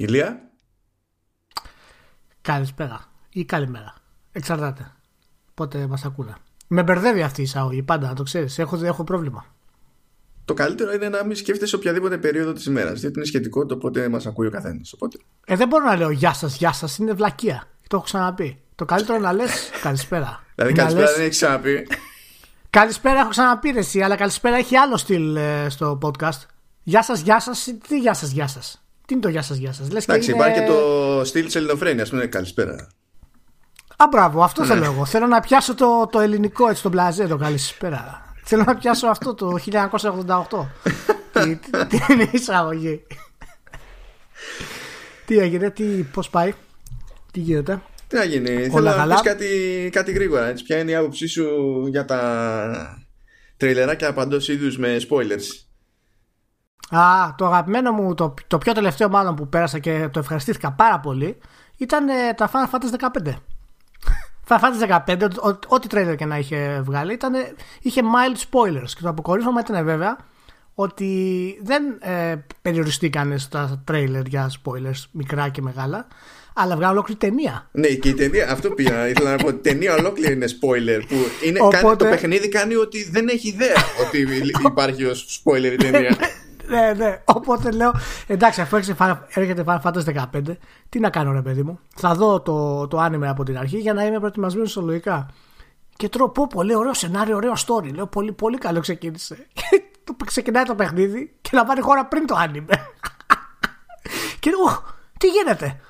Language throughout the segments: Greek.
Ηλία. Καλησπέρα ή καλημέρα. Εξαρτάται. Πότε μας ακούνε. Με μπερδεύει αυτή η εισαγωγή πάντα, να το ξέρεις. Έχω, έχω πρόβλημα. Το καλύτερο είναι να μην σκέφτεσαι οποιαδήποτε περίοδο της ημέρας. Διότι είναι σχετικό το πότε μας ακούει ο καθένας. Οπότε... Ε, δεν μπορώ να λέω Γεια σας, Γεια σας. Είναι βλακεία. Το έχω ξαναπεί. Το καλύτερο είναι να λες Καλησπέρα. Δηλαδή, καλησπέρα λες... δεν έχεις ξαναπεί. Καλησπέρα έχω ξαναπεί εσύ, αλλά καλησπέρα έχει άλλο στυλ ε, στο podcast. Γεια σας, γεια σας. Τι γεια σας, γεια σας. Τι είναι το γεια σας, γεια σας. Εντάξει, είναι... υπάρχει και το στυλ της ελληνοφρένειας. Πούμε καλησπέρα. Α, μπράβο, αυτό θέλω ναι. εγώ. Θέλω να πιάσω το, το ελληνικό έτσι, τον πλαζέ, το καλησπέρα. Θέλω να πιάσω αυτό το 1988. τι, τι, είναι η εισαγωγή; τι έγινε, τι, πώς πάει, τι γίνεται; Τι να γίνει, θέλω να πεις κάτι, κάτι γρήγορα. Έτσι. Ποια είναι η άποψή σου για τα τρελεράκια παντός είδους με spoilers; Α, το αγαπημένο μου, το, το πιο τελευταίο μάλλον που πέρασα και το ευχαριστήθηκα πάρα πολύ ήταν ε, τα Final Fantasy 15. Final Fantasy 15, ό,τι τρέλερ και να είχε βγάλει, ήταν, είχε mild spoilers. Και το αποκορύφωμα ήταν βέβαια ότι δεν ε, περιοριστήκαν στα τρέιλερ για spoilers μικρά και μεγάλα, αλλά βγάλουν ολόκληρη ταινία. Ναι, και η ταινία, αυτό πήγα. ήθελα να πω. Η ταινία ολόκληρη είναι spoiler. Που είναι, Οπότε... κάνει, το παιχνίδι κάνει ότι δεν έχει ιδέα ότι υπάρχει ως spoiler η ταινία. Ναι, ναι. Οπότε λέω, εντάξει, αφού έρχεται Final Fantasy 15, τι να κάνω, ρε παιδί μου. Θα δω το, το άνιμε από την αρχή για να είμαι προετοιμασμένος λογικά. Και τρώω πω πολύ ωραίο σενάριο, ωραίο story. Λέω πολύ, πολύ καλό ξεκίνησε. το ξεκινάει το παιχνίδι και να πάρει χώρα πριν το άνιμε. και λέω, τι γίνεται;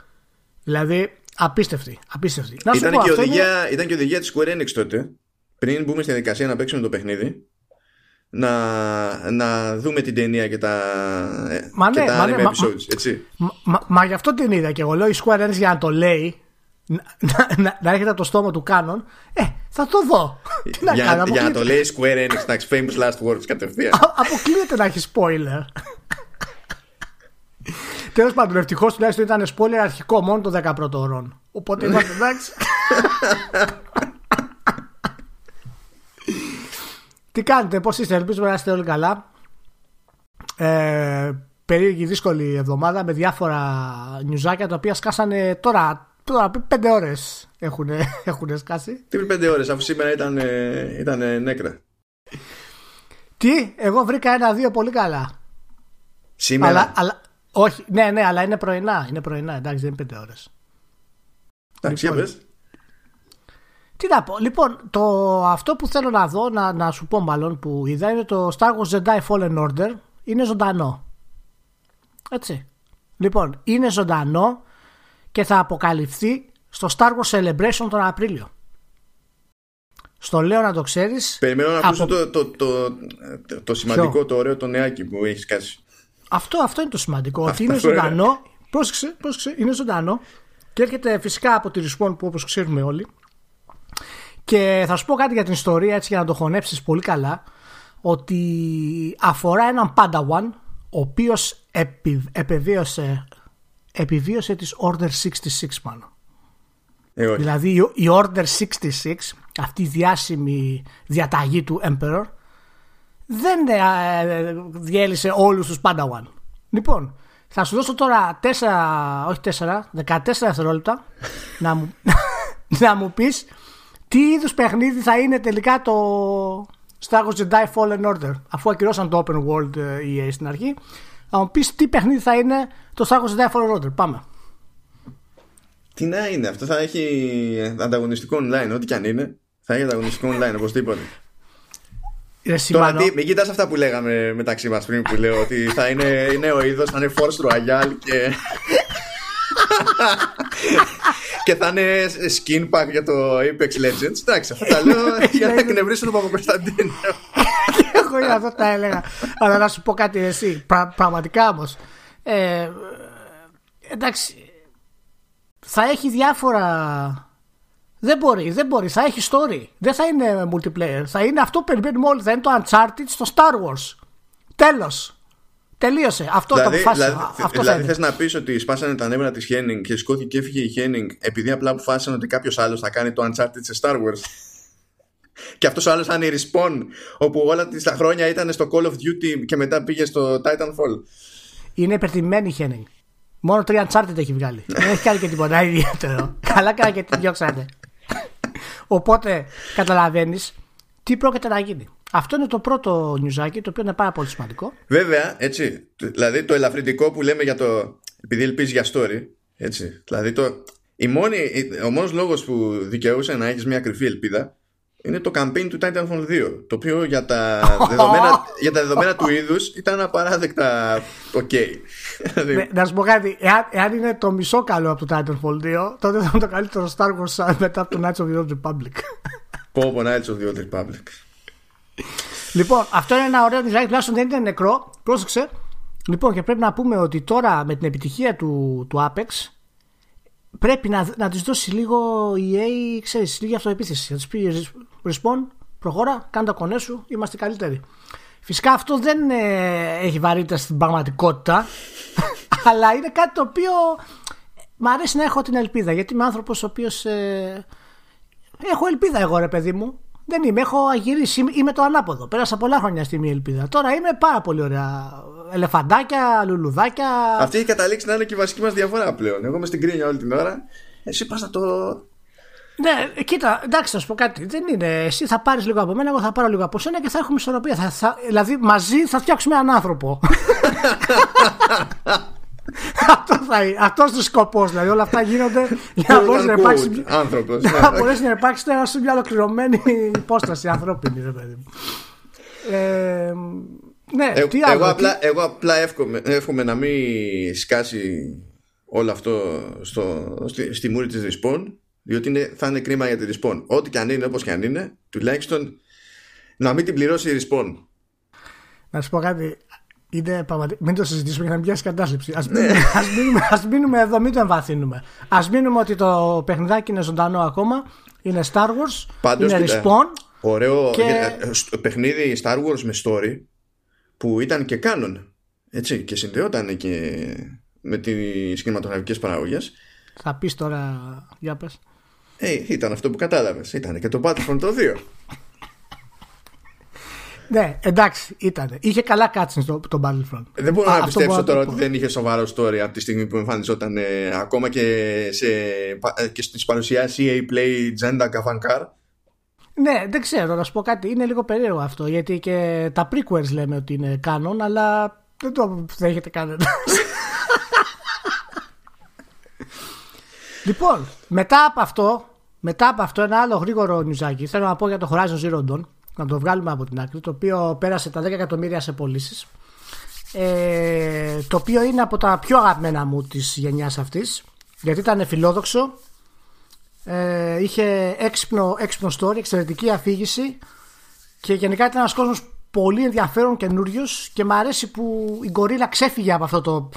Δηλαδή, απίστευτη. απίστευτη. Να ήταν, πω, και οδηγία, είναι... ήταν και οδηγία της Square Enix τότε. Πριν μπούμε στη διαδικασία να παίξουμε το παιχνίδι να, να δούμε την ταινία και τα, μα και ναι, τα ναι, episodes, έτσι. Μα, μα, μα, γι' αυτό την είδα και εγώ λέω η Square Enix για να το λέει να, να, να έρχεται το στόμα του κάνον ε, θα το δω Τι να για, κάνω, για να το λέει Square Enix εντάξει, famous last words κατευθείαν αποκλείεται να έχει spoiler Τέλος πάντων, ευτυχώς τουλάχιστον ήταν spoiler αρχικό μόνο το 11ο ώρων. Οπότε είμαστε εντάξει. Τι κάνετε, πώς είστε, ελπίζουμε να είστε όλοι καλά. Ε, περίεργη δύσκολη εβδομάδα με διάφορα νιουζάκια τα οποία σκάσανε τώρα, τώρα πριν πέντε ώρες έχουν, έχουν σκάσει. Τι πριν πέντε ώρες αφού σήμερα ήταν, ήταν νέκρα. Τι, εγώ βρήκα ένα-δύο πολύ καλά. Σήμερα; Αλλά, αλλά, όχι, ναι, ναι, αλλά είναι πρωινά. Είναι πρωινά, εντάξει, δεν είναι πέντε ώρες. Εντάξει, λοιπόν, τι να πω. Λοιπόν, το, αυτό που θέλω να δω, να, να σου πω μάλλον που είδα, είναι το Star Wars Jedi Fallen Order. Είναι ζωντανό. Έτσι. Λοιπόν, είναι ζωντανό και θα αποκαλυφθεί στο Star Wars Celebration τον Απρίλιο. Στο λέω να το ξέρεις Περιμένω να ακούσω το, το, το, το, σημαντικό, το ωραίο, το νεάκι που έχεις κάσει. Αυτό, αυτό είναι το σημαντικό. ότι είναι ζωντανό. Πρόσεξε, πρόσεξε, είναι ζωντανό. Και έρχεται φυσικά από τη Respawn που όπως ξέρουμε όλοι και θα σου πω κάτι για την ιστορία έτσι για να το χωνέψεις πολύ καλά ότι αφορά έναν Padawan ο οποίος επι, επιβίωσε, επιβίωσε τις Order 66 πάνω. Ε, δηλαδή η Order 66 αυτή η διάσημη διαταγή του Emperor δεν ε, διέλυσε όλους τους Padawan. Λοιπόν, θα σου δώσω τώρα 4, όχι 4, 14 δευτερόλεπτα να μου, να μου πεις τι είδους παιχνίδι θα είναι τελικά το Star Wars Jedi Fallen Order, αφού ακυρώσαν το Open World EA ε, στην αρχή. Θα μου πεις τι παιχνίδι θα είναι το Star Wars Jedi Fallen Order. Πάμε. Τι να είναι, αυτό θα έχει ανταγωνιστικό online, ό,τι και αν είναι. Θα έχει ανταγωνιστικό online οπωσδήποτε. Τώρα τι, μην κοιτάς αυτά που λέγαμε μεταξύ μας πριν που λέω ότι θα είναι νέο είδος, θα είναι Force Royale και και θα είναι skin pack για το Apex Legends. Εντάξει, αυτά τα λέω για να εκνευρίσω τον Παπακοσταντίνο. Εγώ για αυτό τα έλεγα. Αλλά να σου πω κάτι εσύ. Πραγματικά όμως. Ε, εντάξει. Θα έχει διάφορα. Δεν μπορεί, δεν μπορεί. Θα έχει story. Δεν θα είναι multiplayer. Θα είναι αυτό που περιμένουμε όλοι. Θα είναι το Uncharted στο Star Wars. Τέλος. Τελείωσε. Αυτό δηλαδή, το αποφάσισα. Δηλαδή, αυτό δηλαδή θες να πεις ότι σπάσανε τα νεύρα της Χένινγκ και σηκώθηκε και έφυγε η Χένινγκ επειδή απλά αποφάσισαν ότι κάποιος άλλος θα κάνει το Uncharted σε Star Wars. και αυτός ο άλλος θα είναι η Respawn, όπου όλα τα χρόνια ήταν στο Call of Duty και μετά πήγε στο Titanfall. Είναι υπερτιμμένη η Χένινγκ. Μόνο τρία Uncharted έχει βγάλει. Δεν έχει κάνει και τίποτα ιδιαίτερο. Καλά κάνει και την διώξατε. Οπότε καταλαβαίνεις τι πρόκειται να γίνει. Αυτό είναι το πρώτο νιουζάκι, το οποίο είναι πάρα πολύ σημαντικό. Βέβαια, έτσι. Δηλαδή το ελαφρυντικό που λέμε για το. Επειδή ελπίζεις για story. Έτσι. Δηλαδή το. Η μόνη, ο μόνος λόγος που δικαιούσε να έχεις μια κρυφή ελπίδα είναι το campaign του Titanfall 2. Το οποίο για τα δεδομένα, για τα δεδομένα του είδους ήταν απαράδεκτα ok. ναι, να σου πω κάτι. Εάν, εάν, είναι το μισό καλό από το Titanfall 2, τότε θα είναι το καλύτερο Star Wars μετά από το Knights of the Old Republic. Πω πω Knights of the Old Republic. Λοιπόν, αυτό είναι ένα ωραίο design, τουλάχιστον δεν είναι νεκρό. Πρόσεξε. Λοιπόν, και πρέπει να πούμε ότι τώρα με την επιτυχία του, του Apex πρέπει να, να της δώσει λίγο η EA, ξέρεις, λίγη αυτοεπίθεση. Να της πει Respawn, προχώρα, κάνε τα κονέ σου, είμαστε καλύτεροι. Φυσικά αυτό δεν ε, έχει βαρύτητα στην πραγματικότητα, αλλά είναι κάτι το οποίο μ' αρέσει να έχω την ελπίδα. Γιατί είμαι άνθρωπος ο οποίος. Ε, έχω ελπίδα εγώ, ρε παιδί μου. Δεν είμαι, έχω αγυρίσει, είμαι το ανάποδο. Πέρασα πολλά χρόνια στη μία ελπίδα. Τώρα είμαι πάρα πολύ ωραία. Ελεφαντάκια, λουλουδάκια. Αυτή έχει καταλήξεις να είναι και η βασική μας διαφορά πλέον. Εγώ είμαι στην κρίνια όλη την ώρα. Εσύ πας να το. Ναι, κοίτα, εντάξει, θα σου πω κάτι. Δεν είναι. Εσύ θα πάρεις λίγο από μένα, εγώ θα πάρω λίγο από σένα και θα έχουμε ισορροπία. Θα, θα, δηλαδή μαζί θα φτιάξουμε έναν άνθρωπο. Αυτό θα είναι. Αυτός είναι ο σκοπός. Δηλαδή όλα αυτά γίνονται για να μπορέσει να υπάρξεις. Άνθρωπος, να μπορέσει να υπάρξεις μια ολοκληρωμένη υπόσταση ανθρώπινη, ρε παιδί μου. Ε, ναι, ε, τι άλλο, εγώ, απλά, εγώ απλά εύχομαι, εύχομαι να μην σκάσει όλο αυτό στο, στη, στη μούρη της Respawn διότι είναι, θα είναι κρίμα για τη Respawn ό,τι και αν είναι όπως και αν είναι τουλάχιστον να μην την πληρώσει η Respawn να σου πω κάτι είναι Μην το συζητήσουμε για να μην πιάσει κατάσταση. Α μείνουμε, ας μείνουμε, ας μείνουμε εδώ, μην το εμβαθύνουμε. Α μείνουμε ότι το παιχνιδάκι είναι ζωντανό ακόμα. Είναι Star Wars. Πάντως, είναι Respawn. Ωραίο και... Ε, παιχνίδι Star Wars με story που ήταν και κάνον. Έτσι, και συνδεόταν και με τις κινηματογραφικές παραγωγές. Θα πεις τώρα, για πες. Ε, ήταν αυτό που κατάλαβες. Ήταν και το Battlefront το 2. Ναι, εντάξει, ήταν. Είχε καλά κάτσει στο το Battlefront. Δεν μπορώ Α, να πιστέψω τώρα ότι δεν είχε σοβαρό story από τη στιγμή που εμφανιζόταν ε, ακόμα και, σε, ε, και στις παρουσιάσεις EA Play Genda Kavankar. Ναι, δεν ξέρω, να σου πω κάτι. Είναι λίγο περίεργο αυτό. Γιατί και τα prequels λέμε ότι είναι canon, αλλά δεν το δέχεται κανένα. λοιπόν, μετά από αυτό, μετά από αυτό ένα άλλο γρήγορο νιουζάκι. Θέλω να πω για το Horizon Zero Dawn να το βγάλουμε από την άκρη, το οποίο πέρασε τα 10 εκατομμύρια σε πωλήσεις. Ε, το οποίο είναι από τα πιο αγαπημένα μου της γενιάς αυτής γιατί ήταν φιλόδοξο ε, είχε έξυπνο, έξυπνο story, εξαιρετική αφήγηση και γενικά ήταν ένας κόσμος πολύ ενδιαφέρον καινούριος και μου αρέσει που η Γκορίλα ξέφυγε από αυτό το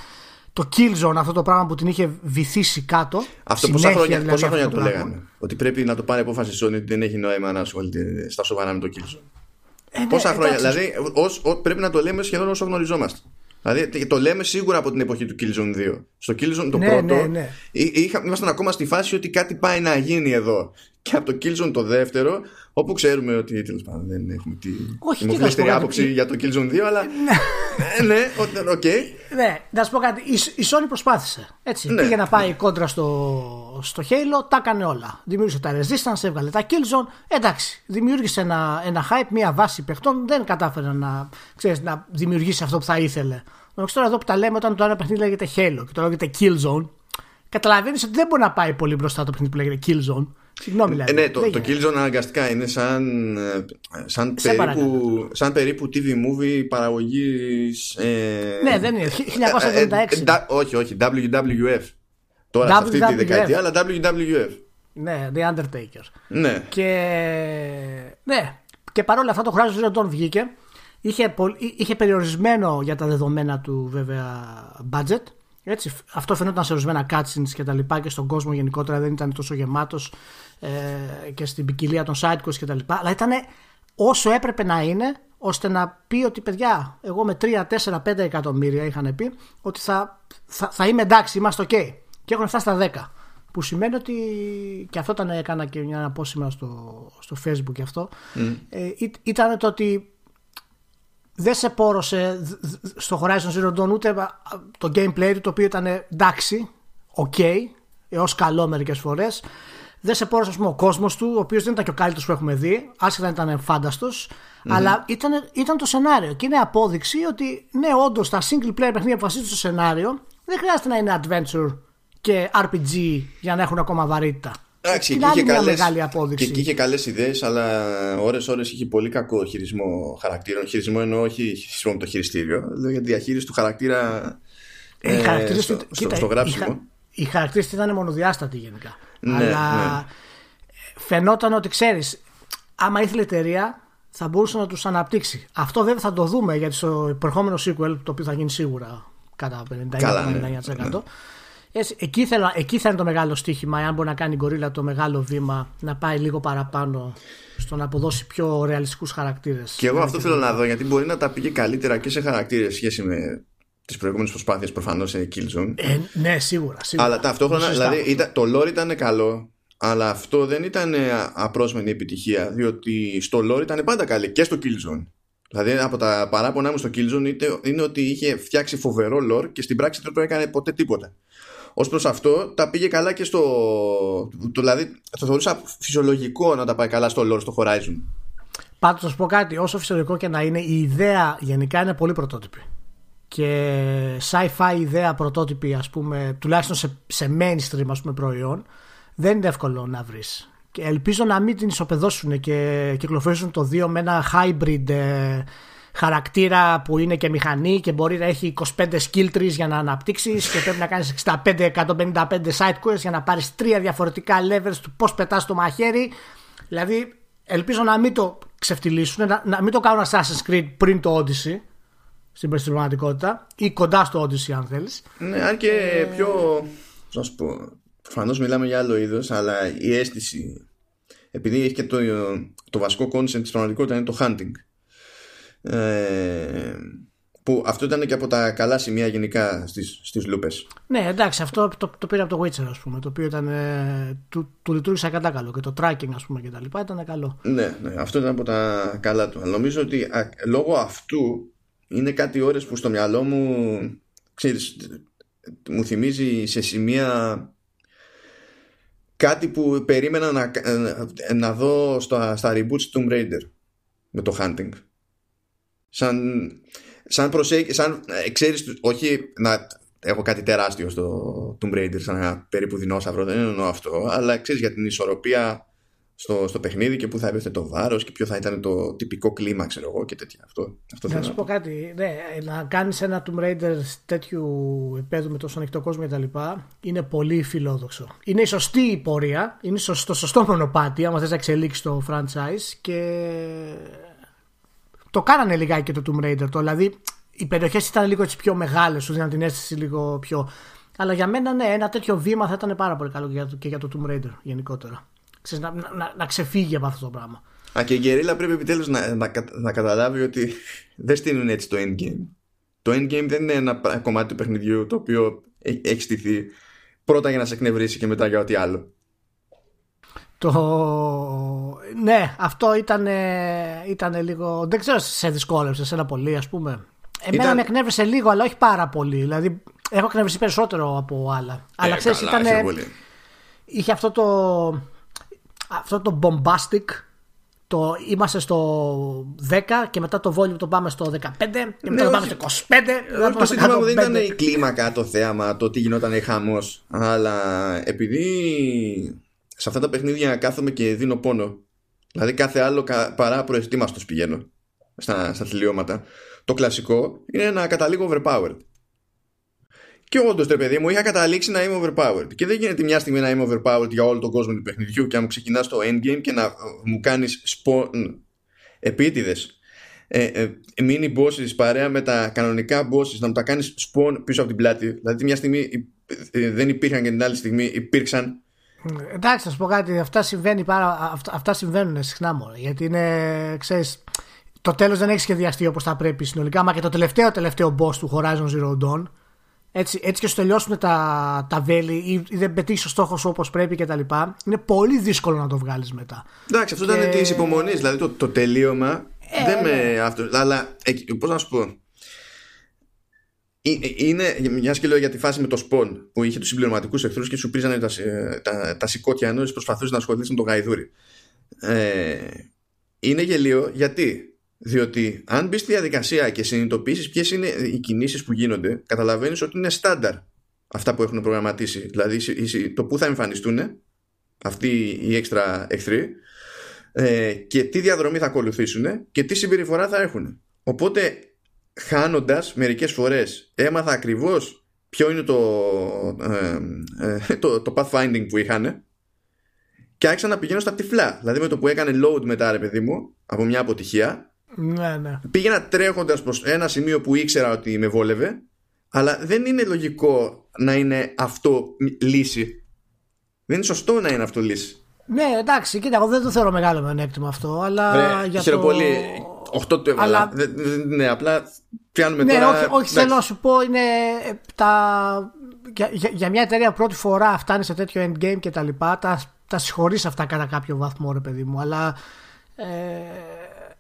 το Killzone, αυτό το πράγμα που την είχε βυθίσει κάτω. Αυτό πόσα χρόνια, δηλαδή, πόσα χρόνια το, το λέγανε; Ότι πρέπει να το πάρει απόφαση Sony ότι δεν έχει νόημα να ασχολείται στα σοβαρά με το Killzone. Ε, ναι, πόσα χρόνια. Δηλαδή, ως, ως, πρέπει να το λέμε σχεδόν όσο γνωριζόμαστε. Δηλαδή το λέμε σίγουρα από την εποχή του Killzone 2. Στο Killzone το ναι, πρώτο ναι, ναι. Είχα, ήμασταν ακόμα στη φάση ότι κάτι πάει να γίνει εδώ. Και από το Killzone το δεύτερο, όπου ξέρουμε ότι τέλος πάντων δεν έχουμε τη δημοφιλέστερη άποψη για το Killzone 2, αλλά. ναι, ναι, OK. Okay. Ναι, να σου πω κάτι. Η, η Sony προσπάθησε. Έτσι. Ναι. Πήγε να πάει κόντρα στο, στο Halo, τα έκανε όλα. Δημιούργησε τα Resistance, έβγαλε τα Killzone. Εντάξει, δημιούργησε ένα, ένα hype, μια βάση παιχτών. Δεν κατάφερε να, ξέρεις, να δημιουργήσει αυτό που θα ήθελε. Νομίζω τώρα εδώ που τα λέμε, όταν το ένα παιχνίδι λέγεται Halo και το λέγεται Killzone, καταλαβαίνεις ότι δεν μπορεί να πάει πολύ μπροστά το παιχνίδι που λέγεται Killzone. Συγγνώμη, δηλαδή. Ε, ναι, το, το Killzone αναγκαστικά είναι σαν, ε, σαν, περίπου, σαν περίπου TV movie παραγωγής. Ε, ναι, δεν είναι. 1976. Ε, όχι, όχι. WWF. Τώρα σε αυτή τη δεκαετία, αλλά WWF. Ναι, The Undertaker. Ναι. Και, ναι. και παρόλα αυτά το Horizon Zero Dawn βγήκε. Είχε, είχε περιορισμένο για τα δεδομένα του βέβαια budget έτσι, αυτό φαινόταν σε ορισμένα cutscenes και τα λοιπά και στον κόσμο γενικότερα δεν ήταν τόσο γεμάτος ε, και στην ποικιλία των sidequests και τα λοιπά. Αλλά ήταν όσο έπρεπε να είναι ώστε να πει ότι παιδιά, εγώ με 3, 4, 5 εκατομμύρια είχαν πει ότι θα, θα, θα είμαι εντάξει, είμαστε ok. Και έχουν φτάσει στα 10. Που σημαίνει ότι. και αυτό ήταν, έκανα και μια απόσημα στο, στο facebook και αυτό. Mm. Ε, ήταν το ότι δεν σε πόρωσε στο Horizon Zero Dawn ούτε το gameplay του το οποίο ήταν εντάξει, ok, έως καλό μερικές φορές. Δεν σε πόρωσε πούμε, ο κόσμος του, ο οποίος δεν ήταν και ο καλύτερος που έχουμε δει, άσχετα ήταν φάνταστος, αλλά ήταν, ήταν το σενάριο. Και είναι απόδειξη ότι ναι, όντως τα single player παιχνίδια που βασίζονται στο σενάριο δεν χρειάζεται να είναι adventure και RPG για να έχουν ακόμα βαρύτητα. Εντάξει, και, είχε καλές, μεγάλη απόδειξη. Και εκεί είχε καλές ιδέες, αλλά ώρε-ώρε είχε πολύ κακό χειρισμό χαρακτήρων. Χειρισμό εννοώ όχι χειρισμό με το χειριστήριο, δηλαδή για τη διαχείριση του χαρακτήρα. Ε, ε, στο, κοίτα, στο, γράψιμο. Οι, χαρακτήρες ήταν μονοδιάστατοι γενικά. Ναι, αλλά ναι. φαινόταν ότι ξέρεις, άμα ήθελε η εταιρεία θα μπορούσε να τους αναπτύξει. Αυτό βέβαια θα το δούμε γιατί στο προηγούμενο sequel, το οποίο θα γίνει σίγουρα κατά 50-99%. Εκεί, θέλω, εκεί θα είναι το μεγάλο στοίχημα, αν μπορεί να κάνει η Γκορίλα το μεγάλο βήμα, να πάει λίγο παραπάνω στο να αποδώσει πιο ρεαλιστικούς χαρακτήρες. Και εγώ αυτό θέλω να δω, γιατί μπορεί να τα πήγε καλύτερα και σε χαρακτήρες σχέση με τις προηγούμενες προσπάθειες προφανώς σε Killzone. Ε, ναι, σίγουρα, σίγουρα. Αλλά ταυτόχρονα, δηλαδή, ήταν, το lore ήταν καλό, αλλά αυτό δεν ήταν απρόσμενη επιτυχία, διότι στο lore ήταν πάντα καλή και στο Killzone. Δηλαδή από τα παράπονά μου στο Killzone είναι ότι είχε φτιάξει φοβερό lore και στην πράξη δεν το έκανε ποτέ τίποτα. Ω προς αυτό, τα πήγε καλά και στο. Το, δηλαδή, το θεωρούσα φυσιολογικό να τα πάει καλά στο lore, στο Horizon. Πάντως, θα σου πω κάτι. Όσο φυσιολογικό και να είναι, η ιδέα γενικά είναι πολύ πρωτότυπη. Και sci-fi ιδέα πρωτότυπη, ας πούμε, τουλάχιστον σε, σε mainstream ας πούμε, προϊόν, δεν είναι εύκολο να βρεις. Και ελπίζω να μην την ισοπεδώσουν και κυκλοφορήσουν το 2 με ένα hybrid ε, χαρακτήρα που είναι και μηχανή και μπορεί να έχει 25 skill trees για να αναπτύξεις και πρέπει να κάνεις 65-155 side quests για να πάρεις τρία διαφορετικά levels του πώς πετάς το μαχαίρι. Δηλαδή, ελπίζω να μην το ξεφτυλίσουν, να, να μην το κάνουν Assassin's Creed πριν το Odyssey στην πραγματικότητα ή κοντά στο Odyssey, αν θέλεις. Ναι, αν και ε, πιο. Να σου πω. Προφανώς μιλάμε για άλλο είδος, αλλά η αίσθηση. Επειδή έχει και το, το βασικό concept της πραγματικότητας είναι το hunting. Ε, που αυτό ήταν και από τα καλά σημεία γενικά στις, στις λούπες. Ναι, εντάξει, αυτό το, το πήρα από το Witcher, ας πούμε, το οποίο ήταν, ε, του, του λειτουργήσε κατά καλό και το tracking, ας πούμε, και τα λοιπά ήταν καλό. Ναι, ναι, αυτό ήταν από τα καλά του. Αλλά νομίζω ότι α, λόγω αυτού είναι κάτι ώρες που στο μυαλό μου, ξέρεις, μου θυμίζει σε σημεία κάτι που περίμενα να, να δω στα, στα reboots του Tomb Raider με το hunting σαν, σαν προσέγγιση, σαν, ε, ξέρεις, όχι να έχω κάτι τεράστιο στο Tomb Raider σαν ένα περίπου δεινόσαυρο, δεν εννοώ αυτό, αλλά ξέρεις για την ισορροπία στο, στο παιχνίδι και πού θα έπεφτε το βάρος και ποιο θα ήταν το τυπικό κλίμα, ξέρω εγώ και τέτοια. Αυτό, αυτό να σου πω κάτι. Ναι, να κάνεις ένα Tomb Raider τέτοιου επίπεδου με τόσο ανοιχτό κόσμο κτλ. είναι πολύ φιλόδοξο. Είναι η σωστή πορεία, είναι το σωστό μονοπάτι, άμα θες να εξελίξεις το franchise και το κάνανε λιγάκι και το Tomb Raider. Το, δηλαδή οι περιοχές ήταν λίγο έτσι πιο μεγάλες, σου δίναν την αίσθηση λίγο πιο. Αλλά για μένα ναι, ένα τέτοιο βήμα θα ήταν πάρα πολύ καλό και για το, και για το Tomb Raider γενικότερα. Ξέρεις, να, να, να, ξεφύγει από αυτό το πράγμα. Α, και η Γκερίλα πρέπει επιτέλους να, να, να, καταλάβει ότι δεν στείλουν έτσι το endgame. Το endgame δεν είναι ένα κομμάτι του παιχνιδιού το οποίο έχει στηθεί πρώτα για να σε εκνευρίσει και μετά για ό,τι άλλο. Το... Ναι, αυτό ήταν, ήταν λίγο. Δεν ξέρω, σε δυσκόλεψε ένα πολύ, ας πούμε. Εμένα ήταν... με εκνεύρισε λίγο, αλλά όχι πάρα πολύ. Δηλαδή, έχω εκνευριστεί περισσότερο από άλλα. Ε, αλλά ξέρεις, ήταν. Είχε αυτό το. Αυτό το bombastic. Το είμαστε στο 10 και μετά το volume το πάμε στο 15 και μετά ναι, το πάμε στο 25. το σύντομα μου δεν ήταν η κλίμακα το θέαμα, το τι γινόταν χαμός. Αλλά επειδή σε αυτά τα παιχνίδια κάθομαι και δίνω πόνο. Δηλαδή κάθε άλλο παρά προετοίμαστο πηγαίνω στα, στα τελειώματα. Το κλασικό είναι να καταλήγω overpowered. Και όντως, το παιδί μου, είχα καταλήξει να είμαι overpowered. Και δεν γίνεται μια στιγμή να είμαι overpowered για όλο τον κόσμο του παιχνιδιού και να μου ξεκινάς το endgame και να μου κάνεις spawn επίτηδες. Ε, ε, mini bosses παρέα με τα κανονικά bosses να μου τα κάνεις spawn πίσω από την πλάτη. Δηλαδή, μια στιγμή ε, δεν υπήρχαν και την άλλη στιγμή υπήρξαν Εντάξει, θα σου πω κάτι. Αυτά, συμβαίνει πάρα, αυτά, αυτά συμβαίνουν συχνά μόνο. Γιατί είναι, ξέρεις, το τέλος δεν έχει σχεδιαστεί όπως θα πρέπει συνολικά. Μα και το τελευταίο τελευταίο boss του Horizon Zero Dawn. Έτσι, έτσι και σου τελειώσουν τα, τα βέλη ή, ή δεν πετύχεις ο στόχος σου όπως πρέπει κτλ. Είναι πολύ δύσκολο να το βγάλεις μετά. Εντάξει, αυτό και... ήταν της υπομονής. Δηλαδή το, το τελείωμα Ε, δεν με ναι. αυτό. Αλλά πώς να σου πω. Ε, είναι, μιας και λέω για τη φάση με το σπον που είχε τους συμπληρωματικούς εχθρούς και σου πρίζανε τα, τα, τα σηκώτια ενώ προσπαθούσες να ασχοληθείς με τον γαϊδούρι. Ε, είναι γελίο γιατί; Διότι αν μπεις στη διαδικασία και συνειδητοποιήσεις ποιες είναι οι κινήσεις που γίνονται, καταλαβαίνεις ότι είναι στάνταρ αυτά που έχουν προγραμματίσει. Δηλαδή το που θα εμφανιστούν αυτοί οι έξτρα εχθροί ε, και τι διαδρομή θα ακολουθήσουν και τι συμπεριφορά θα έχουν. Οπότε χάνοντας μερικές φορές έμαθα ακριβώς ποιο είναι το, ε, ε, το, το pathfinding που είχαν και άρχισα να πηγαίνω στα τυφλά. Δηλαδή με το που έκανε load μετά ρε παιδί μου από μια αποτυχία ναι, ναι. πήγαινα τρέχοντας προς ένα σημείο που ήξερα ότι με βόλευε αλλά δεν είναι λογικό να είναι αυτό λύση. Δεν είναι σωστό να είναι αυτό λύση. Ναι, εντάξει, κοίτα, εγώ δεν το θεωρώ μεγάλο μενέκτημα αυτό, αλλά. Ναι, για το... πολύ. 8 το έβαλα. Αλλά... Ναι, απλά πιάνουμε ναι, τώρα. Όχι, όχι θέλω να σου πω, είναι τα. Για, για, για, μια εταιρεία πρώτη φορά φτάνει σε τέτοιο endgame και τα λοιπά, τα, τα συγχωρείς αυτά κατά κάποιο βαθμό, ρε παιδί μου. Αλλά ε,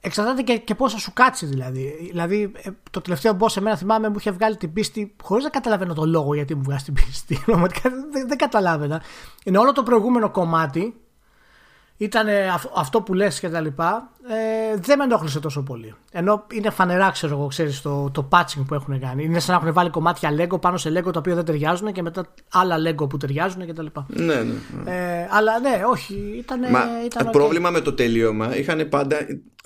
Εξαρτάται και, και πώ θα σου κάτσει δηλαδή. Δηλαδή, ε, το τελευταίο boss εμένα θυμάμαι μου είχε βγάλει την πίστη χωρίς να καταλαβαίνω τον λόγο γιατί μου βγάζει την πίστη. Πραγματικά δεν, δεν καταλάβαινα. Είναι όλο το προηγούμενο κομμάτι ήταν αυτό που λες και τα λοιπά ε, δεν με ενόχλησε τόσο πολύ. Ενώ είναι φανερά ξέρω εγώ ξέρεις το, το patching που έχουν κάνει. Είναι σαν να έχουν βάλει κομμάτια Lego πάνω σε Lego τα οποία δεν ταιριάζουν και μετά άλλα Lego που ταιριάζουν και τα λοιπά. Ναι, ναι, ναι. Ε, αλλά ναι όχι ήταν, Μα, ήταν πρόβλημα με το τελείωμα είχαν πάντα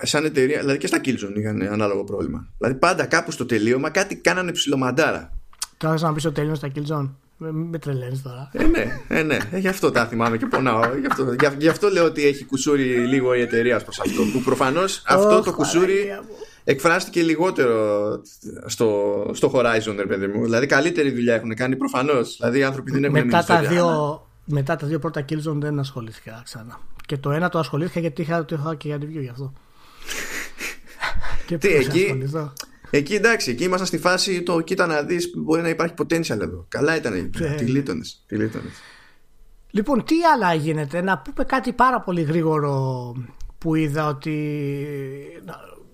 σαν εταιρεία δηλαδή και στα Killzone είχαν ανάλογο πρόβλημα. Δηλαδή πάντα κάπου στο τελείωμα κάτι κάνανε ψιλομαντάρα. Τώρα να πεις το τελείωμα στα Killzone; Με τρελαίνεις τώρα. Ε, ναι, ε, ναι. Ε, γι' αυτό τα θυμάμαι και πονάω. Γι' αυτό, γι αυτό λέω ότι έχει κουσούρι λίγο η εταιρεία προς αυτό. Που προφανώς αυτό το κουσούρι εκφράστηκε λιγότερο στο, στο Horizon, ρε παιδί μου. Δηλαδή καλύτερη δουλειά έχουν κάνει προφανώς. Δηλαδή οι άνθρωποι δεν έχουν μετά τα δύο, μετά τα δύο πρώτα Killzone δεν ασχολήθηκα ξανά. Και το ένα το ασχολήθηκα γιατί είχα, το είχα και για review γι' αυτό. και Τι, εκεί, Εκεί εντάξει, εκεί ήμασταν στη φάση το κοίτα να δεις μπορεί να υπάρχει potential εδώ. Καλά ήταν εκεί. Yeah. Τη λίτωνε. Λοιπόν, τι άλλα γίνεται. Να πούμε κάτι πάρα πολύ γρήγορο που είδα ότι.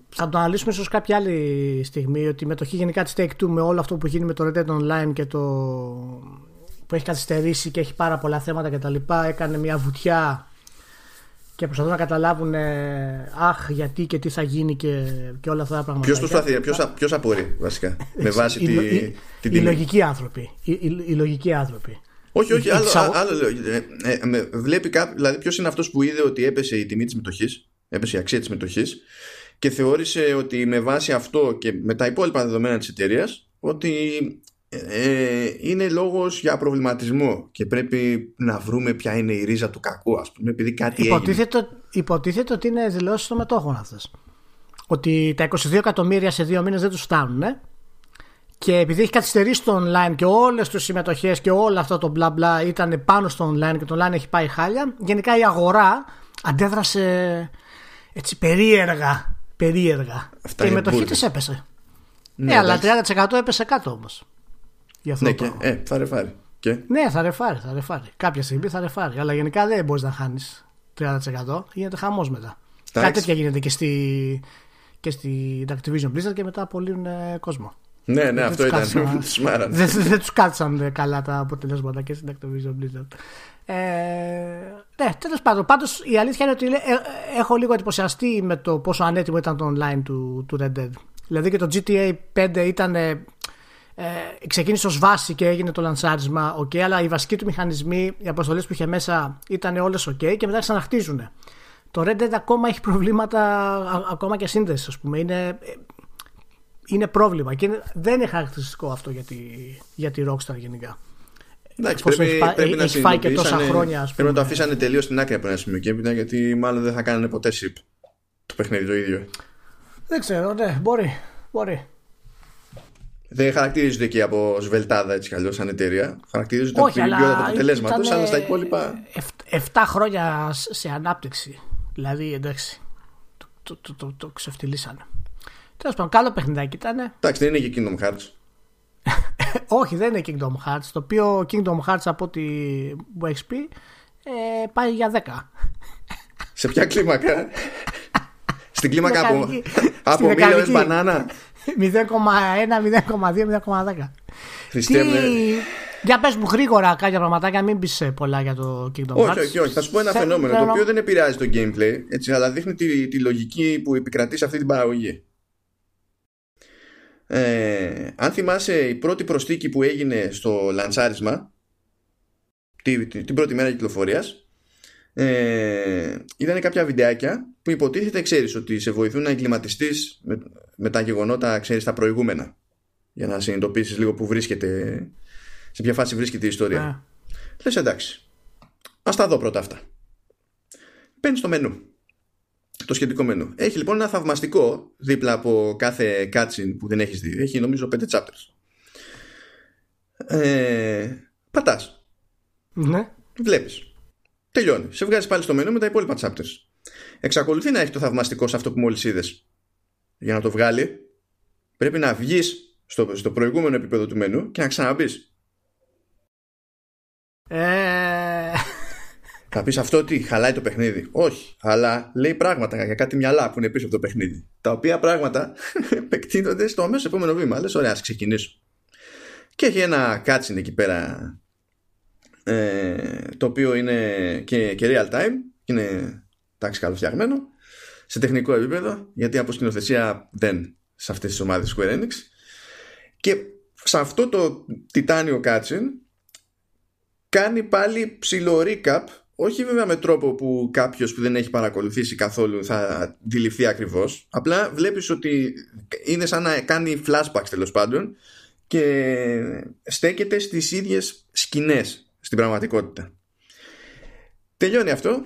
Θα το αναλύσουμε ίσως κάποια άλλη στιγμή. Ότι η μετοχή γενικά της Take Two με όλο αυτό που γίνει με το Red Dead Online και το. που έχει καθυστερήσει και έχει πάρα πολλά θέματα κτλ. Έκανε μια βουτιά και προσπαθούν να καταλάβουν ε, αχ γιατί και τι θα γίνει και, και όλα αυτά τα πράγματα. Ποιος προσπαθεί, ποιος απορεί βασικά με βάση η, τη, η, την οι λογικοί άνθρωποι. Οι, οι, οι λογικοί άνθρωποι. Όχι, όχι, άλλο, άλλο λέω. Ε, ε, βλέπει κάποιο, δηλαδή ποιος είναι αυτός που είδε ότι έπεσε η τιμή της μετοχής, έπεσε η αξία της μετοχής και θεώρησε ότι με βάση αυτό και με τα υπόλοιπα δεδομένα της εταιρείας ότι ε, είναι λόγος για προβληματισμό και πρέπει να βρούμε ποια είναι η ρίζα του κακού ας πούμε επειδή κάτι υποτίθεται, έγινε. Υποτίθεται ότι είναι δηλώσεις των μετόχων αυτές ότι τα 22 εκατομμύρια σε δύο μήνες δεν τους φτάνουν ε; και επειδή έχει καθυστερήσει το online και όλες τις συμμετοχές και όλο αυτό το μπλα μπλα ήταν πάνω στο online και το online έχει πάει χάλια γενικά η αγορά αντέδρασε έτσι περίεργα περίεργα. Αυτά και η μετοχή της έπεσε. Ναι, ναι αλλά 30% έπεσε κάτω όμως αυτό ναι, και, ε, θα ρεφάρει. Και; Ναι, θα ρεφάρει, θα ρεφάρει. Κάποια στιγμή θα ρεφάρει. Αλλά γενικά δεν μπορείς να χάνεις 30%. Γίνεται χαμός μετά. Κάτι τέτοια γίνεται και στη, και στη Activision Blizzard και μετά απολύουν κόσμο. Ναι, ναι, δεν αυτό ήταν. δεν δεν τους κάτσαν καλά τα αποτελέσματα και στην Activision Blizzard. Ε, ναι, τέλος πάντων. Πάντως η αλήθεια είναι ότι ε, έχω λίγο εντυπωσιαστεί με το πόσο ανέτοιμο ήταν το online του, του Red Dead. Δηλαδή και το GTA 5 ήταν ε, ξεκίνησε ως βάση και έγινε το λανσάρισμα, ok, αλλά οι βασικοί του μηχανισμοί, οι αποστολές που είχε μέσα ήταν όλες ok και μετά ξαναχτίζουν. Το Red Dead ακόμα έχει προβλήματα, ακόμα και σύνδεσης, ας πούμε. Είναι, είναι πρόβλημα και δεν είναι χαρακτηριστικό αυτό για τη, για τη Rockstar γενικά. Εντάξει, πρέπει, έχει, πρέπει να φάει και τόσα χρόνια. Ας πούμε. Πρέπει να το αφήσανε τελείως στην άκρη από ένα σημείο και έπειτα γιατί μάλλον δεν θα κάνανε ποτέ ship το παιχνίδι το ίδιο. Δεν ξέρω, ναι, μπορεί. μπορεί δεν χαρακτηρίζονται εκεί από σβελτάδα έτσι κι σαν εταιρεία. Χαρακτηρίζονται από την ποιότητα τους αποτελέσματο, αλλά στα υπόλοιπα. 7 χρόνια σε ανάπτυξη. Δηλαδή εντάξει. Το, το, το, το, το ξεφτυλίσανε. Τέλος πάντων, καλό παιχνιδάκι ήταν. Εντάξει, δεν είναι και Kingdom Hearts. Όχι, δεν είναι Kingdom Hearts. Το οποίο Kingdom Hearts από ό,τι μου έχεις πει ε, πάει για 10. Σε ποια κλίμακα; Στην κλίμακα από, από μίλιο μπανάνα. 0,1, 0,2, 0,10. Τι... Για πες μου γρήγορα κάποια πραγματάκια, μην πεις ε, πολλά για το Kingdom Hearts. Όχι, όχι, όχι. Θα σου πω ένα φαινόμενο το οποίο δεν επηρεάζει το gameplay, έτσι, αλλά δείχνει τη, τη λογική που επικρατεί σε αυτή την παραγωγή. Ε, αν θυμάσαι η πρώτη προστίκη που έγινε στο λαντσάρισμα την πρώτη μέρα κυκλοφορίας ε, ήταν κάποια βιντεάκια που υποτίθεται ξέρεις ότι σε βοηθούν να εγκληματιστείς με, με τα γεγονότα ξέρεις τα προηγούμενα για να συνειδητοποιήσεις λίγο που βρίσκεται σε ποια φάση βρίσκεται η ιστορία yeah. λες εντάξει ας τα δω πρώτα αυτά παίρνεις το μενού το σχετικό μενού έχει λοιπόν ένα θαυμαστικό δίπλα από κάθε cutscene που δεν έχεις δει έχει νομίζω 5 chapters ε, πατάς ναι. βλέπεις Τελειώνει. Σε βγάζει πάλι στο μενού με τα υπόλοιπα chapters. Εξακολουθεί να έχει το θαυμαστικό σε αυτό που μόλις είδες. Για να το βγάλει, πρέπει να βγεις στο, στο προηγούμενο επίπεδο του μενού και να ξαναμπεί. Ε... Θα πεις αυτό τι, χαλάει το παιχνίδι. Όχι, αλλά λέει πράγματα για κάτι μυαλά που είναι πίσω από το παιχνίδι. Τα οποία πράγματα επεκτείνονται στο αμέσως επόμενο βήμα. Λες, ωραία, ας ξεκινήσω. Και έχει ένα κάτσιν εκεί πέρα ε, το οποίο είναι και, και real time είναι τάξη καλοφτιαγμένο σε τεχνικό επίπεδο γιατί από σκηνοθεσία δεν σε αυτές τις ομάδες Square Enix και σε αυτό το τιτάνιο κάτσιν κάνει πάλι ψηλό recap όχι βέβαια με τρόπο που κάποιος που δεν έχει παρακολουθήσει καθόλου θα αντιληφθεί ακριβώς απλά βλέπεις ότι είναι σαν να κάνει flashbacks τέλος πάντων και στέκεται στις ίδιες σκηνές στην πραγματικότητα. Τελειώνει αυτό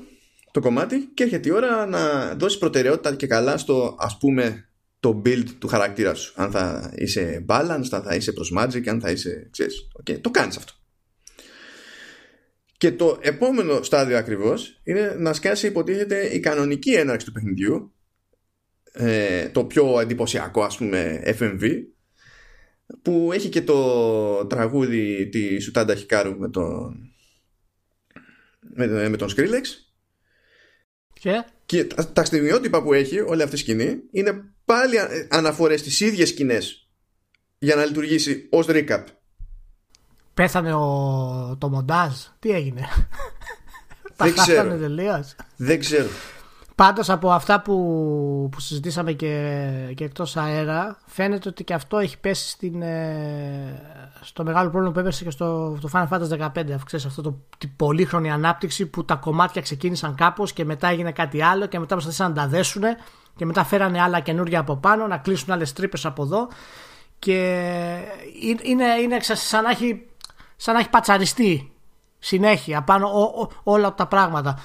το κομμάτι και έρχεται η ώρα να δώσεις προτεραιότητα και καλά στο ας πούμε το build του χαρακτήρα σου. Αν θα είσαι balanced, αν θα είσαι προς magic, αν θα είσαι, ξέρεις, okay, το κάνεις αυτό. Και το επόμενο στάδιο ακριβώς είναι να σκάσει υποτίθεται η κανονική έναρξη του παιχνιδιού ε, το πιο εντυπωσιακό ας πούμε FMV που έχει και το τραγούδι της Σουτάντα Χικάρου με τον με, με τον Skrillex και, και τα, τα στιγμιότυπα που έχει όλη αυτή η σκηνή είναι πάλι αναφορές στις ίδιες σκηνές για να λειτουργήσει ως recap. Πέθανε ο... το μοντάζ. Τι έγινε; Δεν ξέρω. Δεν ξέρω Πάντως από αυτά που, που συζητήσαμε και, και εκτός αέρα, φαίνεται ότι και αυτό έχει πέσει στην, ε, στο μεγάλο πρόβλημα που έπεσε και στο, στο Final Fantasy 15. Αφού ξέρεις αυτό το την πολύχρονη ανάπτυξη που τα κομμάτια ξεκίνησαν κάπως και μετά έγινε κάτι άλλο και μετά προσπαθήσαν να τα δέσουν και μετά φέρανε άλλα καινούργια από πάνω, να κλείσουν άλλες τρύπες από εδώ. Και είναι, είναι σαν, να έχει, σαν να έχει πατσαριστεί συνέχεια πάνω όλα τα πράγματα.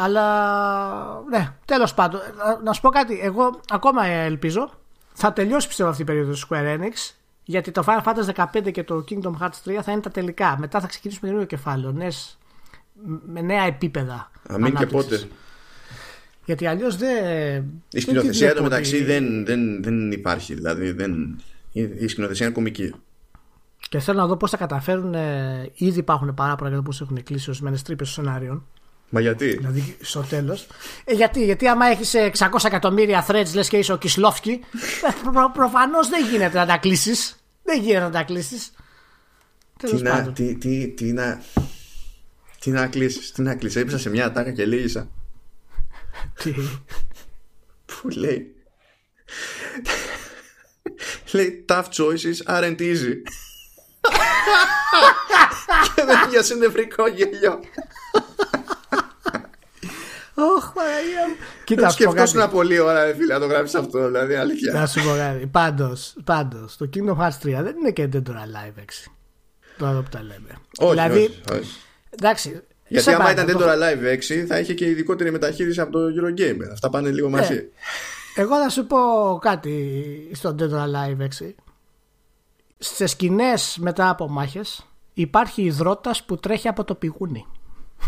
Αλλά ναι, τέλος πάντων, να, σου πω κάτι. Εγώ ακόμα ελπίζω θα τελειώσει πιστεύω αυτή η περίοδος του Square Enix. Γιατί το Final Fantasy 15 και το Kingdom Hearts 3 θα είναι τα τελικά. Μετά θα ξεκινήσουμε καινούριο κεφάλαιο. Νέες, με νέα επίπεδα. Αμήν και πότε. Γιατί αλλιώς δεν. Η σκηνοθεσία εδώ μεταξύ δεν, δεν, δεν υπάρχει. Δηλαδή δεν, η σκηνοθεσία είναι κομική. Και θέλω να δω πώς θα καταφέρουν. Ε, ήδη υπάρχουν παράπονα για το πώς έχουν κλείσει ορισμένες τρύπες των σενάριων. Μα γιατί; Δηλαδή στο τέλος. Ε, γιατί, γιατί άμα έχεις 600 εκατομμύρια threads, λες και είσαι ο Κισλόφκι, ε, προ, προφανώς δεν γίνεται να τα κλείσεις. Δεν γίνεται να τα κλείσεις. Τι να, τι, τι, τι να. Τι να κλείσεις, τι να κλείσεις. Έπεσα σε μια ατάκα και λύγησα. Τι; Πού λέει. λέει tough choices aren't easy. και δεν είχε συννεφρικό γέλιο. Ωχ, Παναγία μου. Κοίτα, σκεφτόσουν πολύ ώρα, φίλε, να το γράψεις αυτό, δηλαδή, αλήθεια. Να σου πω κάτι. Πάντως, πάντως, το Kingdom Hearts 3 δεν είναι και Dead or Alive 6. Τώρα που τα λέμε. Όχι, δηλαδή, όχι, όχι. Εντάξει, γιατί άμα ήταν Dead or Alive 6 θα είχε και ειδικότερη μεταχείριση από το Eurogamer. Αυτά πάνε λίγο μαζί. Ε, εγώ θα σου πω κάτι στο Dead or Alive 6. Σε σκηνές μετά από μάχες υπάρχει υδρότας που τρέχει από το πηγούνι.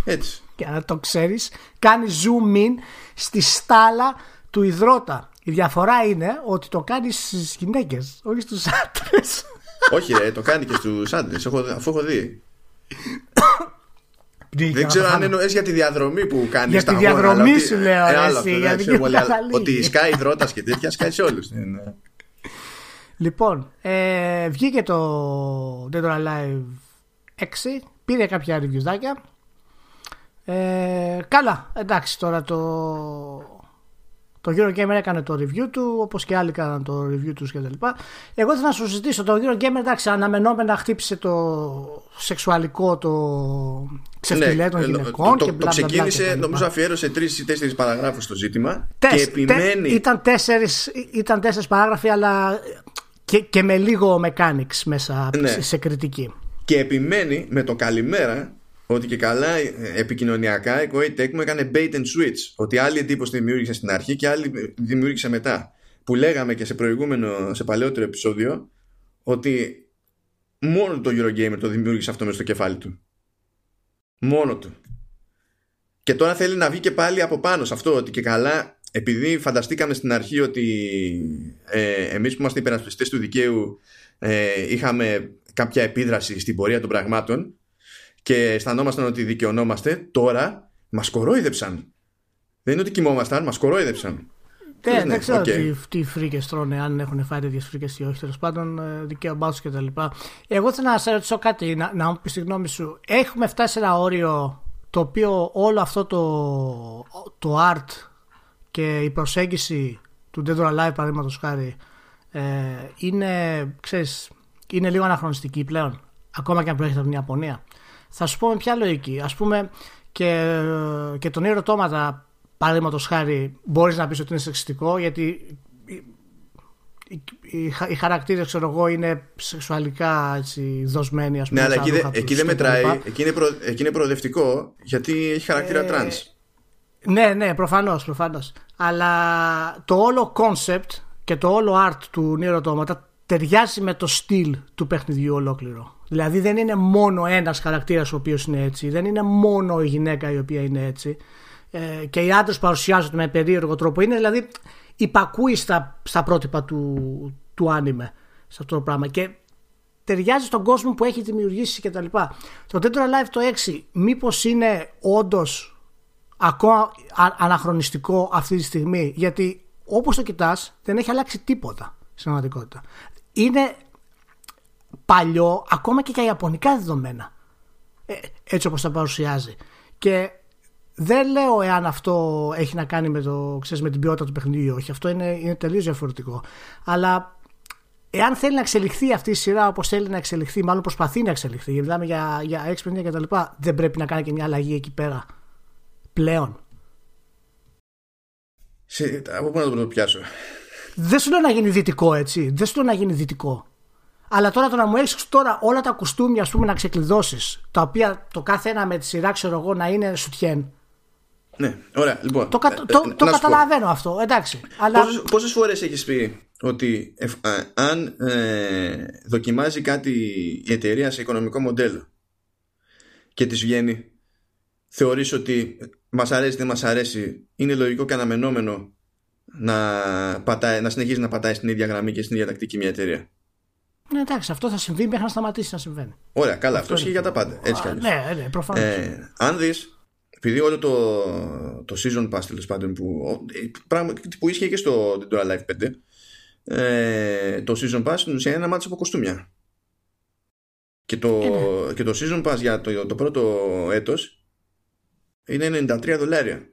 Έτσι. Και να το ξέρεις κάνει zoom in στη στάλα του υδρότα. Η διαφορά είναι ότι το κάνεις στις γυναίκες, όχι στους άντρες. όχι ρε, το κάνει και στους άντρες, αφού έχω δει. Δεν ξέρω αν εννοεί για τη διαδρομή που κάνεις Για τη διαδρομή σου λέω. Ε, άλλο αυτό, ότι σκάει δρότα και τέτοια, σκάει σε όλους. Λοιπόν, ε, βγήκε το Dead or Alive 6, πήρε κάποια ριβιουζάκια. Ε, καλά, εντάξει τώρα το, το Eurogamer έκανε το review του, όπως και άλλοι έκαναν το review τους κτλ. Εγώ θέλω να σου ζητήσω, το Eurogamer εντάξει, αναμενόμενα χτύπησε το σεξουαλικό, το ξεφτυλέ των ναι, γυναικών το, και μπλα, Το ξεκίνησε, νομίζω αφιέρωσε τρεις ή τέσσερις παραγράφους στο ζήτημα. Τεσ, και επιμένει. Τε, ήταν τέσσερις ήταν τέσσερις παράγραφοι, αλλά και, και με λίγο mechanics μέσα ναι. σε κριτική. Και επιμένει με το καλημέρα ότι και καλά ε, επικοινωνιακά η Koei Tecmo έκανε bait and switch. Ότι άλλη εντύπωση δημιούργησε στην αρχή και άλλη δημιούργησε μετά. Που λέγαμε και σε προηγούμενο, σε παλαιότερο επεισόδιο, ότι μόνο το Eurogamer το δημιούργησε αυτό μέσα στο κεφάλι του. Μόνο του. Και τώρα θέλει να βγει και πάλι από πάνω σε αυτό, ότι και καλά, επειδή φανταστήκαμε στην αρχή ότι ε, εμείς που είμαστε υπερασπιστές του δικαίου ε, είχαμε κάποια επίδραση στην πορεία των πραγμάτων, και αισθανόμασταν ότι δικαιωνόμαστε, τώρα μας κορόιδεψαν. Δεν είναι ότι κοιμόμασταν, μας κορόιδεψαν. Ναι, δεν ναι, ξέρω okay. τι, τι φρίκες τρώνε, αν έχουν φάει τέτοιες φρίκες ή όχι. Τέλος πάντων, ε, δικαίωμά τους κτλ. Εγώ θέλω να σε ρωτήσω κάτι, να, να μου πεις τη γνώμη σου. Έχουμε φτάσει σε ένα όριο το οποίο όλο αυτό το, το art και η προσέγγιση του Dead or Alive, παραδείγματος χάρη, ε, είναι, ξέρεις, είναι λίγο αναχρονιστική πλέον. Ακόμα και αν προέρχεται από την Ιαπωνία. Θα σου πω με ποια λογική. Ας πούμε και, και το NieR: Automata, παραδείγματος χάρη, μπορείς να πεις ότι είναι σεξιστικό γιατί οι, οι, οι χαρακτήρες, ξέρω εγώ, είναι σεξουαλικά έτσι, δοσμένοι, ας πούμε. Ναι, αλλά εκεί, εκεί δεν μετράει. Εκεί είναι, προ, εκεί είναι προοδευτικό γιατί έχει χαρακτήρα ε, τρανς. Ναι, ναι, προφανώς, προφανώς. Αλλά το όλο concept και το όλο art του NieR: Automata ταιριάζει με το στυλ του παιχνιδιού ολόκληρο. Δηλαδή δεν είναι μόνο ένας χαρακτήρας ο οποίος είναι έτσι, δεν είναι μόνο η γυναίκα η οποία είναι έτσι ε, και οι άντρες παρουσιάζονται με περίεργο τρόπο. Είναι δηλαδή υπακούει στα, στα πρότυπα του, του άνιμε σε αυτό το πράγμα και ταιριάζει στον κόσμο που έχει δημιουργήσει κτλ. Το Dead Live το 6 μήπως είναι όντως ακόμα αναχρονιστικό αυτή τη στιγμή; Γιατί όπως το κοιτάς δεν έχει αλλάξει τίποτα στην πραγματικότητα. Είναι παλιό ακόμα και για ιαπωνικά δεδομένα. Ε, έτσι όπως τα παρουσιάζει. Και δεν λέω εάν αυτό έχει να κάνει με, το, ξέρεις, με την ποιότητα του παιχνιδιού ή όχι. Αυτό είναι, είναι τελείως διαφορετικό. Αλλά εάν θέλει να εξελιχθεί αυτή η σειρά όπως θέλει να εξελιχθεί, μάλλον προσπαθεί να εξελιχθεί, γιατί μιλάμε για, για έξυπνη και τα λοιπά, δεν πρέπει να κάνει και μια αλλαγή εκεί πέρα. Πλέον. Σε, από πού να το πιάσω; Δεν σου λέω να γίνει δυτικό έτσι. Δεν σου λέω να γίνει δυτικό. Αλλά τώρα το να μου έχεις τώρα όλα τα κουστούμια ας πούμε, να ξεκλειδώσεις, τα οποία το κάθε ένα με τη σειρά ξέρω εγώ να είναι σουτιέν. Ναι, ωραία. Λοιπόν, το, κα, το, ε, το καταλαβαίνω αυτό. Εντάξει. Αλλά... Πόσες, πόσες φορές έχεις πει ότι αν ε, δοκιμάζει κάτι η εταιρεία σε οικονομικό μοντέλο και της βγαίνει θεωρείς ότι μας αρέσει δεν μας αρέσει είναι λογικό και αναμενόμενο να, πατάει, να συνεχίζει να πατάει στην ίδια γραμμή και στην ίδια τακτική μια εταιρεία; Ναι, εντάξει, αυτό θα συμβεί μέχρι να σταματήσει να συμβαίνει. Ωραία, καλά, αυτό, ισχύει για τα πάντα. Έτσι κι Ναι, ναι, προφανώς. Ε, αν δεις, επειδή όλο το, το season pass τέλος πάντων που, πράγμα, που ίσχυε και στο Dora Live 5, ε, το season pass στην ουσία είναι ένα μάτσο από κοστούμια. Και το, ε, ναι. και το season pass για το, το πρώτο έτος είναι 93 δολάρια.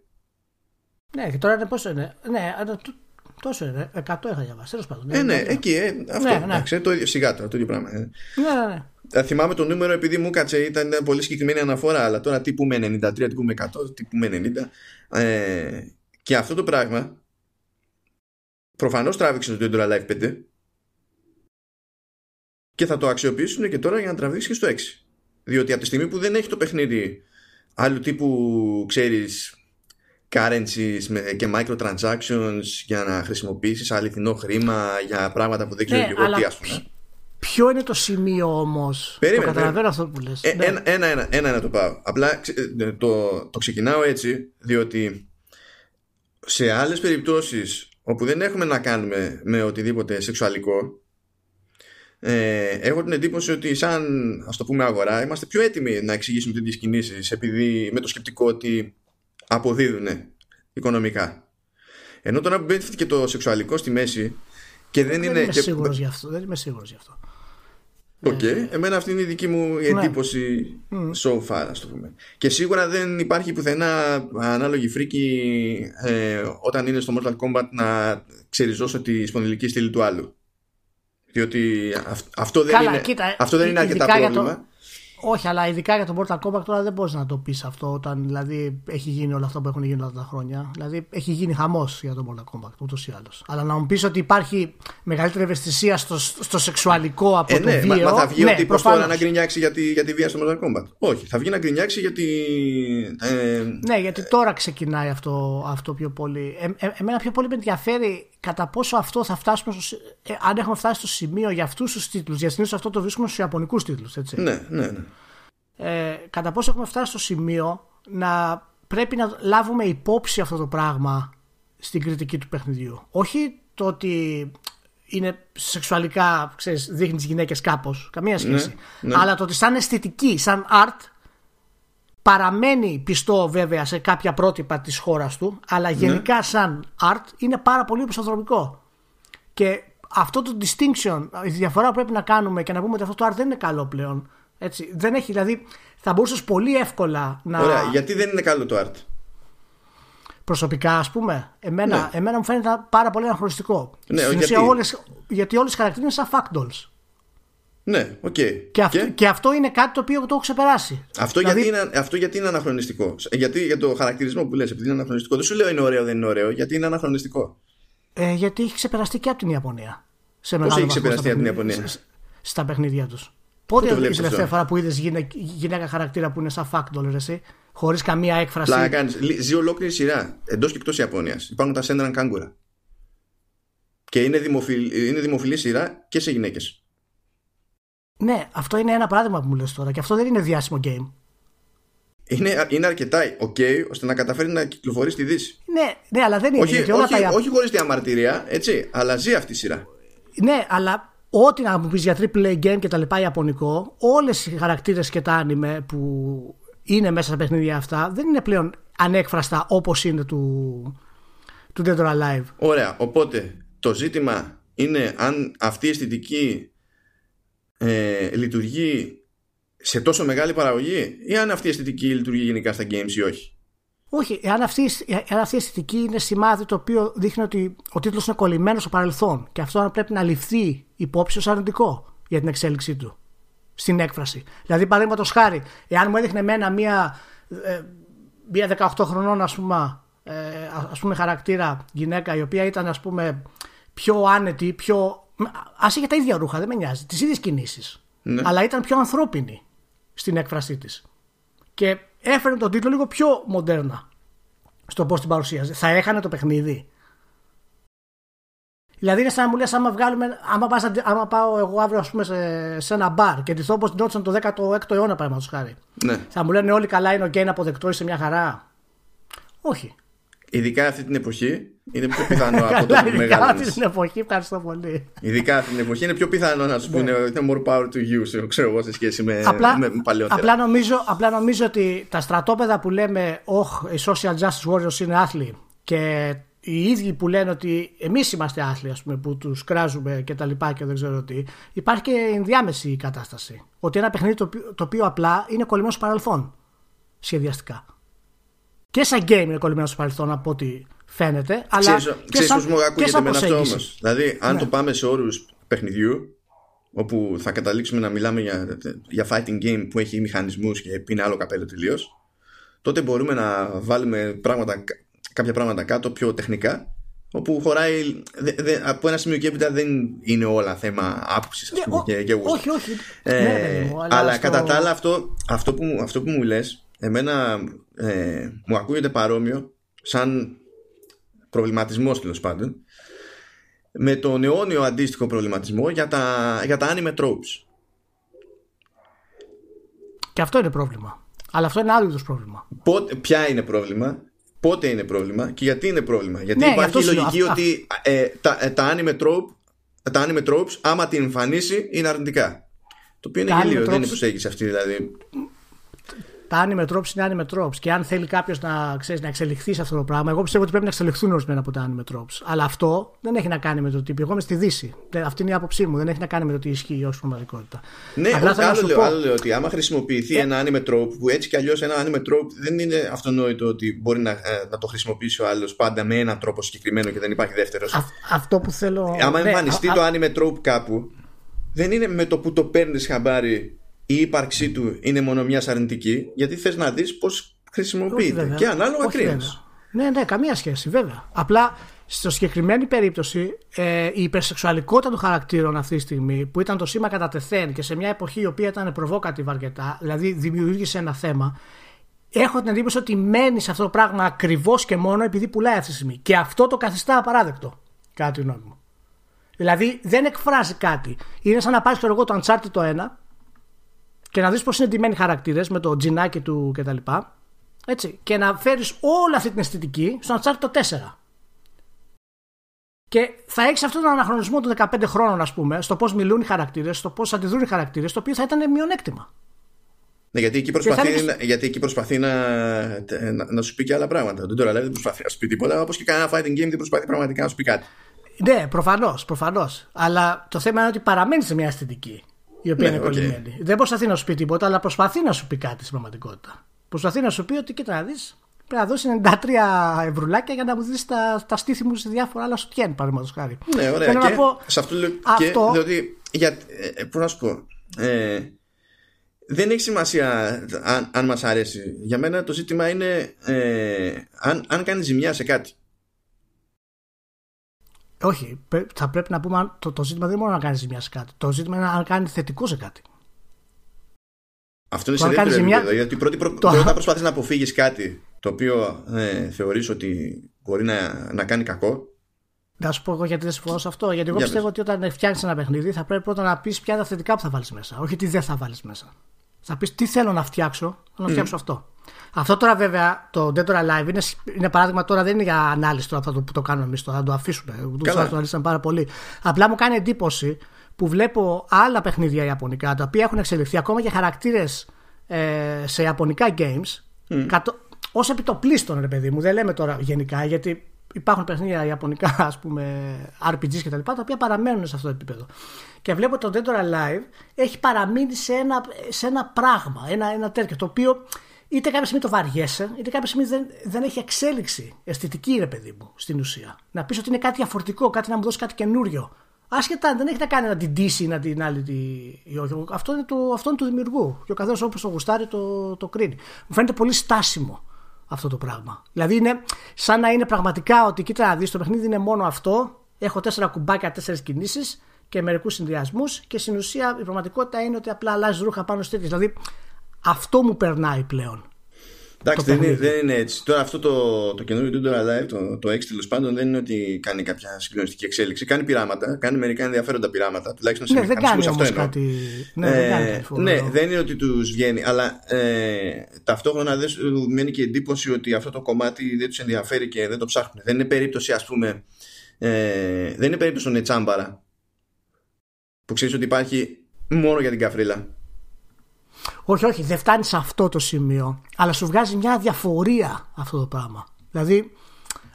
Ναι, και τώρα είναι πόσο είναι; Ναι, Τόσο είναι, 100 είχα διαβάσει. Τέλος πάντων. Ε, ναι, εκεί, ε, αυτό. Ναι, ναι. Εντάξει, το ίδιο, σιγά τώρα, το ίδιο πράγμα. Ε. Ναι, ναι, ναι. Θυμάμαι το νούμερο επειδή μου κάτσε, ήταν πολύ συγκεκριμένη αναφορά, αλλά τώρα τι πούμε 93, τι πούμε 100, τι πούμε 90. Ε, και αυτό το πράγμα προφανώς τράβηξε το Twitter Live 5 και θα το αξιοποιήσουν και τώρα για να τραβήξεις και στο 6. Διότι από τη στιγμή που δεν έχει το παιχνίδι άλλου τύπου, ξέρεις, currencies και microtransactions για να χρησιμοποιήσεις αληθινό χρήμα για πράγματα που δεν ξέρω ναι, και εγώ τι ας πούμε. Ποιο είναι το σημείο όμως; Το καταλαβαίνω αυτό που λες. Ε, ναι. ένα, ένα, ένα, ένα να το πάω. Απλά ε, το, το ξεκινάω έτσι, διότι σε άλλες περιπτώσεις όπου δεν έχουμε να κάνουμε με οτιδήποτε σεξουαλικό, ε, έχω την εντύπωση ότι σαν ας το πούμε αγορά είμαστε πιο έτοιμοι να εξηγήσουμε τέτοιες κινήσεις επειδή με το σκεπτικό ότι αποδίδουν οικονομικά ενώ τώρα μπαίνει και το σεξουαλικό στη μέση και δεν, δεν είναι. Είμαι και... σίγουρος γι' αυτό, δεν είμαι σίγουρος γι' αυτό. OK. Okay. Εμένα αυτή είναι η δική μου ναι. εντύπωση mm. so far, ας το πούμε. Και σίγουρα δεν υπάρχει πουθενά ανάλογη φρίκη ε, όταν είναι στο Mortal Kombat να ξεριζώσω τη σπονδυλική στήλη του άλλου. Διότι αυτό δεν Καλά, είναι, κοίτα, αυτό δεν είναι αρκετά πρόβλημα. Όχι, αλλά ειδικά για το Mortal Kombat τώρα δεν μπορείς να το πεις αυτό όταν δηλαδή έχει γίνει όλο αυτό που έχουν γίνει όλα τα χρόνια. Δηλαδή έχει γίνει χαμός για το Mortal Kombat ούτως ή άλλως. Αλλά να μου πεις ότι υπάρχει μεγαλύτερη ευαισθησία στο, στο σεξουαλικό από ε, το ναι, βίο. Μα, θα βγει ναι, ότι πώ τώρα να γκρινιάξει για τη, για τη βία στο Mortal Kombat; Όχι, θα βγει να γκρινιάξει γιατί. Ε, ναι, γιατί τώρα ξεκινάει αυτό, αυτό πιο πολύ. Ε, ε, εμένα πιο πολύ με ενδιαφέρει κατά πόσο αυτό θα φτάσουμε. Στο, ε, αν έχουμε φτάσει στο σημείο για αυτούς τους τίτλους. Για συνήθω αυτό το βρίσκουμε στους Ιαπωνικούς τίτλους. Ναι, ναι, ναι. Ε, κατά πόσο έχουμε φτάσει στο σημείο να πρέπει να λάβουμε υπόψη αυτό το πράγμα στην κριτική του παιχνιδιού. Όχι το ότι είναι σεξουαλικά, ξέρεις, δείχνεις τις γυναίκες κάπως, καμία ναι, σχέση. Ναι. Αλλά το ότι σαν αισθητική, σαν art, παραμένει πιστό βέβαια σε κάποια πρότυπα της χώρας του, αλλά ναι. γενικά σαν art είναι πάρα πολύ προσανδρομικό. Και αυτό το distinction, η διαφορά που πρέπει να κάνουμε και να πούμε ότι αυτό το art δεν είναι καλό πλέον, έτσι, δεν έχει, δηλαδή θα μπορούσες πολύ εύκολα να. Ωραία, γιατί δεν είναι καλό το art; Προσωπικά, ας πούμε, εμένα, ναι. εμένα μου φαίνεται πάρα πολύ αναχρονιστικό. Ναι, Στην γιατί; όλες, γιατί όλες οι χαρακτήρες είναι σαν factdols. Ναι, OK. Okay. Και, αυτό, και; και αυτό είναι κάτι το οποίο το έχω ξεπεράσει. Αυτό, δηλαδή... γιατί, είναι, αυτό γιατί είναι αναχρονιστικό; Γιατί για το χαρακτηρισμό που λες, επειδή είναι αναχρονιστικό. Δεν σου λέω είναι ωραίο, δεν είναι ωραίο, γιατί είναι αναχρονιστικό. Ε, γιατί έχει ξεπεραστεί και από την Ιαπωνία. Πώς έχει ξεπεραστεί από την Ιαπωνία; Στα παιχνίδια τους. Πότε είναι η τελευταία φορά που είδες γυναίκα χαρακτήρα που είναι σαν factor, εσύ, χωρίς καμία έκφραση; Πλάκα κάνεις. Ζει ολόκληρη σειρά εντός και εκτός Ιαπωνίας. Υπάρχουν τα Senran Kagura. Και είναι, δημοφιλ... είναι δημοφιλή σειρά και σε γυναίκες. Ναι, αυτό είναι ένα παράδειγμα που μου λες τώρα και αυτό δεν είναι διάσημο game. Είναι, είναι αρκετά ok ώστε να καταφέρει να κυκλοφορείς στη Δύση. Ναι, ναι αλλά δεν είναι. Όχι, όχι, τα... όχι χωρίς διαμαρτυρία, έτσι, αλλά ζει αυτή η σειρά. Ναι, αλλά ό,τι να μου πεις για triple game και τα λοιπά Ιαπωνικό, όλες οι χαρακτήρες και τα άνιμε που είναι μέσα στα παιχνίδια αυτά δεν είναι πλέον ανέκφραστα όπως είναι του, του Dead or Alive. Ωραία. Οπότε το ζήτημα είναι αν αυτή η αισθητική ε, λειτουργεί σε τόσο μεγάλη παραγωγή ή αν αυτή η αισθητική λειτουργεί γενικά στα games ή όχι. Όχι, εάν αυτή, εάν αυτή η αισθητική είναι σημάδι το οποίο δείχνει ότι ο τίτλος είναι κολλημένος στο παρελθόν και αυτό πρέπει να ληφθεί υπόψη ως αρνητικό για την εξέλιξή του στην έκφραση. Δηλαδή, παραδείγματος χάρη, εάν μου έδειχνε εμένα μία, ε, μία 18 χρονών, ας πούμε, ε, ας πούμε, χαρακτήρα γυναίκα η οποία ήταν ας πούμε πιο άνετη, πιο. Α είχε τα ίδια ρούχα, δεν με νοιάζει, τις ίδιες κινήσεις. Ναι. Αλλά ήταν πιο ανθρώπινη στην έκφρασή της. Και έφερε τον τίτλο λίγο πιο μοντέρνα στο πώς την παρουσίαζε. Θα έχανε το παιχνίδι. Δηλαδή είναι σαν να μου λες άμα, βγάλουμε, άμα, πας, άμα πάω εγώ αύριο ας πούμε, σε, σε ένα μπαρ και τη όπως την το 16ο αιώνα παραδείγματος χάρη. Ναι. Θα μου λένε όλοι καλά είναι ο να αποδεκτό είσαι μια χαρά. Όχι. Ειδικά αυτή την εποχή είναι πιο πιθανό από το που Ειδικά αυτή την εποχή, ευχαριστώ πολύ. Ειδικά αυτή την εποχή είναι πιο πιθανό να σου πούνε ότι είναι more power to you, ξέρω εγώ, σε σχέση με, απλά, με παλιότερα. Απλά νομίζω, απλά νομίζω ότι τα στρατόπεδα που λέμε, Όχι, οι social justice warriors είναι άθλοι και οι ίδιοι που λένε ότι εμείς είμαστε άθλοι, ας πούμε, που τους κράζουμε και τα λοιπά και δεν ξέρω τι, υπάρχει και ενδιάμεση κατάσταση. Ότι ένα παιχνίδι το οποίο, το οποίο απλά είναι κολλημένο στο παρελθόν σχεδιαστικά. Και σαν game είναι κολλημένο στο παρελθόν από ό,τι φαίνεται. Αλλά ξέρεις, και ξέρεις σαν, πώς μου ακούγεται με αυτό όμως. Δηλαδή, αν ναι. το πάμε σε όρους παιχνιδιού, όπου θα καταλήξουμε να μιλάμε για, για fighting game που έχει μηχανισμούς και είναι άλλο καπέλο τελείως, τότε μπορούμε να βάλουμε πράγματα, κάποια πράγματα κάτω πιο τεχνικά όπου χωράει δε, δε, από ένα σημείο και έπειτα δεν είναι όλα θέμα άποψης yeah, πούμε, και, και όχι όχι ε, ναι, αλλά, αλλά στο... κατά τα άλλα αυτό, αυτό, που, αυτό που μου λες εμένα ε, μου ακούγεται παρόμοιο σαν προβληματισμός τέλος πάντων με τον αιώνιο αντίστοιχο προβληματισμό για τα, για τα anime tropes. Και αυτό είναι πρόβλημα. Αλλά αυτό είναι άλλο είδος πρόβλημα. Πότε, ποια είναι πρόβλημα, πότε είναι πρόβλημα και γιατί είναι πρόβλημα. Γιατί ναι, υπάρχει η λογική ότι ε, τα, ε, τα anime trope τα anime tropes, άμα την εμφανίσει, είναι αρνητικά. Το οποίο είναι γελίο, δεν είναι προσέγγιση αυτή δηλαδή τα anime tropes είναι anime tropes. Και αν θέλει κάποιος να, να εξελιχθεί σε αυτό το πράγμα, εγώ πιστεύω ότι πρέπει να εξελιχθούν ορισμένα από τα anime tropes. Αλλά αυτό δεν έχει να κάνει με το τι. Εγώ είμαι στη Δύση. Αυτή είναι η άποψή μου. Δεν έχει να κάνει με το τι ισχύει ως πραγματικότητα. Ναι, Απλά άλλο, λέω, άλλο λέω ότι άμα χρησιμοποιηθεί ε... ένα anime trope, που έτσι κι αλλιώς ένα anime trope δεν είναι αυτονόητο ότι μπορεί να, ε, να το χρησιμοποιήσει ο άλλος πάντα με έναν τρόπο συγκεκριμένο και δεν υπάρχει δεύτερος. Αυτό που θέλω. Άμα ναι, εμφανιστεί το anime trope κάπου, δεν είναι με το που το παίρνεις χαμπάρι η ύπαρξή του είναι μόνο μιας αρνητική, γιατί θες να δεις πώς χρησιμοποιείται. και ανάλογα κρίνεις. Ναι, ναι, καμία σχέση, βέβαια. Απλά στο συγκεκριμένη περίπτωση ε, η υπερσεξουαλικότητα των χαρακτήρων αυτή τη στιγμή, που ήταν το σήμα κατά τεθέν και σε μια εποχή η οποία ήταν provocative αρκετά, δηλαδή δημιούργησε ένα θέμα, έχω την εντύπωση ότι μένει σε αυτό το πράγμα ακριβώς και μόνο επειδή πουλάει αυτή τη στιγμή. Και αυτό το καθιστά απαράδεκτο, κατά τη γνώμη μου. Δηλαδή δεν εκφράζει κάτι. Είναι σαν να πάρεις το εγώ το Uncharted το 1 και να δεις πώς είναι ντυμένοι χαρακτήρες με το τζινάκι του κτλ. Έτσι, και να φέρεις όλη αυτή την αισθητική στο Uncharted το 4. Και θα έχεις αυτόν τον αναχρονισμό των 15 χρόνων, ας πούμε, στο πώς μιλούν οι χαρακτήρες, στο πώς αντιδρούν οι χαρακτήρες, το οποίο θα ήταν μειονέκτημα. Ναι, γιατί εκεί προσπαθεί, να, γιατί εκεί προσπαθεί να, να, να, σου πει και άλλα πράγματα. Δεν τώρα λέει δεν προσπαθεί να σου πει τίποτα, όπως και κανένα fighting game δεν προσπαθεί πραγματικά να σου πει κάτι. Ναι, προφανώς, προφανώς. Αλλά το θέμα είναι ότι παραμένει σε μια αισθητική η οποία ναι, είναι κολλημένη. Δεν προσπαθεί να σου πει τίποτα, αλλά προσπαθεί να σου πει κάτι στην πραγματικότητα. Προσπαθεί να σου πει ότι κοίτα να δεις, πρέπει να δώσει 93 ευρουλάκια για να μου δεις τα, τα στήθη μου σε διάφορα άλλα σουτιέν, παραδείγματος χάρη. Ναι, ωραία. και πω, σε αυτό λέω αυτό... και ότι. Για, ε, πώς να σου πω. Ε, δεν έχει σημασία αν, αν μας αρέσει. Για μένα το ζήτημα είναι ε, αν, αν κάνει ζημιά σε κάτι. Όχι, θα πρέπει να πούμε το, το ζήτημα δεν είναι μόνο να κάνεις ζημιά σε κάτι. Το ζήτημα είναι να κάνεις θετικό σε κάτι. Αυτό είναι σε δεύτερο επίπεδο. Γιατί πρώτη, προ... το... πρώτα προσπαθείς να αποφύγεις κάτι το οποίο ε, θεωρείς ότι μπορεί να, να κάνει κακό. Να σου πω εγώ γιατί δεν συμφωνώ σε αυτό. Γιατί εγώ πιστεύω ότι όταν φτιάχνεις ένα παιχνίδι θα πρέπει πρώτα να πεις ποια είναι τα θετικά που θα βάλεις μέσα. Όχι τι δεν θα βάλεις μέσα. Θα πεις τι θέλω να φτιάξω. Θέλω να φτιάξω αυτό. Αυτό τώρα βέβαια το Dead or Alive είναι, είναι παράδειγμα τώρα δεν είναι για ανάλυση τώρα το, που το κάνουμε εμείς τώρα, θα το αφήσουμε. Το αναλύσαμε πάρα πολύ. Απλά μου κάνει εντύπωση που βλέπω άλλα παιχνίδια ιαπωνικά τα οποία έχουν εξελιχθεί ακόμα και χαρακτήρες ε, σε ιαπωνικά games mm. κατο... ως επιτοπλίστων ρε παιδί μου. Δεν λέμε τώρα γενικά γιατί υπάρχουν παιχνίδια ιαπωνικά ας πούμε RPGs και τα λοιπά τα οποία παραμένουν σε αυτό το επίπεδο. Και βλέπω το Dead or Alive έχει παραμείνει σε ένα, σε ένα πράγμα, ένα, ένα τέτοιο το οποίο είτε κάποια στιγμή το βαριέσαι, είτε κάποια στιγμή δεν, δεν έχει εξέλιξη αισθητική, ρε παιδί μου, στην ουσία. Να πεις ότι είναι κάτι διαφορετικό, κάτι να μου δώσει κάτι καινούριο. Άσχετα, δεν έχει να κάνει να την τύσει ή να την άλλη. Τη... Αυτό, είναι το, αυτό είναι του δημιουργού. Και ο καθένας όπως το γουστάρει το, το κρίνει. Μου φαίνεται πολύ στάσιμο αυτό το πράγμα. Δηλαδή είναι σαν να είναι πραγματικά ότι κοίτα να δεις το παιχνίδι είναι μόνο αυτό. Έχω τέσσερα κουμπάκια, τέσσερις κινήσεις και μερικούς συνδυασμούς. Και στην ουσία η πραγματικότητα είναι ότι απλά αλλάζεις ρούχα πάνω στι Δηλαδή αυτό μου περνάει πλέον. Εντάξει, δεν είναι, δεν είναι έτσι. Τώρα αυτό το, το καινούριο Doodle Alive, το, το X τέλος πάντων, δεν είναι ότι κάνει κάποια συγκλονιστική εξέλιξη. Κάνει πειράματα, κάνει μερικά ενδιαφέροντα πειράματα. Τουλάχιστον σε ναι, δεν κάνει αυτό εννοώ. Κάτι... Ναι, ε, δεν, κάνει ναι, δεν είναι ότι τους βγαίνει, αλλά ε, ταυτόχρονα δεν σου μένει και εντύπωση ότι αυτό το κομμάτι δεν τους ενδιαφέρει και δεν το ψάχνουν. Δεν είναι περίπτωση, ας πούμε, ε, δεν είναι περίπτωση ο Τσάμπαρα που ξέρεις ότι υπάρχει μόνο για την καφρίλα. Όχι, όχι, δεν φτάνει σε αυτό το σημείο. Αλλά σου βγάζει μια διαφορία αυτό το πράγμα. Δηλαδή,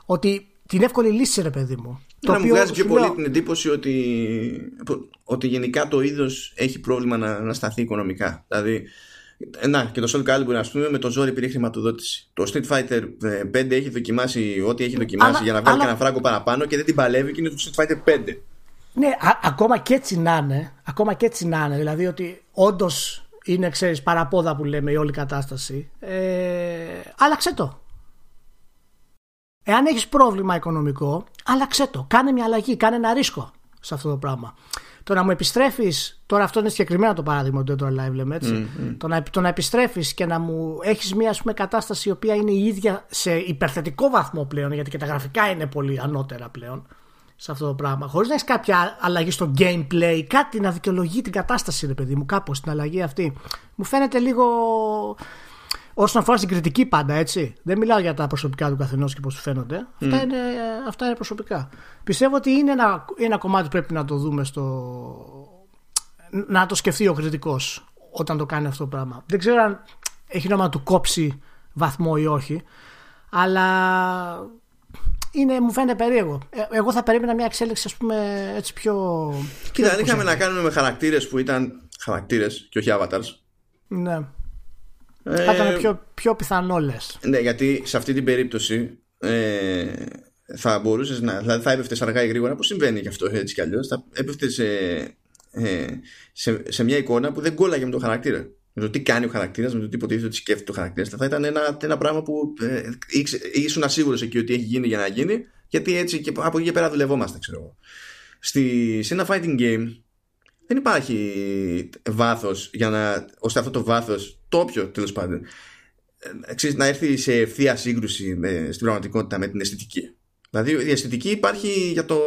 ότι την εύκολη λύση, ρε παιδί μου. Το μου βγάζει πιο πολύ την εντύπωση ότι, ότι γενικά το είδος έχει πρόβλημα να, να σταθεί οικονομικά. Δηλαδή, να, και το Soul Calibur, ας πούμε, με το ζόρι πήρε χρηματοδότηση. Το Street Fighter 5 έχει δοκιμάσει ό,τι έχει δοκιμάσει για να βγάλει αλλά... ένα φράγκο παραπάνω και δεν την παλεύει και είναι το Street Fighter 5. Ναι, α, ακόμα και έτσι να είναι. Ακόμα και έτσι να είναι. Δηλαδή ότι όντως είναι, ξέρεις, παραπόδα που λέμε η όλη κατάσταση. Ε, άλλαξε το. Εάν έχεις πρόβλημα οικονομικό, άλλαξε το. Κάνε μια αλλαγή, κάνε ένα ρίσκο σε αυτό το πράγμα. Το να μου επιστρέφεις, τώρα αυτό είναι συγκεκριμένο το παράδειγμα του το live λέμε έτσι, Το, να, το να επιστρέφεις και να μου έχεις μια ας πούμε, κατάσταση η οποία είναι η ίδια σε υπερθετικό βαθμό πλέον, γιατί και τα γραφικά είναι πολύ ανώτερα πλέον, σε αυτό το πράγμα. Χωρίς να έχεις κάποια αλλαγή στο gameplay, κάτι να δικαιολογεί την κατάσταση, ρε παιδί μου, κάπως την αλλαγή αυτή. Μου φαίνεται λίγο. όσον αφορά στην κριτική πάντα, έτσι. Δεν μιλάω για τα προσωπικά του καθενός και πώς του φαίνονται. Αυτά, είναι, αυτά είναι προσωπικά. Πιστεύω ότι είναι ένα, ένα κομμάτι που πρέπει να το δούμε στο. να το σκεφτεί ο κριτικός όταν το κάνει αυτό το πράγμα. Δεν ξέρω αν έχει νόημα να του κόψει βαθμό ή όχι. Αλλά είναι, μου φαίνεται περίεργο. Ε, εγώ θα περίμενα μια εξέλιξη, ας πούμε, έτσι πιο. Κοίτα, αν είχαμε να κάνουμε με χαρακτήρες που ήταν χαρακτήρες και όχι avatars. Ναι. Ε, θα ήταν πιο, πιο πιθανό λε. Ναι, γιατί σε αυτή την περίπτωση ε, θα μπορούσες να. Δηλαδή θα έπεφτες αργά ή γρήγορα, που συμβαίνει και αυτό έτσι κι αλλιώς. Θα έπεφτες σε, ε, σε, σε, μια εικόνα που δεν κόλλαγε με τον χαρακτήρα. Με το τι κάνει ο χαρακτήρας, με το τι υποτίθεται ότι σκέφτεται ο χαρακτήρας. Θα ήταν ένα, ένα πράγμα που ε, ήσουν ασίγουρος εκεί ότι έχει γίνει για να γίνει, γιατί έτσι και από εκεί και πέρα δουλευόμαστε, ξέρω εγώ. Στη, σε ένα fighting game δεν υπάρχει βάθος για να. ώστε αυτό το βάθος, το όποιο τέλος πάντων, ε, να έρθει σε ευθεία σύγκρουση με, στην πραγματικότητα με την αισθητική. Δηλαδή η αισθητική υπάρχει για το,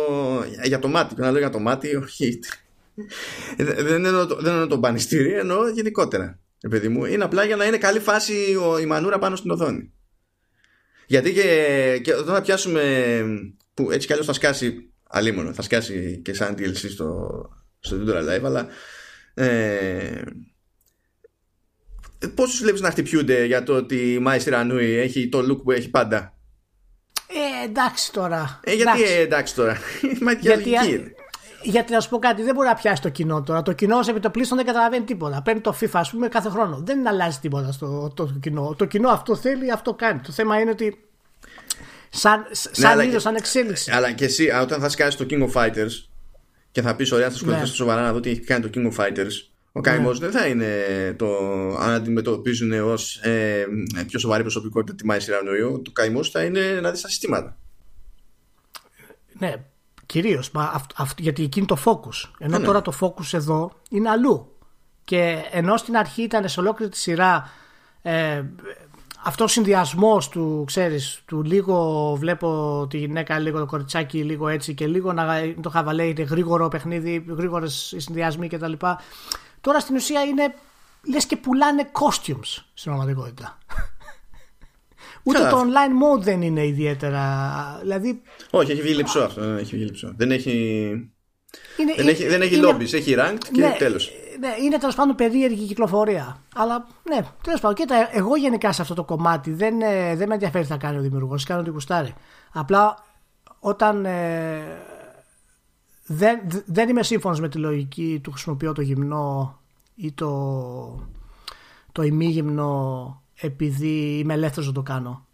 για το μάτι. Και να λέω για το μάτι, όχι δεν εννοώ, δεν εννοώ το μπανιστήρι, εννοώ γενικότερα. Παιδί μου. Είναι απλά για να είναι καλή φάση η μανούρα πάνω στην οθόνη. Γιατί και, και όταν θα πιάσουμε που έτσι κι αλλιώς θα σκάσει αλίμονο, θα σκάσει και σαν DLC στο, στο Tutorial Live, αλλά ε, πόσους βλέπεις να χτυπιούνται για το ότι η Μάη Σιρανούι έχει το look που έχει πάντα; Ε, εντάξει τώρα. Ε, γιατί εντάξει, ε, εντάξει τώρα. γιατί, γιατί να σου πω κάτι, δεν μπορεί να πιάσει το κοινό τώρα. Το κοινό σε επιτοπλίστων δεν καταλαβαίνει τίποτα. Παίρνει το FIFA, ας πούμε, κάθε χρόνο. Δεν αλλάζει τίποτα στο το, κοινό. Το κοινό αυτό θέλει, αυτό κάνει. Το θέμα είναι ότι. Σαν, σαν ναι, σαν εξέλιξη. Αλλά και εσύ, όταν θα σκάσει το King of Fighters και θα πεις: Ωραία, θα σχολιάσω ναι. σοβαρά να δω τι έχει κάνει το King of Fighters. Ο καημός ναι. δεν θα είναι το αν αντιμετωπίζουν ως ε, πιο σοβαρή προσωπικότητα τη Μάη Σιρανοϊό. Το καημός θα είναι να δει τα συστήματα. Ναι, Κυρίως. Γιατί εκεί είναι το focus. Ενώ ναι. τώρα το focus εδώ είναι αλλού. Και ενώ στην αρχή ήταν σε ολόκληρη τη σειρά ε, αυτός ο συνδυασμός του, ξέρεις, του λίγο βλέπω τη γυναίκα, λίγο το κοριτσάκι, λίγο έτσι και λίγο να, το χαβαλέ είναι γρήγορο παιχνίδι, γρήγορες συνδυασμοί κτλ. Τώρα στην ουσία είναι λες και πουλάνε costumes στην πραγματικότητα. Ούτε το online mode δεν είναι ιδιαίτερα. Δηλαδή... Όχι, έχει βγει λυψό αυτό. Δεν έχει βγει λυψό. Δεν έχει. Είναι, δεν, έχει, δεν έχει lobbies, έχει ranked και ναι, τέλος. Ναι, είναι τέλος πάντων περίεργη κυκλοφορία. Αλλά ναι, τέλος πάντων. Κοίτα, εγώ γενικά σε αυτό το κομμάτι δεν, ε, δεν με ενδιαφέρει τι θα κάνει ο δημιουργός. Κάνω ό,τι κουστάρει. Απλά όταν. Ε, δεν, δεν είμαι σύμφωνος με τη λογική του χρησιμοποιώ το γυμνό ή το, το ημίγυμνο επειδή είμαι ελεύθερος να το κάνω.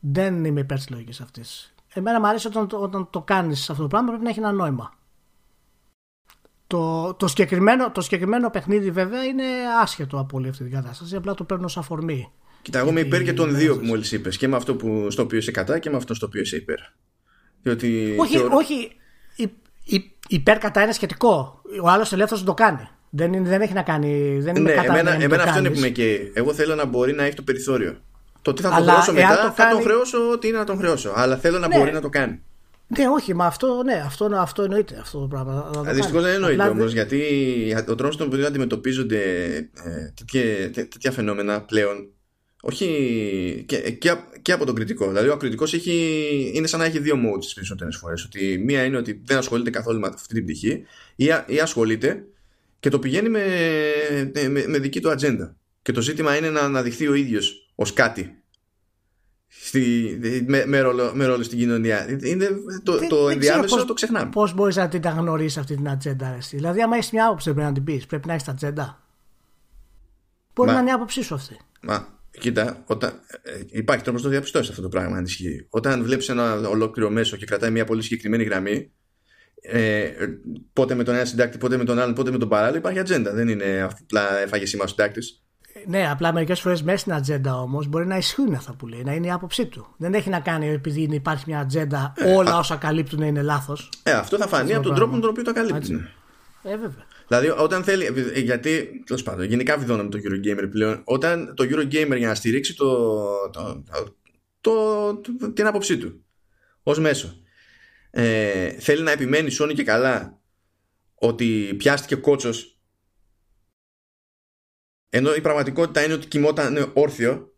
Δεν είμαι υπέρ τη λογική αυτής. Εμένα μου αρέσει όταν, όταν το κάνεις αυτό το πράγμα πρέπει να έχει ένα νόημα. Το, το, συγκεκριμένο, το συγκεκριμένο παιχνίδι βέβαια είναι άσχετο από όλη αυτή την κατάσταση. Απλά το παίρνω σαν αφορμή. Κοίτα, εγώ είμαι υπέρ και των δύο που μόλις είπες. Και με αυτό που, στο οποίο είσαι κατά και με αυτό στο οποίο είσαι υπέρ. Διότι όχι, όχι. υπέρ κατά είναι σχετικό. Ο άλλος ελεύθερος το κάνει. Δεν, είναι, δεν έχει να κάνει. Δεν είναι ναι, κατά εμένα, εμένα αυτό είναι που με καίει. Εγώ θέλω να μπορεί να έχει το περιθώριο. Το τι θα τον χρεώσω μετά, το θα τον χρεώσω ό,τι είναι να τον χρεώσω. Αλλά θέλω να ναι. μπορεί να το κάνει. Ναι, όχι, μα αυτό, ναι, αυτό, αυτό εννοείται αυτό το πράγμα. Δυστυχώς δεν εννοείται όμως, γιατί ο τρόπος στον οποίο αντιμετωπίζονται ε, τέτοια, τέτοια φαινόμενα πλέον όχι και, και, και, από τον κριτικό. Δηλαδή, ο κριτικός είναι σαν να έχει δύο modes τις περισσότερες φορές. Ότι μία είναι ότι δεν ασχολείται καθόλου με αυτή την πτυχή, ή, ή ασχολείται και το πηγαίνει με, με, με δική του ατζέντα. Και το ζήτημα είναι να αναδειχθεί ο ίδιος ως κάτι. Στη, με, με, ρόλο, με ρόλο στην κοινωνία. Είναι το, δεν, το ενδιάμεσο πώς, το ξεχνάμε. Πώς μπορείς να την γνωρίσεις αυτή την ατζέντα, εσύ. Δηλαδή, άμα έχεις μια άποψη, πρέπει να την πεις. Πρέπει να έχεις ατζέντα. Μπορεί να είναι η άποψή σου αυτή. Μα, κοίτα, όταν, ε, υπάρχει τρόπος να το διαπιστώσεις αυτό το πράγμα αν ισχύει. Όταν βλέπεις ένα ολόκληρο μέσο και κρατάει μια πολύ συγκεκριμένη γραμμή, ε, πότε με τον ένα συντάκτη, πότε με τον άλλον, πότε με τον παράλληλο, υπάρχει ατζέντα. Δεν είναι απλά έφαγες σήμα ο συντάκτη. Ναι, απλά μερικές φορές μέσα στην ατζέντα όμως μπορεί να ισχύουν αυτά που λέει, να είναι η άποψή του. Δεν έχει να κάνει επειδή υπάρχει μια ατζέντα, ε, όλα α... όσα καλύπτουν είναι λάθος. Ε, αυτό θα φανεί από τον τρόπο με τον οποίο το καλύπτουν. Ε, βέβαια. Δηλαδή, όταν θέλει. Γιατί, τέλος πάντων, γενικά βιδώναμε το Eurogamer πλέον. Όταν το Eurogamer για να στηρίξει το, το, το, το την άποψή του ως μέσο ε, θέλει να επιμένει Sony και καλά ότι πιάστηκε κότσος ενώ η πραγματικότητα είναι ότι κοιμόταν όρθιο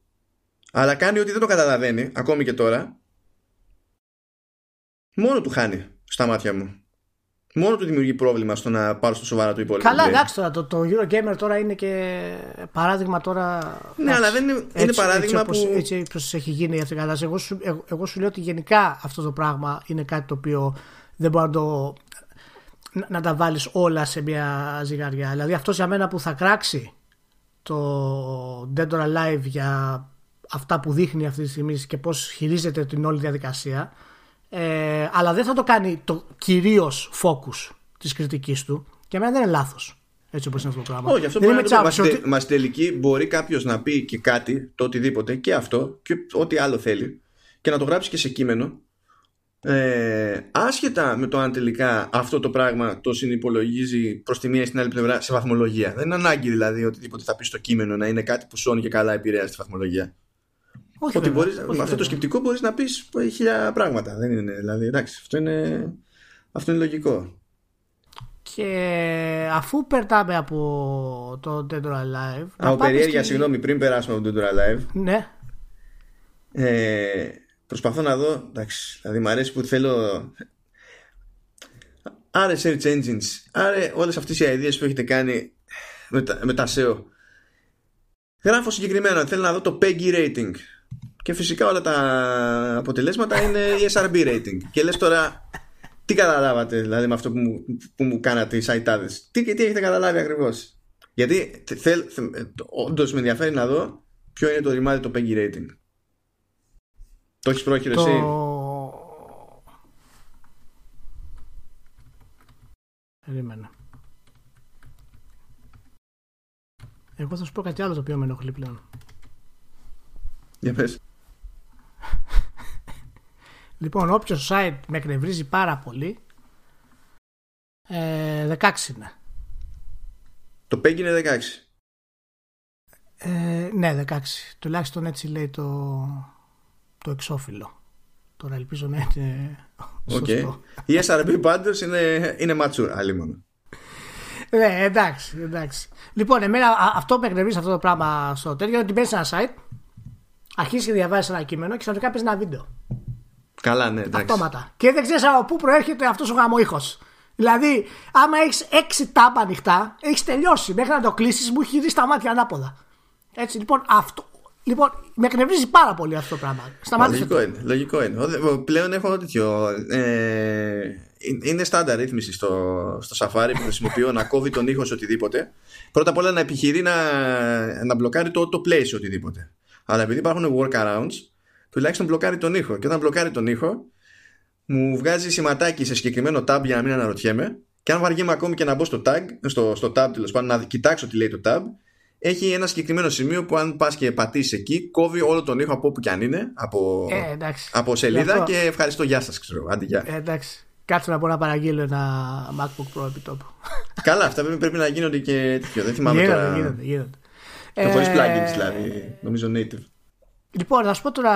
Αλλά κάνει ότι δεν το καταλαβαίνει, ακόμη και τώρα. Μόνο του χάνει στα μάτια μου. Μόνο του δημιουργεί πρόβλημα στο να πάρω στο σοβαρά του υπόλοιπο. Καλά, εντάξει τώρα. Το, το Eurogamer τώρα είναι και παράδειγμα τώρα. Ναι, αλλά δεν είναι, είναι παράδειγμα έτσι, που. Έτσι, έτσι έχει γίνει αυτή η κατάσταση. Εγώ, σου, εγώ, εγώ σου λέω ότι γενικά αυτό το πράγμα είναι κάτι το οποίο δεν μπορεί να το. να, να τα βάλεις όλα σε μια ζυγαριά. Δηλαδή αυτό για μένα που θα κράξει το Dead or Alive για αυτά που δείχνει αυτή τη στιγμή και πώς χειρίζεται την όλη διαδικασία ε, αλλά δεν θα το κάνει το κυρίως focus της κριτικής του και εμένα δεν είναι λάθος έτσι όπως είναι αυτό το πράγμα. Όχι, αυτό δεν μπορεί να το ότι... Μας στην τελική μπορεί κάποιος να πει και κάτι, το οτιδήποτε, και αυτό, και ό,τι άλλο θέλει, και να το γράψει και σε κείμενο. Ε, άσχετα με το αν τελικά αυτό το πράγμα το συνυπολογίζει προς τη μία ή στην άλλη πλευρά σε βαθμολογία. Δεν είναι ανάγκη δηλαδή οτιδήποτε θα πει στο κείμενο να είναι κάτι που σώνει και καλά επηρεάζει τη βαθμολογία. Όχι, ότι μπορείς, όχι, με αυτό το σκεπτικό μπορείς να πεις χίλια πράγματα. Δεν είναι, δηλαδή, εντάξει, αυτό είναι, αυτό είναι λογικό. Και αφού περνάμε από το Dead or Alive. Από περιέργεια, στη... συγγνώμη, πριν περάσουμε από το Dead or Alive. Ναι. Ε, προσπαθώ να δω. Εντάξει, δηλαδή μου αρέσει που θέλω. Άρε search engines, άρε όλες αυτές οι ιδέε που έχετε κάνει με τα, με τα SEO. Γράφω συγκεκριμένα, θέλω να δω το PEGI rating. Και φυσικά όλα τα αποτελέσματα είναι ESRB rating. Και λες τώρα, τι καταλάβατε δηλαδή με αυτό που μου, που μου κάνατε οι σαϊτάδες; Τι, τι έχετε καταλάβει ακριβώς; Γιατί θέλ, όντως με ενδιαφέρει να δω ποιο είναι το ρημάδι το PEGI rating. Το έχεις πρόχειρο το... εσύ; Περίμενα. Εγώ θα σου πω κάτι άλλο το οποίο με ενοχλεί πλέον. Για πες. Λοιπόν, όποιος site με εκνευρίζει πάρα πολύ, ε, 16 είναι. Το PEG είναι 16. Ε, ναι, 16. Τουλάχιστον έτσι λέει το, το εξώφυλλο. Τώρα ελπίζω να είναι σωστό. Η SRB πάντως είναι, είναι mature, άλλη μόνο. Ναι, εντάξει, εντάξει. Λοιπόν, εμένα αυτό που εκνευρίζει αυτό το πράγμα στο τέλο είναι ότι μπαίνεις σε ένα site, αρχίζεις και διαβάζεις ένα κείμενο και ξαφνικά παίζεις ένα βίντεο. Καλά, ναι, εντάξει. Αυτόματα. Και δεν ξέρεις από πού προέρχεται αυτός ο γαμοήχο. Δηλαδή, άμα έχεις έξι τάμπα ανοιχτά, έχεις τελειώσει. Μέχρι να το κλείσεις, μου έχει δει στα μάτια ανάποδα. Έτσι, λοιπόν, αυτό. Λοιπόν, με εκνευρίζει πάρα πολύ αυτό το πράγμα. Σταμάτησε. Λογικό είναι. Λογικό είναι. Πλέον έχω τέτοιο. Ε, είναι στάνταρ ρύθμιση στο, στο Safari που χρησιμοποιώ να κόβει τον ήχο σε οτιδήποτε. Πρώτα απ' όλα να επιχειρεί να, να μπλοκάρει το, το play σε οτιδήποτε. Αλλά επειδή υπάρχουν workarounds, τουλάχιστον μπλοκάρει τον ήχο. Και όταν μπλοκάρει τον ήχο, μου βγάζει σηματάκι σε συγκεκριμένο tab για να μην αναρωτιέμαι. Και αν βαριέμαι ακόμη και να μπω στο tag, στο, στο tab τέλος πάντων, να κοιτάξω τι λέει το tab, έχει ένα συγκεκριμένο σημείο που αν πας και πατήσεις εκεί, κόβει όλο τον ήχο από όπου και αν είναι, από, ε, από σελίδα αυτό... και ευχαριστώ, γεια σας, ξέρω. Άντε, γεια. Ε, εντάξει. Κάτσε να μπορώ να παραγγείλω ένα MacBook Pro επί τόπου. Καλά, αυτά πρέπει να γίνονται και τέτοιο. Δεν θυμάμαι γίνονται, τώρα. Γίνονται, γίνονται. Και χωρίς ε... plugins δηλαδή. Νομίζω native. Λοιπόν, να σου πω τώρα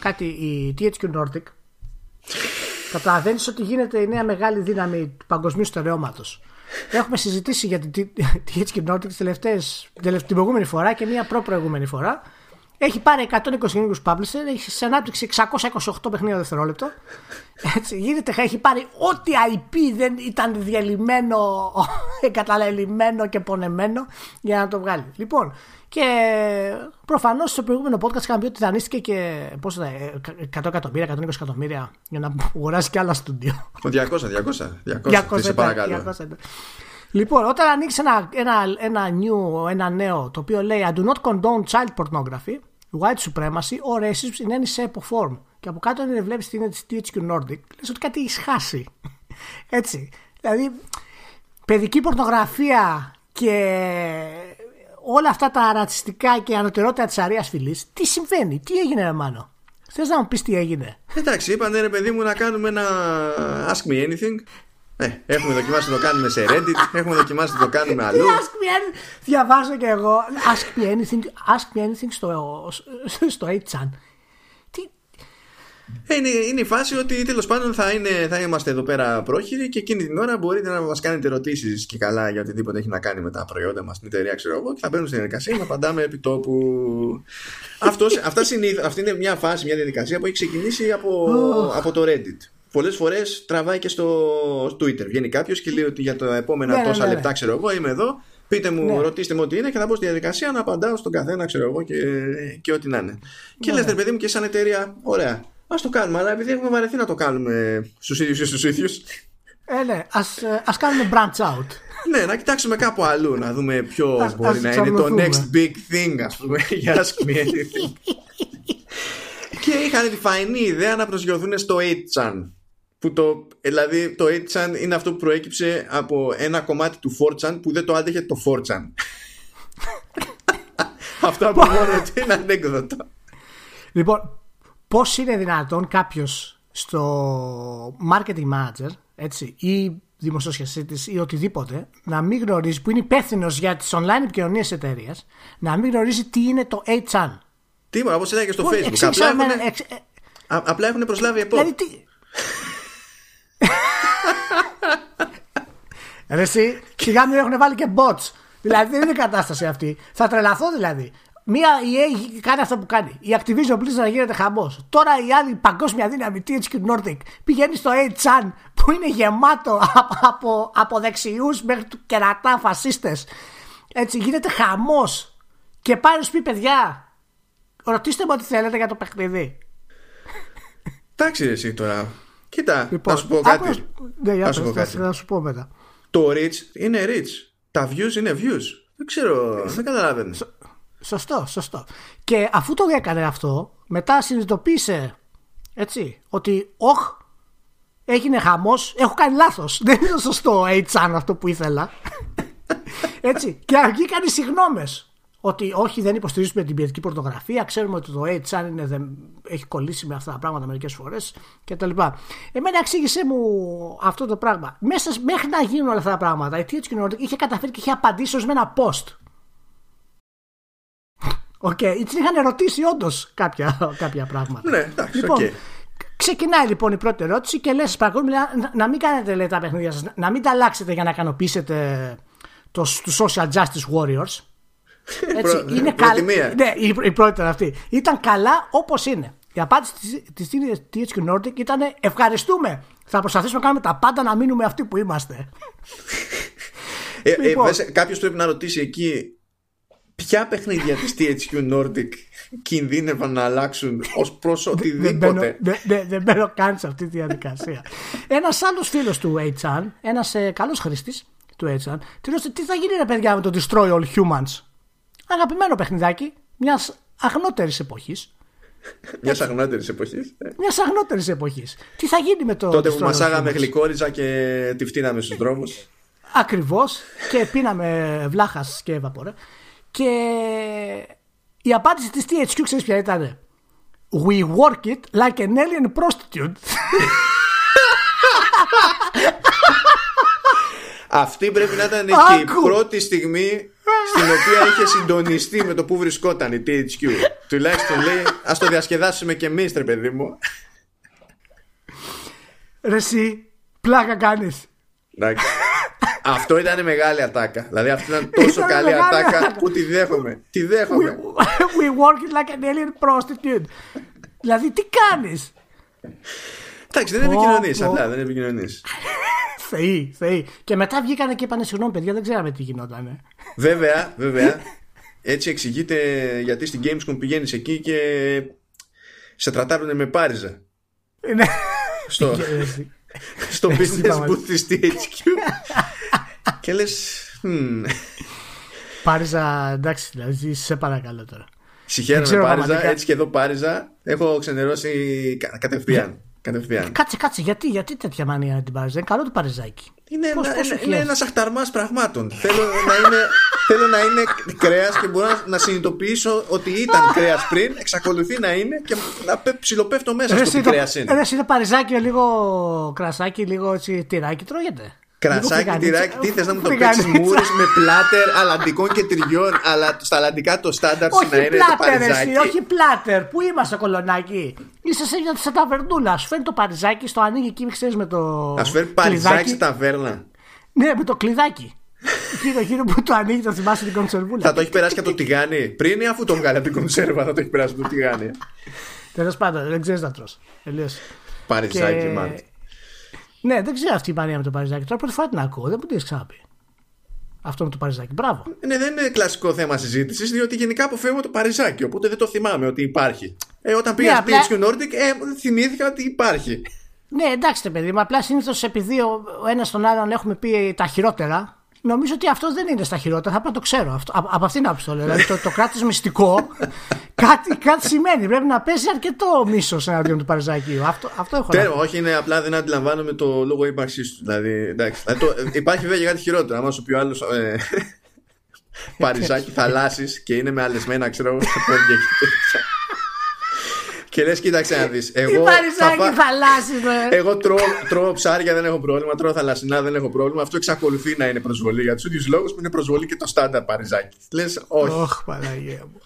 κάτι. Η THQ Nordic καταλαβαίνεις ότι γίνεται η νέα μεγάλη δύναμη του παγκοσμίου στερεώματος. Έχουμε συζητήσει για την THQ Nordic τελευταίες, την προηγούμενη φορά και μία προ-προηγούμενη φορά. Έχει πάρει 120 ελληνικού publisher, έχει σε ανάπτυξη 628 παιχνίδια δευτερόλεπτο. Έτσι, γίνεται, έχει πάρει ό,τι IP δεν ήταν διαλυμένο, εγκαταλελειμμένο και πονεμένο για να το βγάλει. Λοιπόν, και προφανώς στο προηγούμενο podcast είχαμε πει ότι δανείστηκε και πόσο 100 εκατομμύρια, 120 εκατομμύρια για να αγοράσει και άλλα στούντιο. 200, 200. 200, 200 σε παρακαλώ. 200, λοιπόν, όταν ανοίξεις ένα, ένα, ένα, new, ένα νέο το οποίο λέει I do not condone child pornography, white supremacy or racism in any shape or form. Και από κάτω είναι βλέπεις την της THQ Nordic, λες ότι κάτι έχεις χάσει. Έτσι. Δηλαδή, παιδική πορνογραφία και όλα αυτά τα ρατσιστικά και ανωτερότητα της αρίας φυλή, τι συμβαίνει, τι έγινε, ρε Μάνο; Θες να μου πεις τι έγινε; Εντάξει, είπανε ρε παιδί μου να κάνουμε ένα Ask Me Anything. Ε, έχουμε δοκιμάσει να το κάνουμε σε Reddit, έχουμε δοκιμάσει να το κάνουμε αλλού. Ask me anything; Διαβάζω και εγώ. Ask me anything, ask me anything στο, στο 8chan. Τι... Ε, είναι, είναι η φάση ότι τέλος πάντων θα, είναι, θα είμαστε εδώ πέρα πρόχειροι και εκείνη την ώρα μπορείτε να μας κάνετε ερωτήσεις και καλά για οτιδήποτε έχει να κάνει με τα προϊόντα μας, την εταιρεία, ξέρω εγώ, και θα μπαίνουμε στην διαδικασία να απαντάμε επί τόπου. Αυτός, αυτά συνήθω, αυτή είναι μια φάση, μια διαδικασία που έχει ξεκινήσει από, από το Reddit. Πολλές φορές τραβάει και στο Twitter. Βγαίνει κάποιος και λέει ότι για τα επόμενα ναι, ναι τόσα ναι, λεπτά, ξέρω εγώ, είμαι εδώ. Πείτε μου, ναι. ρωτήστε μου ό,τι είναι και θα μπω στη διαδικασία να απαντάω στον καθένα, ξέρω εγώ και, και ό,τι να είναι. Και λες, παιδί μου, και σαν εταιρεία, ωραία. Α το κάνουμε, αλλά επειδή έχουμε βαρεθεί να το κάνουμε στους ίδιους ή στους ίδιους. Ε, ναι, ας, ε, ας κάνουμε branch out. ναι, να κοιτάξουμε κάπου αλλού, να δούμε ποιος μπορεί να είναι το next big thing, ας πούμε, για Ask Me Anything. και είχαν τη φαϊνή ιδέα να προσγειωθούν στο 8chan. Που το, δηλαδή το 8chan είναι αυτό που προέκυψε από ένα κομμάτι του 4chan που δεν το άντεχε το 4chan. αυτό από μόνο του είναι ανέκδοτο. Λοιπόν, πώς είναι δυνατόν κάποιος στο marketing manager έτσι, ή δημοσιοσχεσίτη ή οτιδήποτε να μην γνωρίζει, που είναι υπεύθυνο για τις online επικοινωνίες εταιρείας, να μην γνωρίζει τι είναι το HR. Τι είπα, όπως είδα και στο Facebook. Απλά έχουν, εξ... απλά έχουν προσλάβει επό. Δηλαδή, τι... Ρε εσύ, σιγά μην έχουν βάλει και bots. Δηλαδή δεν είναι κατάσταση αυτή. Θα τρελαθώ δηλαδή. Μία EA κάνει αυτό που κάνει. Η Activision Blizzard να γίνεται χαμός. Τώρα η άλλη παγκόσμια δύναμη THQ Nordic πηγαίνει στο 8chan που είναι γεμάτο από, από, από δεξιούς μέχρι του κερατά φασίστες. Έτσι γίνεται χαμός. Και πάει να σου πει παιδιά, ρωτήστε μου ό,τι θέλετε για το παιχνίδι. Εντάξει, εσύ τώρα. Κοίτα, λοιπόν, να σου πω κάτι. Ναι, να σου πω κάτι. Να σου πω μετά. Το rich είναι rich. Τα views είναι views. Δεν ξέρω, δεν καταλαβαίνω. Σωστό, σωστό. Και αφού το έκανε αυτό, μετά συνειδητοποίησε έτσι, ότι όχ, έγινε χαμός, έχω κάνει λάθος. Δεν είναι σωστό HR αυτό που ήθελα. έτσι. Και βγήκαν οι συγγνώμε. Ότι όχι, δεν υποστηρίζουμε την ποιητική πορτογραφία. Ξέρουμε ότι το HR είναι, δεν, έχει κολλήσει με αυτά τα πράγματα μερικές φορές κτλ. Εμένα εξήγησε μου αυτό το πράγμα. Μέσα, μέχρι να γίνουν όλα αυτά τα πράγματα, η THQ είχε καταφέρει και είχε απαντήσει ως με ένα post OK, okay. την είχαν ρωτήσει όντως κάποια, κάποια πράγματα. Ναι, εντάξει, λοιπόν, okay. Ξεκινάει λοιπόν η πρώτη ερώτηση και λες: Παρακαλώ, να, να μην κάνετε λέει, τα παιχνίδια σας, να μην τα αλλάξετε για να ικανοποιήσετε τους social justice warriors. Έτσι, είναι καλή. Ναι, η, η πρώτη ήταν αυτή. Ήταν καλά όπως είναι. Η απάντηση της THQ Nordic ήταν ευχαριστούμε. Θα προσπαθήσουμε να κάνουμε τα πάντα να μείνουμε αυτοί που είμαστε. Ε, ε λοιπόν, ε, Κάποιος πρέπει να ρωτήσει εκεί ποια παιχνίδια της THQ Nordic κινδύνευαν να αλλάξουν ως προς οτιδήποτε. Δεν μπαίνω καν σε αυτή τη διαδικασία. Ένας άλλος φίλος του HN, ένας ε, καλός χρήστης του HN, του ρώτησε τι θα γίνει ρε παιδιά με το Destroy All Humans; Αγαπημένο παιχνιδάκι μιας αγνότερης εποχής. Μιας αγνότερης εποχής. Ε. Μιας αγνότερης εποχής. Τι θα γίνει με το. Τότε που μασάγαμε γλυκόριζα και τη φτύναμε στους δρόμους. Ακριβώς. Και πίναμε βλάχας και βαπορέ. Και η απάντηση της THQ ξέρεις ποια ήταν We work it like an alien prostitute Αυτή πρέπει να ήταν και η πρώτη στιγμή στην οποία είχε συντονιστεί με το που βρισκόταν η THQ. Τουλάχιστον λέει, ας το διασκεδάσουμε και εμείς, τρε παιδί μου. Ρε εσύ, πλάκα κάνεις. Εντάξει. Αυτό ήταν μεγάλη ατάκα. Δηλαδή αυτή ήταν τόσο καλή ατάκα που τη δέχομαι. Τη δέχομαι. We, work it like an alien prostitute. δηλαδή τι κάνεις; Εντάξει, δεν επικοινωνείς απλά, δεν επικοινωνείς. Θεοί, θεοί. Και μετά βγήκανε και είπανε συγγνώμη, παιδιά, δεν ξέραμε τι γινόταν. Βέβαια, βέβαια. Έτσι εξηγείται γιατί στην Gamescom πηγαίνεις εκεί και σε τρατάρουν με πάριζα. Ναι. Στο, στο business booth της THQ και λες. Πάριζα, εντάξει, δηλαδή σε παρακαλώ τώρα. Συγχαίρομαι Πάριζα, έτσι και εδώ Πάριζα. Έχω ξενερώσει κατευθείαν. Κατευθείαν. Κάτσε, κάτσε, γιατί, γιατί τέτοια μανία να την πάρεις; Είναι καλό το παριζάκι. Είναι, πώς, ένα, πώς είναι ένας αχταρμάς πραγμάτων. θέλω, να είναι, θέλω να είναι κρέας και μπορώ να συνειδητοποιήσω ότι ήταν κρέας πριν, εξακολουθεί να είναι και να ψιλοπέφτω μέσα στο τι κρέας είναι. Ένα είναι παριζάκι, λίγο κρασάκι, λίγο έτσι, τυράκι τρώγεται. Κρασάκι, τυράκι, τι θες να μου το παίξεις μούρι με πλάτερ αλαντικών και τυριών, αλλά στα αλαντικά το στάνταρ να είναι πλάτερ, το παριζάκι. Εσύ, όχι πλάτερ, πού είμαστε κολονάκι; Είσαι σε μια ταβερνούλα. Σου φέρνει το παριζάκι, στο ανοίγει εκεί, ξέρεις με το. Α σου φέρει παριζάκι στα ταβέρνα. Ναι, με το κλειδάκι. Εκείνο, εκείνο που το ανοίγει, το θυμάσαι την κονσερβούλα. Θα το έχει περάσει και το τηγάνι. Πριν ή αφού το βγάλει από την κονσέρβα, θα το έχει περάσει το τηγάνι. Τέλος πάντων, δεν ξέρεις να τρώ. Παριζάκι, μάλλον. Ναι, δεν ξέρω αυτή η μανία με το Παριζάκι. Τώρα πρώτη φορά την ακούω. Δεν μου την έχει ξαναπεί. Αυτό με το Παριζάκι. Μπράβο. Ναι, δεν είναι κλασικό θέμα συζήτησης, διότι γενικά αποφεύγω το Παριζάκι. Οπότε δεν το θυμάμαι ότι υπάρχει. Ε, όταν πήγα ναι, στη απλά... Nordic, ε, θυμήθηκα ότι υπάρχει. Ναι, εντάξει, παιδί, μα απλά συνήθως επειδή ο ένας τον άλλον έχουμε πει τα χειρότερα, Νομίζω ότι αυτός δεν είναι στα χειρότερα. Θα πρέπει να το ξέρω. Αυτό, από, από αυτήν την άποψη το λέω. Δηλαδή το, το κράτος μυστικό κάτι, κάτι σημαίνει. Πρέπει να πέσει αρκετό μίσος εναντίον του Παριζάκιου. Αυτό, αυτό έχω Τέρμα, όχι, είναι απλά δεν αντιλαμβάνομαι το λόγο ύπαρξής του. Δηλαδή, εντάξει, δηλαδή, το, υπάρχει βέβαια κάτι χειρότερο. Αν σου πει ο άλλος ε, Παριζάκι θαλάσσης και είναι με αλεσμένα, ξέρω εγώ, στα πόδια και και λες, κοίταξε να δεις. Εγώ, θα, θαλάσσι, εγώ τρώω, τρώω ψάρια, δεν έχω πρόβλημα. Τρώω θαλασσινά, δεν έχω πρόβλημα. Αυτό εξακολουθεί να είναι προσβολή. Για τους ίδιους λόγους που είναι προσβολή και το στάνταρ παριζάκι. Λες, όχι. Όχι, Παναγία μου.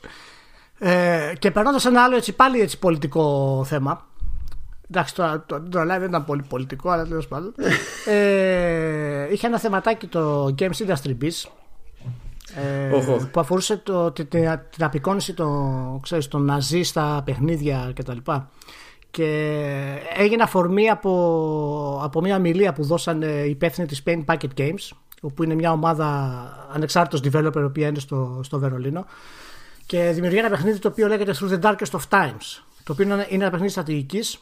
Ε, και περνώντας ένα άλλο έτσι, πάλι έτσι πολιτικό θέμα. Εντάξει, το, το, το live δεν ήταν πολύ πολιτικό, αλλά τέλος πάντων. ε, είχε ένα θεματάκι το Games Industry Biz ε, που αφορούσε το, την, την απεικόνιση των, ξέρεις, των ναζί στα παιχνίδια κτλ. Και έγινε αφορμή από, από μια μιλία που δώσαν οι υπεύθυνοι της Pain Packet Games όπου είναι μια ομάδα ανεξάρτητος developer η οποία είναι στο, στο Βερολίνο. Και δημιουργεί ένα παιχνίδι το οποίο λέγεται Through the Darkest of Times το οποίο είναι ένα παιχνίδι στρατηγικής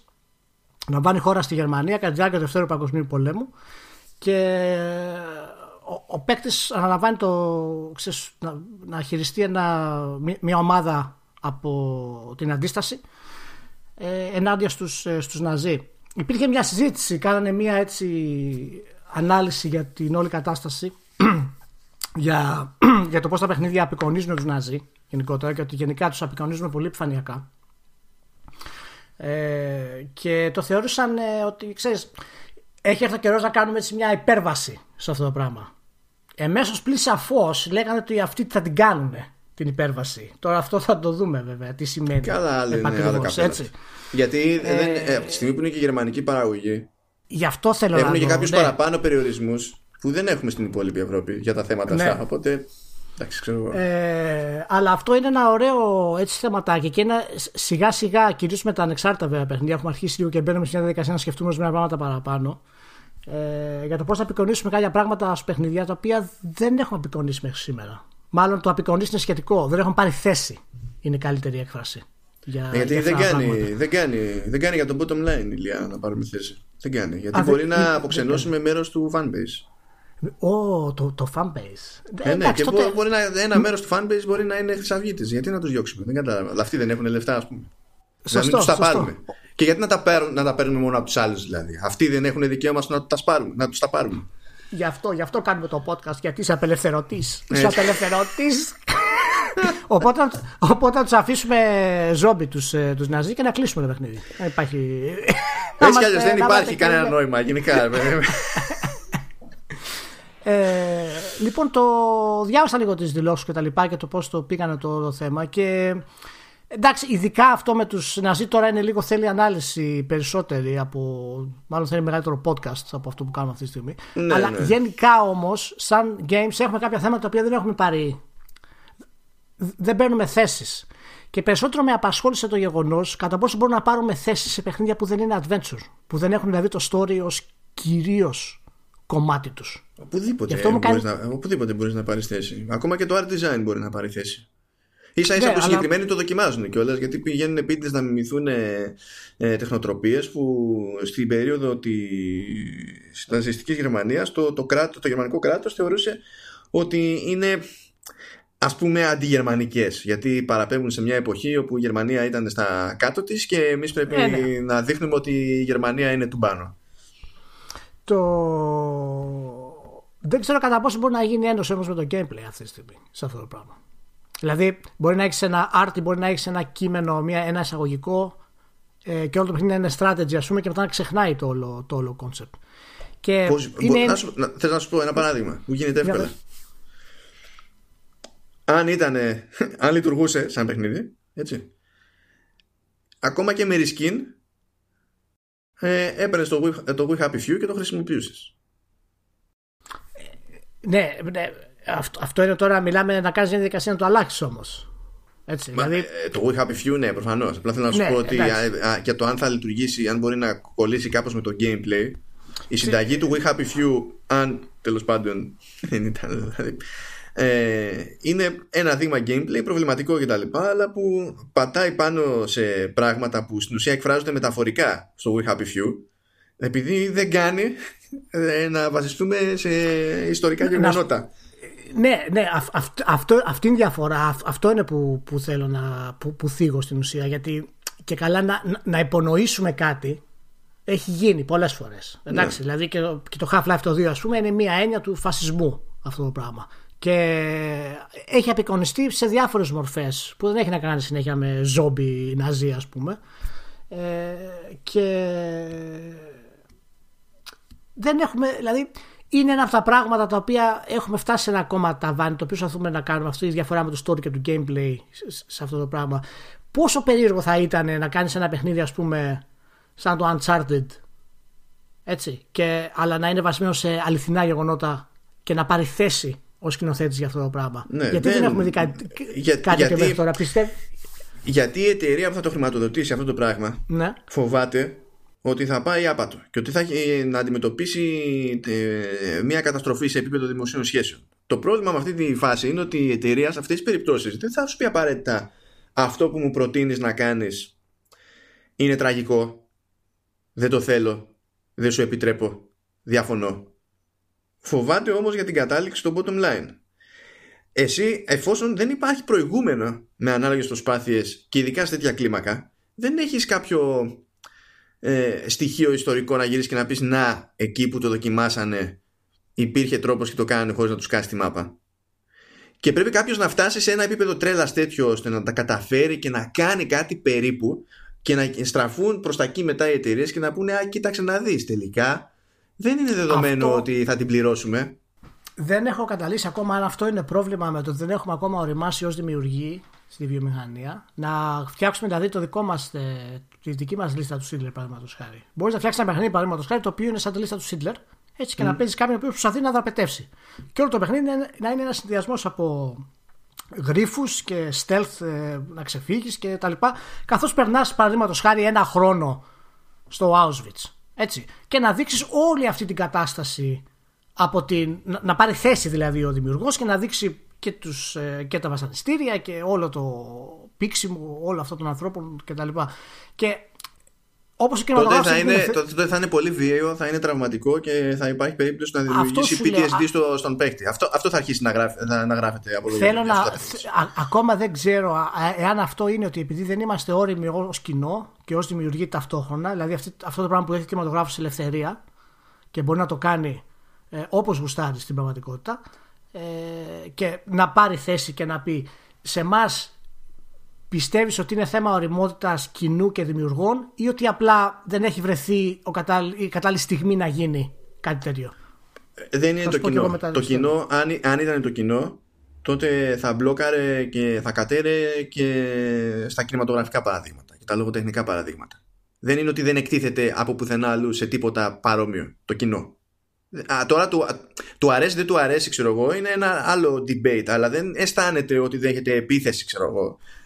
να βάλει χώρα στη Γερμανία κατά τη διάρκεια του Δευτέρου Παγκοσμίου Πολέμου. Και ο, ο παίκτης αναλαμβάνει το, ξέρεις, να, να χειριστεί ένα, μια ομάδα από την αντίσταση ε, ενάντια στους, ε, στους Ναζί. Υπήρχε μια συζήτηση, κάνανε μια έτσι ανάλυση για την όλη κατάσταση για, για το πώς τα παιχνίδια απεικονίζουν τους Ναζί γενικότερα και ότι γενικά τους απεικονίζουν πολύ επιφανειακά. Ε, και το θεώρησαν ε, ότι ξέρεις έχει έρθει ο καιρός να κάνουμε έτσι μια υπέρβαση σε αυτό το πράγμα. Εμέσως πλήσα φω λέγανε ότι αυτοί θα την κάνουν την υπέρβαση. Τώρα αυτό θα το δούμε βέβαια τι σημαίνει. Καλά, άλλο είναι άλλο έτσι. Γιατί ε... δεν, ε, από τη στιγμή που είναι και η γερμανική παραγωγή. Γι' αυτό θέλω έχουν να και κάποιους ναι. παραπάνω περιορισμούς που δεν έχουμε στην υπόλοιπη Ευρώπη για τα θέματα ναι. αυτά. Οπότε. Εντάξει, ξέρω. Ε, αλλά αυτό είναι ένα ωραίο έτσι θεματάκι και ένα σιγά σιγά, κυρίως με τα ανεξάρτητα βέβαια παιχνίδια, έχουμε αρχίσει λίγο και μπαίνουμε στην διαδικασία να σκεφτούμε με πράγματα παραπάνω ε, για το πώς θα απεικονίσουμε κάποια πράγματα στου παιχνίδια τα οποία δεν έχουμε απεικονίσει μέχρι σήμερα. Μάλλον το απεικονίσει είναι σχετικό. Δεν έχουν πάρει θέση. Είναι η καλύτερη έκφραση. Για, ε, γιατί δεν κάνει, δεν, κάνει, δεν κάνει για το bottom line ηλία να πάρουμε θέση. Δεν κάνει. Γιατί Α, μπορεί δεν, να αποξενώσουμε μέρος του fanbase. Ω, το, το fanbase. Ε, ναι, και τότε... μπορεί να, ένα μέρος του fanbase μπορεί να είναι χρυσαυγίτη. Γιατί να τους διώξουμε; Δεν κατάλαβα. Αυτοί δεν έχουν λεφτά, ας πούμε. Σωστό, να μην τους τα πάρουμε. Και γιατί να τα, παίρνουν, να τα παίρνουμε μόνο από τους άλλους δηλαδή; Αυτοί δεν έχουν δικαίωμα να, τα σπάρουμε, να τους τα πάρουμε. Γι' αυτό, γι' αυτό κάνουμε το podcast, γιατί είσαι απελευθερωτής. Είσαι απελευθερωτής. οπότε, οπότε να τους αφήσουμε ζόμπι τους τους ε, Ναζί και να κλείσουμε το παιχνίδι. Δεν υπάρχει. Έτσι κι αλλιώς δεν υπάρχει κανένα νόημα γενικά. Ε, λοιπόν, το διάβασα λίγο τις δηλώσεις και τα λοιπά και το πώς το πήγανε το, το θέμα και Εντάξει, ειδικά αυτό με τους Ναζί τώρα είναι λίγο θέλει ανάλυση περισσότερη από. Μάλλον θέλει μεγαλύτερο podcast από αυτό που κάνουμε αυτή τη στιγμή. Ναι, Αλλά ναι. γενικά όμως, σαν games, έχουμε κάποια θέματα τα οποία δεν έχουμε πάρει. Δεν παίρνουμε θέσεις. Και περισσότερο με απασχόλησε το γεγονός κατά πόσο μπορούμε να πάρουμε θέσεις σε παιχνίδια που δεν είναι adventure. Που δεν έχουν δηλαδή το story ως κυρίως κομμάτι τους. Οπουδήποτε, μπορείς κάνει... να, οπουδήποτε μπορείς να πάρεις θέση. Ακόμα και το art design μπορεί να πάρει θέση σα ίσα ναι, που συγκεκριμένοι το δοκιμάζουν κιόλας γιατί πηγαίνουν επίτηδες να μιμηθούν ε, ε τεχνοτροπίες που στην περίοδο της ναζιστικής Γερμανίας το, το, κράτος, το γερμανικό κράτος θεωρούσε ότι είναι ας πούμε αντιγερμανικές γιατί παραπέμπουν σε μια εποχή όπου η Γερμανία ήταν στα κάτω της και εμείς πρέπει ε, ναι. να δείχνουμε ότι η Γερμανία είναι του πάνω. Το... Δεν ξέρω κατά πόσο μπορεί να γίνει ένωση όμως με το gameplay αυτή τη στιγμή σε αυτό το πράγμα. Δηλαδή, μπορεί να έχεις ένα art, μπορεί να έχεις ένα κείμενο, μια, ένα εισαγωγικό ε, και όλο το παιχνίδι είναι strategy, ας πούμε, και μετά να ξεχνάει το όλο, το όλο concept. Και Πώς, είναι... να σου, να, θες να σου πω ένα παράδειγμα που γίνεται εύκολα. Αν ήταν, αν λειτουργούσε σαν παιχνίδι, έτσι. Ακόμα και με reskin ε, έπαιρνες το, We, το We Happy Few και το χρησιμοποιούσες. Ναι, ναι αυτό, αυτό είναι τώρα, μιλάμε να κάνεις μια διαδικασία να το αλλάξεις όμως. Έτσι, Μα, δηλαδή... ε, το We Happy Few, ναι, προφανώς. Απλά θέλω να σου ναι, πω ότι για το αν θα λειτουργήσει, αν μπορεί να κολλήσει κάπως με το gameplay, η συνταγή του We Happy Few, αν τέλος πάντων δεν ήταν δηλαδή, ε, είναι ένα δείγμα gameplay προβληματικό κτλ. Αλλά που πατάει πάνω σε πράγματα που στην ουσία εκφράζονται μεταφορικά στο We Happy Few, επειδή δεν κάνει ε, να βασιστούμε σε ιστορικά γεγονότα. Ναι, ναι αυτό, αυτή είναι η διαφορά. Αυτό είναι που, που θέλω να που, που θίγω στην ουσία. Γιατί και καλά να, να υπονοήσουμε κάτι έχει γίνει πολλές φορές. Ναι. Εντάξει, δηλαδή και, και το Half-Life το 2 ας πούμε είναι μια έννοια του φασισμού αυτό το πράγμα. Και έχει απεικονιστεί σε διάφορες μορφές που δεν έχει να κάνει συνέχεια με ζόμπι ναζί ας πούμε. Ε, και δεν έχουμε, δηλαδή είναι ένα από τα πράγματα τα οποία έχουμε φτάσει σε ένα ακόμα ταβάνι το οποίο προσπαθούμε να κάνουμε αυτή η διαφορά με το story και το gameplay σε αυτό το πράγμα. Πόσο περίεργο θα ήταν να κάνεις ένα παιχνίδι ας πούμε σαν το Uncharted έτσι, και, αλλά να είναι βασισμένο σε αληθινά γεγονότα και να πάρει θέση ω σκηνοθέτης για αυτό το πράγμα. Ναι, γιατί δεν, έχουμε δει κάτι, για, κάτι γιατί, μέχρι τώρα, πιστεύω. Γιατί η εταιρεία που θα το χρηματοδοτήσει αυτό το πράγμα ναι. φοβάται ότι θα πάει άπατο και ότι θα έχει να αντιμετωπίσει ε, μια καταστροφή σε επίπεδο δημοσίων σχέσεων. Το πρόβλημα με αυτή τη φάση είναι ότι η εταιρεία σε αυτές τις περιπτώσεις δεν θα σου πει απαραίτητα αυτό που μου προτείνεις να κάνεις είναι τραγικό. Δεν το θέλω. Δεν σου επιτρέπω. Διαφωνώ. Φοβάται όμως για την κατάληξη στο bottom line. Εσύ, εφόσον δεν υπάρχει προηγούμενο με ανάλογες προσπάθειες και ειδικά σε τέτοια κλίμακα, δεν έχεις κάποιο ε, στοιχείο ιστορικό να γυρίσεις και να πεις να, εκεί που το δοκιμάσανε υπήρχε τρόπος και το κάνανε χωρίς να τους κάσει τη μάπα. Και πρέπει κάποιος να φτάσει σε ένα επίπεδο τρέλας τέτοιο ώστε να τα καταφέρει και να κάνει κάτι περίπου και να στραφούν προς τα εκεί μετά οι εταιρείες και να πούνε Α, κοίταξε να δεις τελικά δεν είναι δεδομένο αυτό... ότι θα την πληρώσουμε. Δεν έχω καταλήξει ακόμα αν αυτό είναι πρόβλημα με το ότι δεν έχουμε ακόμα οριμάσει ως δημιουργοί στη βιομηχανία. Να φτιάξουμε δηλαδή το δικό μας, ε, τη δική μας λίστα του Σίτλερ, παραδείγματος χάρη. Μπορείς να φτιάξεις ένα παιχνίδι, παραδείγματος χάρη, το οποίο είναι σαν τη λίστα του Σίτλερ, έτσι και mm. να παίζεις κάποιον που προσπαθεί να δραπετεύσει. Και όλο το παιχνίδι να είναι ένας συνδυασμός από γρήφου και stealth ε, να ξεφύγεις και τα λοιπά. Καθώς περνάς, παραδείγματος χάρη, ένα χρόνο στο Auschwitz. Έτσι. Και να δείξεις όλη αυτή την κατάσταση από την, να πάρει θέση δηλαδή ο δημιουργός και να δείξει και, τους, ε, και τα βασανιστήρια και όλο το πίξιμο όλο αυτών των ανθρώπων κτλ. Και, και όπως ο τότε θα, είναι, τότε θα είναι πολύ βίαιο, θα είναι τραυματικό και θα υπάρχει περίπτωση να δημιουργήσει PTSD στο, στον παίκτη. Αυτό, αυτό θα αρχίσει να, γράφει, να γράφεται από Θέλω να. Α, ακόμα δεν ξέρω εάν αυτό είναι ότι επειδή δεν είμαστε όριμοι ως κοινό και ως δημιουργοί ταυτόχρονα, δηλαδή αυτό το πράγμα που έχει κινηματογράφος ελευθερία και μπορεί να το κάνει ε, όπως γουστάρει στην πραγματικότητα ε, και να πάρει θέση και να πει σε εμάς πιστεύεις ότι είναι θέμα οριμότητας κοινού και δημιουργών ή ότι απλά δεν έχει βρεθεί ο η κατάλληλη στιγμή να γίνει κάτι τέτοιο; Ε, δεν είναι το κοινό. Το κοινό, αν, αν ήταν το κοινό, τότε θα μπλόκαρε και θα κατέρε και στα κινηματογραφικά παραδείγματα και τα λογοτεχνικά παραδείγματα. Δεν είναι ότι δεν εκτίθεται από πουθενά αλλού σε τίποτα παρόμοιο το κοινό. Α, τώρα του, του αρέσει δεν του αρέσει ξέρω εγώ είναι ένα άλλο debate αλλά δεν αισθάνεται ότι δέχεται επίθεση ξέρω εγώ ε...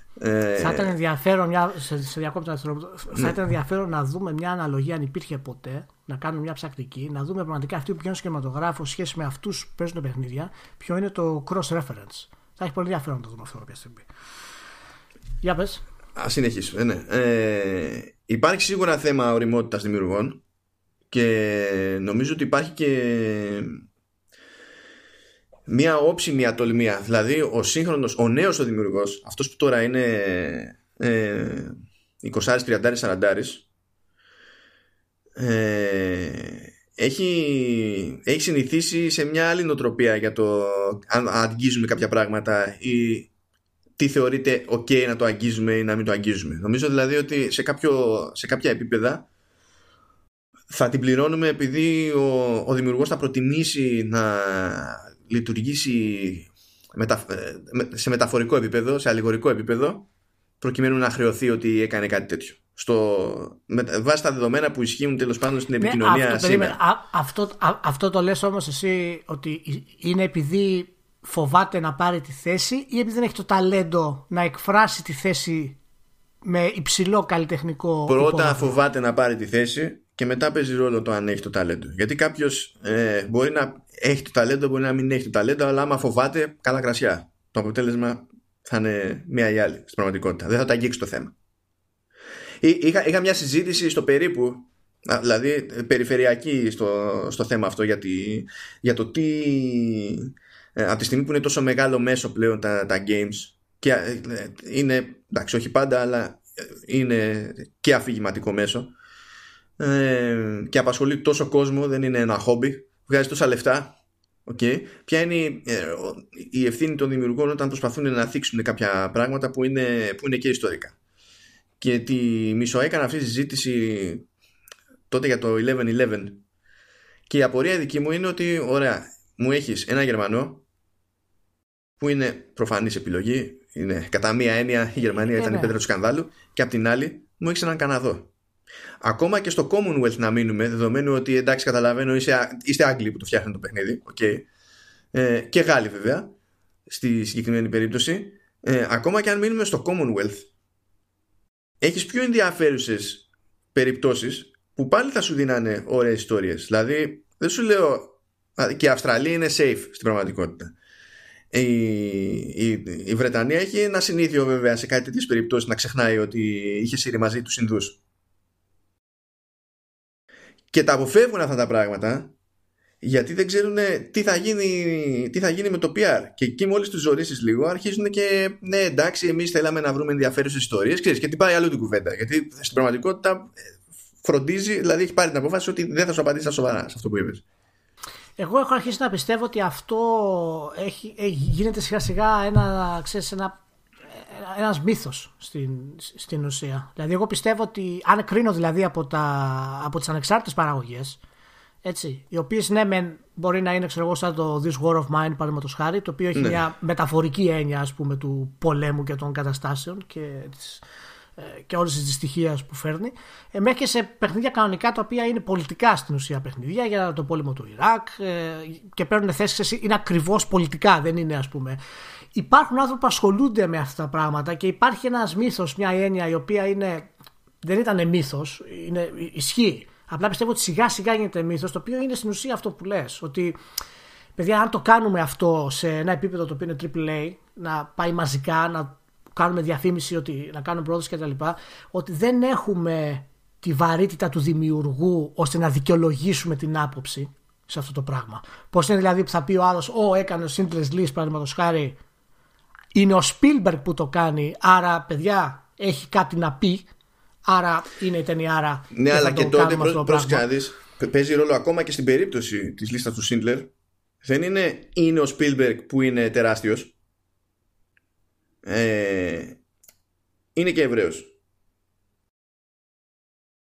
Θα ήταν ενδιαφέρον, μια, σε, σε διακόπτω, θα ναι. ήταν ενδιαφέρον να δούμε μια αναλογία αν υπήρχε ποτέ, να κάνουμε μια ψακτική, να δούμε πραγματικά αυτοί που πηγαίνουν στο κινηματογράφο σχέση με αυτούς που παίζουν παιχνίδια, ποιο είναι το cross reference. Θα έχει πολύ ενδιαφέρον να το δούμε αυτό κάποια στιγμή. Για πες. Α συνεχίσουμε. Ναι. Ε, υπάρχει σίγουρα θέμα οριμότητας δημιουργών και νομίζω ότι υπάρχει και μια όψιμη ατολμία. Δηλαδή ο σύγχρονος, ο νέος ο δημιουργός, αυτός που τώρα είναι ε, 20, 30, 40 ε, έχει, έχει συνηθίσει σε μια άλλη νοοτροπία για το αν αγγίζουμε κάποια πράγματα ή τι θεωρείται ok να το αγγίζουμε ή να μην το αγγίζουμε. Νομίζω δηλαδή ότι σε, κάποιο, σε κάποια επίπεδα θα την πληρώνουμε επειδή ο, ο δημιουργός θα προτιμήσει να λειτουργήσει μετα, σε μεταφορικό επίπεδο, σε αλληγορικό επίπεδο προκειμένου να χρεωθεί ότι έκανε κάτι τέτοιο. Στο, με, βάσει τα δεδομένα που ισχύουν τέλος πάντων στην ναι, επικοινωνία αυτό, σήμερα. Α, αυτό, α, αυτό το λες όμως εσύ ότι είναι επειδή φοβάται να πάρει τη θέση ή επειδή δεν έχει το ταλέντο να εκφράσει τη θέση με υψηλό καλλιτεχνικό Πρώτα φοβάται να πάρει τη θέση και μετά παίζει ρόλο το αν έχει το ταλέντο. Γιατί κάποιος ε, μπορεί να έχει το ταλέντο, μπορεί να μην έχει το ταλέντο, αλλά άμα φοβάται, καλά κρασιά. Το αποτέλεσμα θα είναι μία ή άλλη στην πραγματικότητα. Δεν θα τα αγγίξει το θέμα. Είχα, είχα μια συζήτηση στο περίπου, δηλαδή περιφερειακή στο, στο θέμα αυτό, γιατί, για το τι. Ε, από τη στιγμή που είναι τόσο μεγάλο μέσο πλέον τα, τα games και ε, είναι, εντάξει όχι πάντα αλλά είναι και αφηγηματικό μέσο ε, και απασχολεί τόσο κόσμο, δεν είναι ένα χόμπι, βγάζει τόσα λεφτά. Okay. Ποια είναι η, ε, η ευθύνη των δημιουργών όταν προσπαθούν να θίξουν κάποια πράγματα που είναι, που είναι και ιστορικά. Και τη μισό έκανα αυτή τη συζήτηση τότε για το 11-11 και η απορία δική μου είναι ότι ωραία, μου έχεις ένα Γερμανό που είναι προφανής επιλογή είναι κατά μία έννοια η Γερμανία ε, ήταν η ναι. πέτρα του σκανδάλου και απ' την άλλη μου έχεις έναν Καναδό Ακόμα και στο Commonwealth να μείνουμε, δεδομένου ότι εντάξει, καταλαβαίνω, είστε, είστε Άγγλοι που το φτιάχνουν το παιχνίδι. Okay. Ε, και Γάλλοι βέβαια, στη συγκεκριμένη περίπτωση. Ε, ακόμα και αν μείνουμε στο Commonwealth, έχεις πιο ενδιαφέρουσες περιπτώσεις που πάλι θα σου δίνανε ωραίες ιστορίες. Δηλαδή, δεν σου λέω και η Αυστραλία είναι safe στην πραγματικότητα. Η, η, η Βρετανία έχει ένα συνήθειο βέβαια σε κάτι τέτοιες περιπτώσεις να ξεχνάει ότι είχε σύρει μαζί τους Ινδούς και τα αποφεύγουν αυτά τα πράγματα γιατί δεν ξέρουν τι θα γίνει, τι θα γίνει με το PR. Και εκεί μόλις τους ζωρίσει λίγο, αρχίζουν και ναι, εντάξει, εμείς θέλαμε να βρούμε ενδιαφέρουσες ιστορίες. Και την πάει αλλού την κουβέντα. Γιατί στην πραγματικότητα ε, φροντίζει, δηλαδή έχει πάρει την απόφαση ότι δεν θα σου απαντήσει σοβαρά σε αυτό που είπες. Εγώ έχω αρχίσει να πιστεύω ότι αυτό έχει, γίνεται σιγά σιγά ένα, ξέρεις, ένα ένα μύθος στην, στην ουσία. Δηλαδή, εγώ πιστεύω ότι αν κρίνω δηλαδή από, τα, από τις ανεξάρτητες παραγωγές, έτσι, οι οποίες ναι, μεν μπορεί να είναι ξέρω εγώ, σαν το This War of Mine, παραδείγματος χάρη, το οποίο έχει ναι. μια μεταφορική έννοια ας πούμε, του πολέμου και των καταστάσεων και, τις, ε, και όλε τι δυστυχίε που φέρνει, ε, μέχρι και σε παιχνίδια κανονικά τα οποία είναι πολιτικά στην ουσία παιχνίδια για το πόλεμο του Ιράκ ε, και παίρνουν θέσεις, είναι ακριβώς πολιτικά, δεν είναι ας πούμε υπάρχουν άνθρωποι που ασχολούνται με αυτά τα πράγματα και υπάρχει ένας μύθος, μια έννοια η οποία είναι, δεν ήταν μύθος, είναι ισχύει. Απλά πιστεύω ότι σιγά σιγά γίνεται μύθος, το οποίο είναι στην ουσία αυτό που λες. Ότι παιδιά, αν το κάνουμε αυτό σε ένα επίπεδο το οποίο είναι AAA, να πάει μαζικά, να κάνουμε διαφήμιση, ότι, να κάνουμε πρόδοση κτλ., ότι δεν έχουμε τη βαρύτητα του δημιουργού ώστε να δικαιολογήσουμε την άποψη σε αυτό το πράγμα. Πώς είναι δηλαδή που θα πει ο άλλος, Ω, έκανε ο Σίντλε Λί, παραδείγματος χάρη, είναι ο Spielberg που το κάνει, άρα παιδιά έχει κάτι να πει, άρα είναι η ταινιάρα. Ναι, αλλά και τότε πρόσεξε να δεις, παίζει ρόλο ακόμα και στην περίπτωση της λίστας του Σίντλερ. Δεν είναι, είναι ο Spielberg που είναι τεράστιος. Ε, είναι και Εβραίος.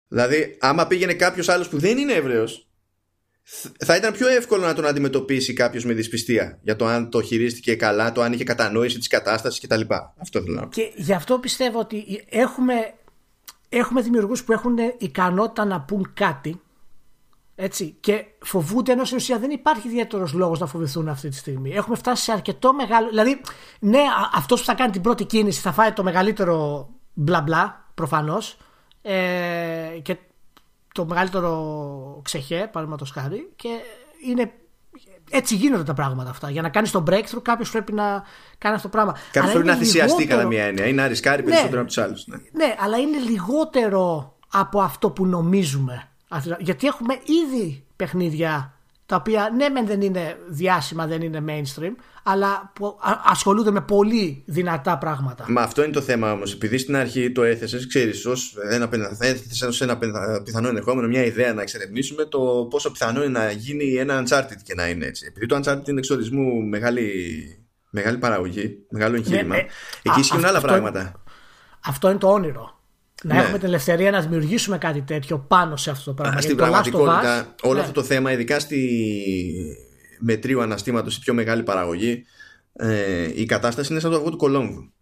Δηλαδή, άμα πήγαινε κάποιος άλλος που δεν είναι Εβραίος, θα ήταν πιο εύκολο να τον αντιμετωπίσει κάποιος με δυσπιστία για το αν το χειρίστηκε καλά, το αν είχε κατανόηση της κατάστασης κτλ. Αυτό θέλω να πω. Και γι' αυτό πιστεύω ότι έχουμε, έχουμε δημιουργούς που έχουν ικανότητα να πούν κάτι έτσι, και φοβούνται ενώ στην ουσία δεν υπάρχει ιδιαίτερος λόγος να φοβηθούν αυτή τη στιγμή. Έχουμε φτάσει σε αρκετό μεγάλο. Δηλαδή, ναι, αυτός που θα κάνει την πρώτη κίνηση θα φάει το μεγαλύτερο μπλα μπλα προφανώς. Ε, και το μεγαλύτερο ξεχέ, παραδείγματος χάρη, και είναι έτσι γίνονται τα πράγματα αυτά. Για να κάνεις τον breakthrough, κάποιος πρέπει να κάνει αυτό το πράγμα. Κάποιος πρέπει να θυσιαστεί κατά μία έννοια ή να ρισκάρει περισσότερο ναι, από τους άλλους. Ναι. ναι, αλλά είναι λιγότερο από αυτό που νομίζουμε. Γιατί έχουμε ήδη παιχνίδια τα οποία ναι μεν δεν είναι διάσημα, δεν είναι mainstream, αλλά που ασχολούνται με πολύ δυνατά πράγματα. Μα αυτό είναι το θέμα όμως. Επειδή στην αρχή το έθεσες, ξέρεις, ως ένα, ένα πιθανό ενδεχόμενο, μια ιδέα να εξερευνήσουμε το πόσο πιθανό είναι να γίνει ένα Uncharted και να είναι έτσι. Επειδή το Uncharted είναι εξορισμού μεγάλη, μεγάλη παραγωγή, μεγάλο εγχείρημα, ναι, ε, εκεί ισχύουν άλλα πράγματα. αυτό είναι το όνειρο. να ναι. έχουμε την ελευθερία να δημιουργήσουμε κάτι τέτοιο πάνω σε αυτό το πράγμα. Στην πραγματικότητα, όλο ναι. αυτό το θέμα, ειδικά στη μετρίου αναστήματος, η πιο μεγάλη παραγωγή, ε, η κατάσταση είναι σαν το αυγό του Κολόμβου.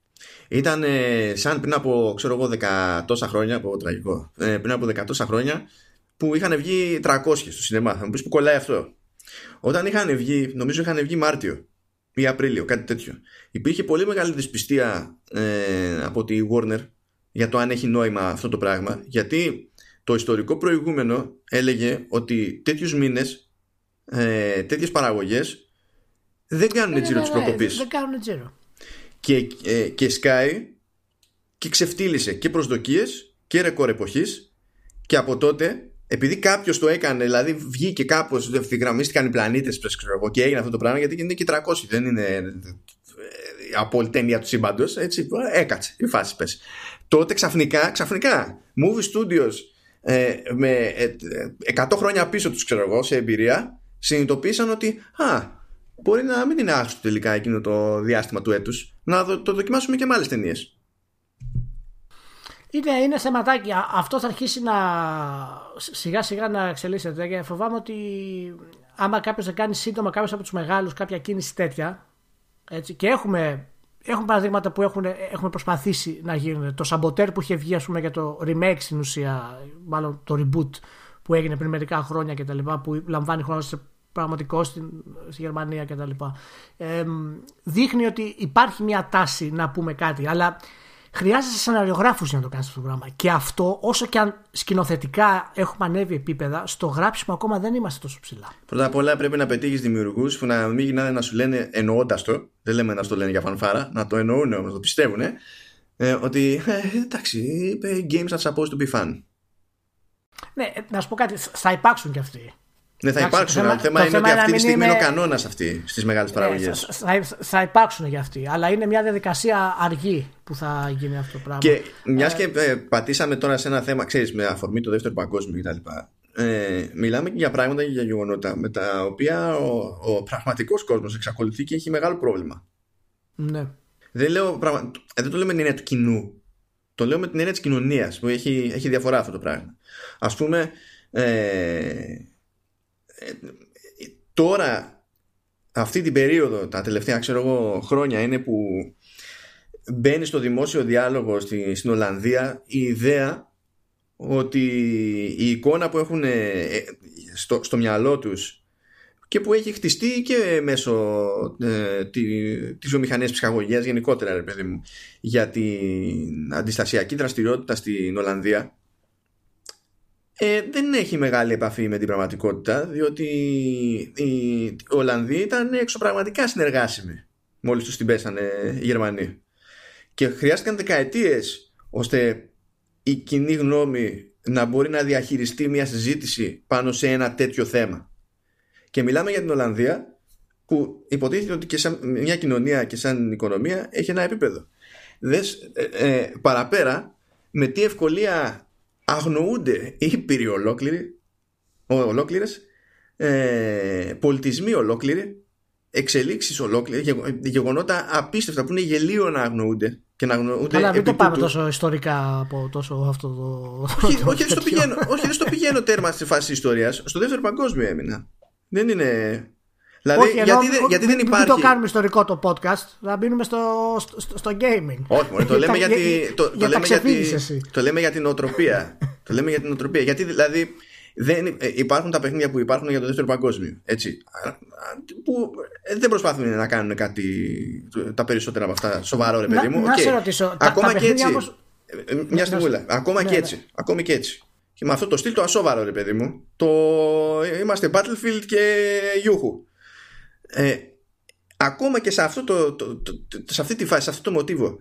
Ήταν ε, σαν πριν από, ξέρω εγώ, δεκατόσα χρόνια, από τραγικό, ε, πριν από δεκατόσα χρόνια, που είχαν βγει 300 στο σινεμά. Θα μου πεις που κολλάει αυτό. Όταν είχαν βγει, νομίζω είχαν βγει Μάρτιο ή Απρίλιο, κάτι τέτοιο. Υπήρχε πολύ μεγάλη δυσπιστία ε, από τη Warner για το αν έχει νόημα αυτό το πράγμα, γιατί το ιστορικό προηγούμενο έλεγε ότι τέτοιους μήνες, ε, τέτοιες παραγωγές δεν κάνουν ναι, τζίρο ναι, της ναι, προκοπής. Δεν κάνουν τζίρο. Και, ε, και Sky και ξεφτύλισε και προσδοκίες και ρεκόρ εποχής και από τότε επειδή κάποιος το έκανε, δηλαδή βγήκε κάπως, ευθυγραμμίστηκαν οι πλανήτες και έγινε αυτό το πράγμα, γιατί είναι και 300, δεν είναι ε, απόλυτη έννοια του σύμπαντος. Έτσι, έκατσε η φάση πες. Τότε ξαφνικά, ξαφνικά, movie studios ε, με 100 ε, χρόνια πίσω τους, ξέρω εγώ, σε εμπειρία, συνειδητοποίησαν ότι α, μπορεί να μην είναι άστο τελικά εκείνο το διάστημα του έτους, να το δοκιμάσουμε και με άλλες ταινίες. Είναι, είναι θεματάκι. Αυτό θα αρχίσει να σιγά σιγά να εξελίσσεται και φοβάμαι ότι άμα κάποιος δεν κάνει σύντομα κάποιο από τους μεγάλους κάποια κίνηση τέτοια έτσι, και έχουμε, έχουμε παραδείγματα που έχουν, έχουμε προσπαθήσει να γίνουν. Το Σαμποτέρ που είχε βγει ας πούμε, για το remake στην ουσία, μάλλον το reboot που έγινε πριν μερικά χρόνια και τα λοιπά, που λαμβάνει χρόνο σε πραγματικό στην, στη Γερμανία και τα λοιπά. Ε, δείχνει ότι υπάρχει μια τάση να πούμε κάτι, αλλά χρειάζεσαι σεναριογράφους για να το κάνεις αυτό το πράγμα. Και αυτό, όσο και αν σκηνοθετικά έχουμε ανέβει επίπεδα, στο γράψιμο ακόμα δεν είμαστε τόσο ψηλά. Πρώτα απ' όλα πρέπει να πετύχεις δημιουργούς που να μην γυρνάνε να σου λένε εννοώντας το, δεν λέμε να σου το λένε για φανφάρα, να το εννοούν όμως, να το πιστεύουν, ε, ότι ε, εντάξει, games are supposed to be fun. Ναι, να σου πω κάτι, θα υπάρξουν κι αυτοί. Δεν θα υπάρξουν. Το θέμα, είναι ότι αυτή τη στιγμή είναι ο κανόνας αυτή στις μεγάλες ναι, παραγωγές. Θα, θα, υπάρξουν για αυτή. Αλλά είναι μια διαδικασία αργή που θα γίνει αυτό το πράγμα. Και μιας ε, και ε, πατήσαμε τώρα σε ένα θέμα, ξέρεις, με αφορμή το δεύτερο παγκόσμιο κτλ. Ε, μιλάμε και για πράγματα και για γεγονότα με τα οποία ο, ο πραγματικός κόσμος εξακολουθεί και έχει μεγάλο πρόβλημα. Ναι. Δεν, λέω, πραγμα... Ε, δεν το λέω με την έννοια του κοινού. Το λέω με την έννοια της κοινωνίας που έχει, έχει διαφορά αυτό το πράγμα. Α πούμε, ε, τώρα αυτή την περίοδο τα τελευταία ξέρω εγώ χρόνια είναι που μπαίνει στο δημόσιο διάλογο στη, στην Ολλανδία η ιδέα ότι η εικόνα που έχουν ε, στο, στο μυαλό τους και που έχει χτιστεί και μέσω ε, τη, της βιομηχανίας ψυχαγωγίας γενικότερα ρε παιδί μου για την αντιστασιακή δραστηριότητα στην Ολλανδία. Ε, δεν έχει μεγάλη επαφή με την πραγματικότητα διότι οι Ολλανδοί ήταν εξωπραγματικά συνεργάσιμοι μόλις τους την πέσανε οι Γερμανοί. Και χρειάστηκαν δεκαετίες ώστε η κοινή γνώμη να μπορεί να διαχειριστεί μια συζήτηση πάνω σε ένα τέτοιο θέμα και μιλάμε για την Ολλανδία που υποτίθεται ότι και σαν μια κοινωνία και σαν οικονομία έχει ένα επίπεδο Δες, ε, ε, παραπέρα με τι ευκολία αγνοούνται ήπειροι ολόκληροι, ολόκληρες, ε, πολιτισμοί ολόκληροι, εξελίξεις ολόκληροι, γεγονότα απίστευτα που είναι γελίο να αγνοούνται. Και να αγνοούνται Αλλά μην το πάμε τόσο ιστορικά από τόσο αυτό το. Όχι, όχι, δεν στο πηγαίνω, όχι, δεν στο πηγαίνω τέρμα στη φάση ιστορίας. Στο δεύτερο παγκόσμιο έμεινα. Δεν είναι. Δηλαδή, όχι, γιατί, ενώ, γιατί δεν υπάρχει. Δεν το κάνουμε ιστορικό το podcast, θα μπαίνουμε στο, στο, στο gaming. Όχι, το λέμε, γιατί, το, το, λέμε γιατί, το λέμε για την οτροπία. το λέμε για την οτροπία. Γιατί δηλαδή δεν, ε, υπάρχουν τα παιχνίδια που υπάρχουν για το δεύτερο παγκόσμιο. Έτσι, που ε, δεν προσπαθούν να κάνουν κάτι τα περισσότερα από αυτά σοβαρό, ρε παιδί μου. Να, okay. σε ρωτήσω. Ακόμα τα, και έτσι. Όπως... Ε, μια στιγμή. Ακόμα ναι, και έτσι. Ναι. Ακόμη και έτσι. Και με αυτό το στυλ το ασόβαρο, ρε παιδί μου. Το είμαστε Battlefield και Γιούχου ε, ακόμα και σε, αυτό το, το, το, σε αυτή τη φάση, σε αυτό το μοτίβο,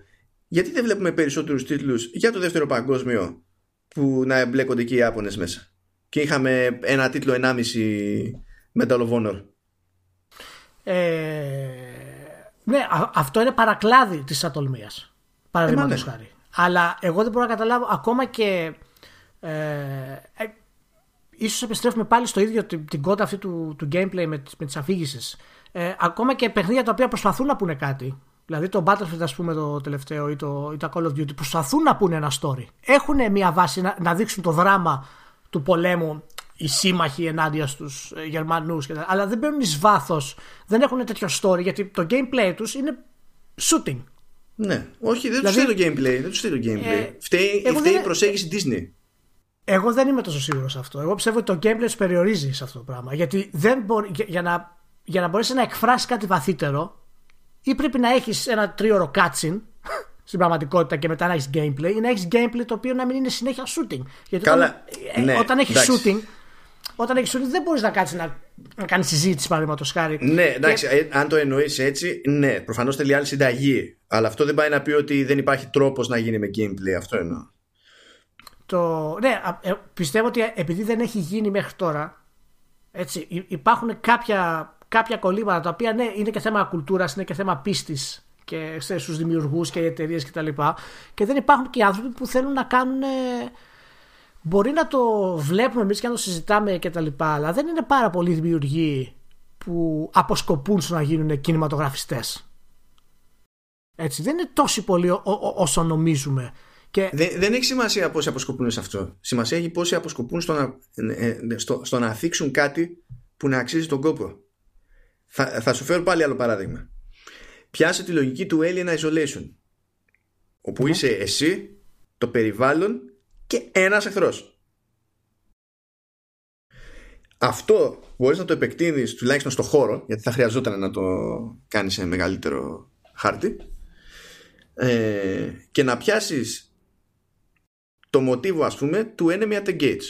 γιατί δεν βλέπουμε περισσότερους τίτλους για το δεύτερο παγκόσμιο που να εμπλέκονται και οι Ιάπωνες μέσα; Και είχαμε ένα τίτλο 1,5 Medal of Honor. Ε, ναι, αυτό είναι παρακλάδι της ατολμίας. Παραδείγματος ε, χάρη. Αλλά εγώ δεν μπορώ να καταλάβω ακόμα και ε, ε, ίσως επιστρέφουμε πάλι στο ίδιο την, την κότα αυτή του, του gameplay με, με τις αφήγησεις ε, ακόμα και παιχνίδια τα οποία προσπαθούν να πούνε κάτι Δηλαδή το Battlefield, ας πούμε, το τελευταίο ή το, ή το Call of Duty, προσπαθούν να πούνε ένα story. Έχουν μια βάση να, να δείξουν το δράμα του πολέμου οι σύμμαχοι ενάντια στους ε, Γερμανούς, αλλά δεν μπαίνουν εις βάθος, δεν έχουν τέτοιο story γιατί το gameplay τους είναι shooting. Ναι, όχι, δεν δηλαδή, του φταίει το gameplay. Δεν τους φταίει το gameplay. Ε, φταίει, φταίει η προσέγγιση Disney. Εγώ δεν είμαι τόσο σίγουρος σε αυτό. Εγώ πιστεύω ότι το gameplay του περιορίζει σε αυτό το πράγμα. Γιατί δεν μπορεί, για, να, για να μπορέσεις να εκφράσεις κάτι βαθύτερο, ή πρέπει να έχεις ένα τρίωρο cutscene στην πραγματικότητα και μετά να έχεις gameplay, ή να έχεις gameplay το οποίο να μην είναι συνέχεια shooting. Γιατί Καλά, όταν, ε, ναι, όταν έχεις shooting, όταν έχεις shooting δεν μπορείς να κάτσεις να, να κάνεις συζήτηση παραδείγματος χάρη. Ναι, εντάξει, και... Ε, αν το εννοείς έτσι, ναι, προφανώς θέλει άλλη συνταγή. Αλλά αυτό δεν πάει να πει ότι δεν υπάρχει τρόπος να γίνει με gameplay. Αυτό εννοώ. Το... Ναι, ε, πιστεύω ότι επειδή δεν έχει γίνει μέχρι τώρα, έτσι, υπάρχουν κάποια, κάποια κολλήματα τα οποία ναι, είναι και θέμα κουλτούρας, είναι και θέμα πίστης και στους δημιουργούς και εταιρείες κτλ. Και, και δεν υπάρχουν και άνθρωποι που θέλουν να κάνουν. Μπορεί να το βλέπουμε εμείς και να το συζητάμε κτλ. Αλλά δεν είναι πάρα πολλοί δημιουργοί που αποσκοπούν στο να γίνουν κινηματογραφιστές. Έτσι, δεν είναι τόσο πολλοί όσο νομίζουμε. Και... Δεν, δεν έχει σημασία πόσοι αποσκοπούν σε αυτό. Σημασία έχει πόσοι αποσκοπούν στο να, ε, ε, στο, στο να θίξουν κάτι που να αξίζει τον κόπο. Θα, θα σου φέρω πάλι άλλο παράδειγμα. Πιάσε τη λογική του Alien Isolation. Όπου ναι. είσαι εσύ, το περιβάλλον και ένας εχθρός. Αυτό μπορείς να το επεκτείνεις τουλάχιστον στο χώρο, γιατί θα χρειαζόταν να το κάνεις σε μεγαλύτερο χάρτη, ε, και να πιάσεις το μοτίβο ας πούμε του enemy at the gates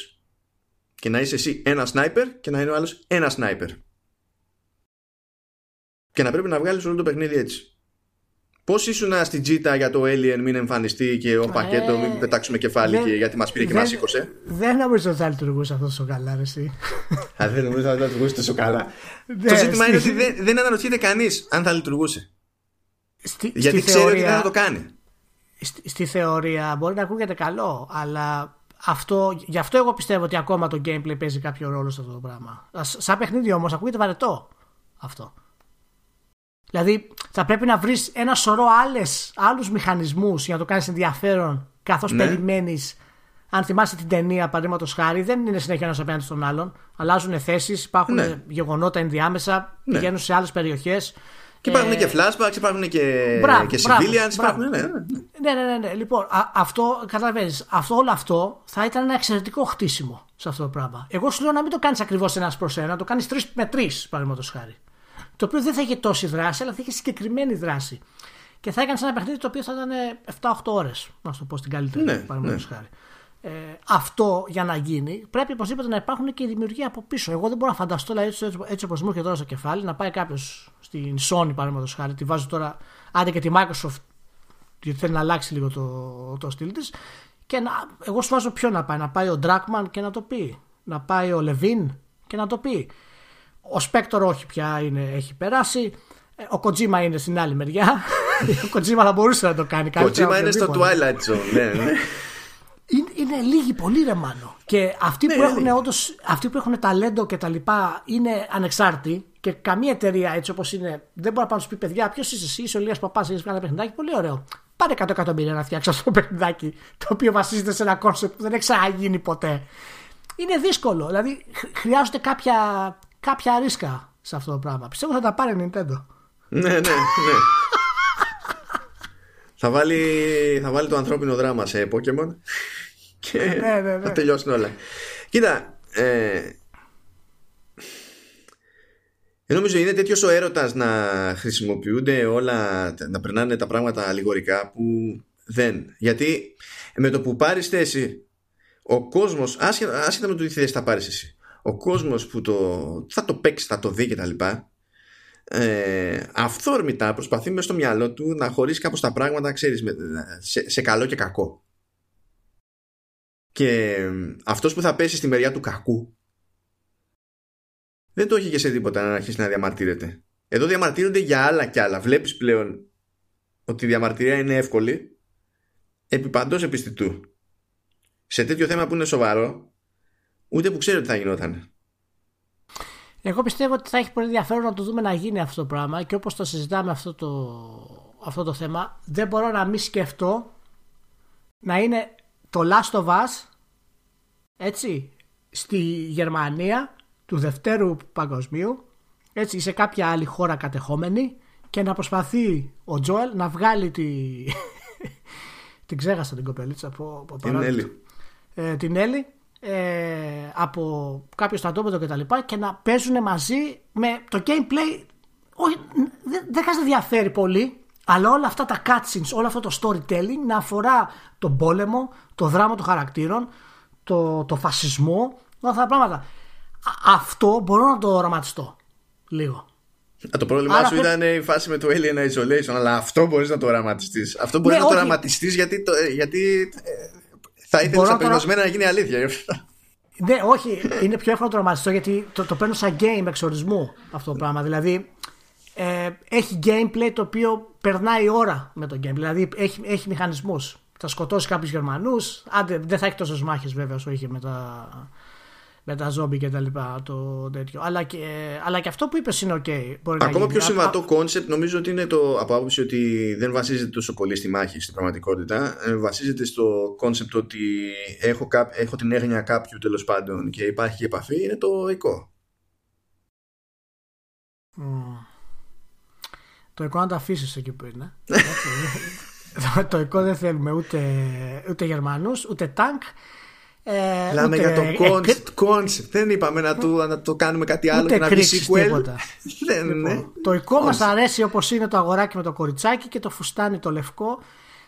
και να είσαι εσύ ένα sniper και να είναι ο άλλος ένα sniper και να πρέπει να βγάλεις όλο το παιχνίδι έτσι Πώς ήσουν στην τζίτα για το Alien μην εμφανιστεί και ο πακέτο μην ε, πετάξουμε κεφάλι και γιατί μας πήρε και μας σήκωσε; Δεν νομίζω ότι θα λειτουργούσε αυτό τόσο καλά, εσύ. Α, δεν νομίζω ότι θα λειτουργούσε τόσο καλά. το ζήτημα είναι ότι δεν, δεν αναρωτιέται κανείς αν θα λειτουργούσε. γιατί ξέρει ότι δεν θα το κάνει στη, θεωρία μπορεί να ακούγεται καλό, αλλά αυτό, γι' αυτό εγώ πιστεύω ότι ακόμα το gameplay παίζει κάποιο ρόλο σε αυτό το πράγμα. Σαν παιχνίδι όμως ακούγεται βαρετό αυτό. Δηλαδή θα πρέπει να βρεις ένα σωρό άλλες, άλλους μηχανισμούς για να το κάνεις ενδιαφέρον καθώς ναι. περιμένεις αν θυμάσαι την ταινία, παραδείγματος χάρη, δεν είναι συνέχεια ένας απέναντι στον άλλον. Αλλάζουν θέσεις, υπάρχουν ναι. γεγονότα ενδιάμεσα, ναι. πηγαίνουν σε άλλες περιοχές. Και υπάρχουν και flashbacks, υπάρχουν και, μπράβο, και civilians. Υπάρχουν, ναι, ναι, ναι. ναι, ναι, ναι. Λοιπόν, α, αυτό, καταλαβαίνεις, αυτό, όλο αυτό θα ήταν ένα εξαιρετικό χτίσιμο σε αυτό το πράγμα. Εγώ σου λέω να μην το κάνεις ακριβώς ένας προς ένα, να το κάνεις τρεις με τρεις, παραδείγματος χάρη. Το οποίο δεν θα είχε τόση δράση, αλλά θα είχε συγκεκριμένη δράση. Και θα έκανε ένα παιχνίδι το οποίο θα ήταν 7-8 ώρες, να σου το πω στην καλύτερη, ναι, παραδείγματος ναι. χάρη ε, αυτό για να γίνει, πρέπει οπωσδήποτε να υπάρχουν και οι δημιουργοί από πίσω. Εγώ δεν μπορώ να φανταστώ, δηλαδή, έτσι, έτσι όπως μου έρχεται τώρα στο κεφάλι, να πάει κάποιος στην Sony, παραδείγματος χάρη, τη βάζω τώρα, άντε και τη Microsoft, γιατί θέλει να αλλάξει λίγο το, το στυλ της. Και να, εγώ σου βάζω ποιο να πάει. Να πάει ο Dragman και να το πει. Να πάει ο Levin και να το πει. Ο Spector όχι πια είναι, έχει περάσει. Ε, ο Kojima είναι στην άλλη μεριά. ο Kojima θα μπορούσε να το κάνει. Ο Kojima είναι στο Twilight Zone. ναι, ναι είναι, είναι λίγοι πολύ ρε Μάνο. Και αυτοί, ναι, που έχουν, όντως, αυτοί που έχουν ταλέντο και τα λοιπά είναι ανεξάρτητοι και καμία εταιρεία έτσι όπως είναι δεν μπορεί να πάει να σου πει παιδιά ποιος είσαι εσύ, είσαι ο Λίας Παπάς, έχεις βγάλει ένα παιχνιδάκι, πολύ ωραίο. Πάρε 100 εκατομμύρια να φτιάξεις αυτό το παιχνιδάκι το οποίο βασίζεται σε ένα concept που δεν έχει ξαναγίνει ποτέ. Είναι δύσκολο, δηλαδή χρειάζονται κάποια, κάποια ρίσκα σε αυτό το πράγμα. Πιστεύω θα τα πάρει Nintendo. Ναι, ναι, ναι. Θα, βάλει, θα βάλει το ανθρώπινο δράμα σε Pokemon και ναι, ναι, ναι. θα τελειώσουν όλα. Κοίτα, ε, νομίζω είναι τέτοιος ο έρωτας να χρησιμοποιούνται όλα, να περνάνε τα πράγματα αλληγορικά που δεν. Γιατί με το που πάρεις θέση, ο κόσμος, άσχετα, άσχετα με το τι θέση θα πάρεις εσύ, ο κόσμος που το, θα το παίξει, θα το δει κτλ. Ε, αυθόρμητα προσπαθεί μέσα στο μυαλό του να χωρίσει κάπως τα πράγματα ξέρεις, σε, σε καλό και κακό και αυτός που θα πέσει στη μεριά του κακού δεν το έχει και σε τίποτα να αρχίσει να διαμαρτύρεται. Εδώ διαμαρτύρονται για άλλα κι άλλα. Βλέπεις πλέον ότι η διαμαρτυρία είναι εύκολη επί παντός επιστητού. Σε τέτοιο θέμα που είναι σοβαρό ούτε που ξέρει ότι θα γινόταν. Εγώ πιστεύω ότι θα έχει πολύ ενδιαφέρον να το δούμε να γίνει αυτό το πράγμα και όπως το συζητάμε αυτό το, αυτό το θέμα, δεν μπορώ να μην σκεφτώ να είναι το Last of Us έτσι, στη Γερμανία του Δευτέρου Παγκοσμίου έτσι σε κάποια άλλη χώρα κατεχόμενη και να προσπαθεί ο Τζόελ να βγάλει τη... την ξέχασα την κοπελίτσα από, από την Έλλη. Ε, την Έλλη ε, από κάποιο στρατόπεδο και τα λοιπά και να παίζουν μαζί με το gameplay όχι, δεν, δεν να διαφέρει πολύ αλλά όλα αυτά τα cutscenes, όλο αυτό το storytelling να αφορά τον πόλεμο, το δράμα των χαρακτήρων, το, το φασισμό, όλα αυτά τα πράγματα. Αυτό μπορώ να το οραματιστώ λίγο. το πρόβλημά σου ήταν η φάση με το Alien Isolation, αλλά αυτό μπορείς να το οραματιστείς. Αυτό μπορείς ναι, να το οραματιστείς γιατί, το, γιατί ε, θα ήθελες απεγνωσμένα να γίνει αλήθεια. Ναι, όχι, είναι πιο εύκολο να το οραματιστώ γιατί το, το παίρνω σαν game εξορισμού αυτό το πράγμα. Δηλαδή, ε, έχει gameplay το οποίο περνάει η ώρα με το gameplay. Δηλαδή έχει, έχει μηχανισμούς. Θα σκοτώσει κάποιους Γερμανούς. Δεν θα έχει τόσες μάχες βέβαια όσο είχε με τα, με τα ζόμπι και τα λοιπά. Το τέτοιο. Αλλά, και, αλλά και αυτό που είπες είναι OK. Μπορεί Ακόμα πιο συμβατό concept νομίζω ότι είναι το από άποψη ότι δεν βασίζεται τόσο πολύ στη μάχη στην πραγματικότητα. Ε, βασίζεται στο concept ότι έχω, έχω την έγνοια κάποιου τέλος πάντων και υπάρχει επαφή. Είναι το Ico. Το Ico να το αφήσεις εκεί που είναι. το Ico δεν θέλουμε ούτε, ούτε Γερμανούς, ούτε τάγκ. Ε, Λάμε για το concept. Δεν είπαμε να, του, να το κάνουμε κάτι άλλο και να πει sequel. δεν, λοιπόν, ναι. Το οικό μας αρέσει όπως είναι το αγοράκι με το κοριτσάκι και το φουστάνι το λευκό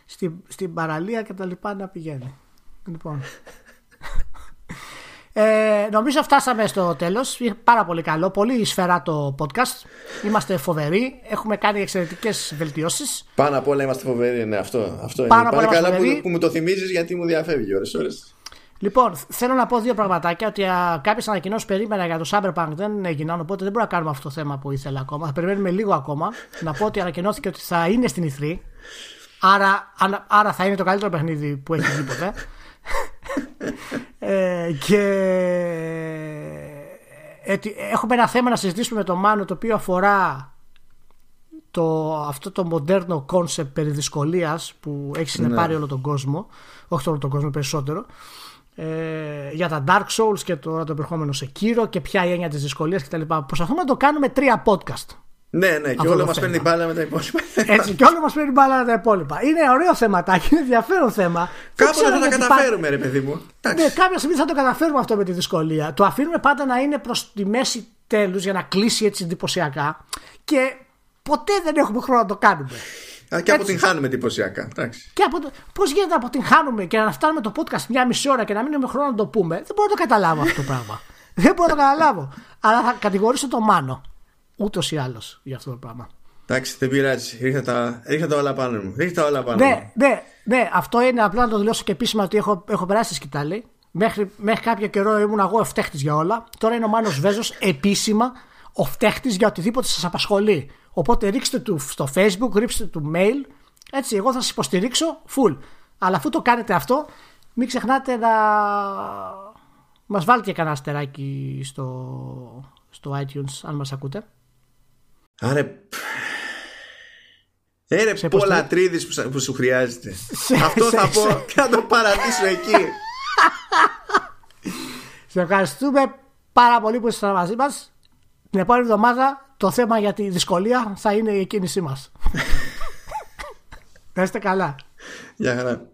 στην, στην παραλία και τα λοιπά να πηγαίνει. Λοιπόν. Ε, νομίζω φτάσαμε στο τέλος. Πάρα πολύ καλό. Πολύ σφαιρά το podcast. Είμαστε φοβεροί. Έχουμε κάνει εξαιρετικές βελτιώσεις. Πάνω απ' όλα είμαστε φοβεροί. Ναι, αυτό, αυτό Πάνω είναι. Πάνε καλά που, που, μου το θυμίζεις γιατί μου διαφεύγει ώρες Λοιπόν, θέλω να πω δύο πραγματάκια. Ότι κάποιε ανακοινώσει περίμενα για το Cyberpunk δεν έγιναν, οπότε δεν μπορούμε να κάνουμε αυτό το θέμα που ήθελα ακόμα. Θα περιμένουμε λίγο ακόμα. να πω ότι ανακοινώθηκε ότι θα είναι στην E3. Άρα, άρα θα είναι το καλύτερο παιχνίδι που έχει δει ποτέ. ε, και ε, έχουμε ένα θέμα να συζητήσουμε με τον Μάνο το οποίο αφορά το, αυτό το μοντέρνο concept περί δυσκολίας που έχει συνεπάρει, ναι. όλο τον κόσμο όχι όλο τον κόσμο περισσότερο ε, για τα Dark Souls και το, το επερχόμενο Sekiro και ποια η έννοια της δυσκολίας κτλ. Προσπαθούμε να το κάνουμε τρία podcast ναι, ναι, και όλο μας παίρνει μπάλα με τα υπόλοιπα. Έτσι, και όλο μας παίρνει μπάλα με τα υπόλοιπα. Είναι ωραίο θεματάκι, είναι ενδιαφέρον θέμα. Κάποτε θα τα καταφέρουμε, ρε παιδί μου. Ναι, κάποια στιγμή θα το καταφέρουμε αυτό με τη δυσκολία. Το αφήνουμε πάντα να είναι προς τη μέση τέλους για να κλείσει έτσι εντυπωσιακά. Και ποτέ δεν έχουμε χρόνο να το κάνουμε. Και αποτυγχάνουμε εντυπωσιακά. Και από το... Πώς γίνεται να αποτυγχάνουμε και να φτάνουμε το podcast μια μισή ώρα και να μην έχουμε χρόνο να το πούμε. Δεν μπορώ να το καταλάβω αυτό το πράγμα. δεν μπορώ να το καταλάβω. Αλλά θα κατηγορήσω το Μάνο ούτως ή άλλως για αυτό το πράγμα. Εντάξει, δεν πειράζει. Ρίχτα τα, ρίχτα όλα πάνω μου. Ρίχτα όλα πάνω ναι, μου. Ναι, ναι, αυτό είναι απλά να το δηλώσω και επίσημα ότι έχω, έχω περάσει στη σκητάλη. Μέχρι, μέχρι κάποιο καιρό ήμουν εγώ ο φταίχτη για όλα. Τώρα είναι ο Μάνος Βέζος επίσημα ο φταίχτη για οτιδήποτε σας απασχολεί. Οπότε ρίξτε του στο facebook, ρίξτε του mail. Έτσι, εγώ θα σας υποστηρίξω full. Αλλά αφού το κάνετε αυτό, μην ξεχνάτε να μας βάλετε και κανένα αστεράκι στο, στο iTunes αν μας ακούτε. Άρε. Έρε πολλά τρίδης που, που σου χρειάζεται. Αυτό θα πω και να το παρατήσω εκεί. Σε ευχαριστούμε πάρα πολύ που ήσασταν μαζί μας. Την επόμενη εβδομάδα το θέμα για τη δυσκολία θα είναι η κίνησή μας. Να είστε καλά. Γεια χαρά.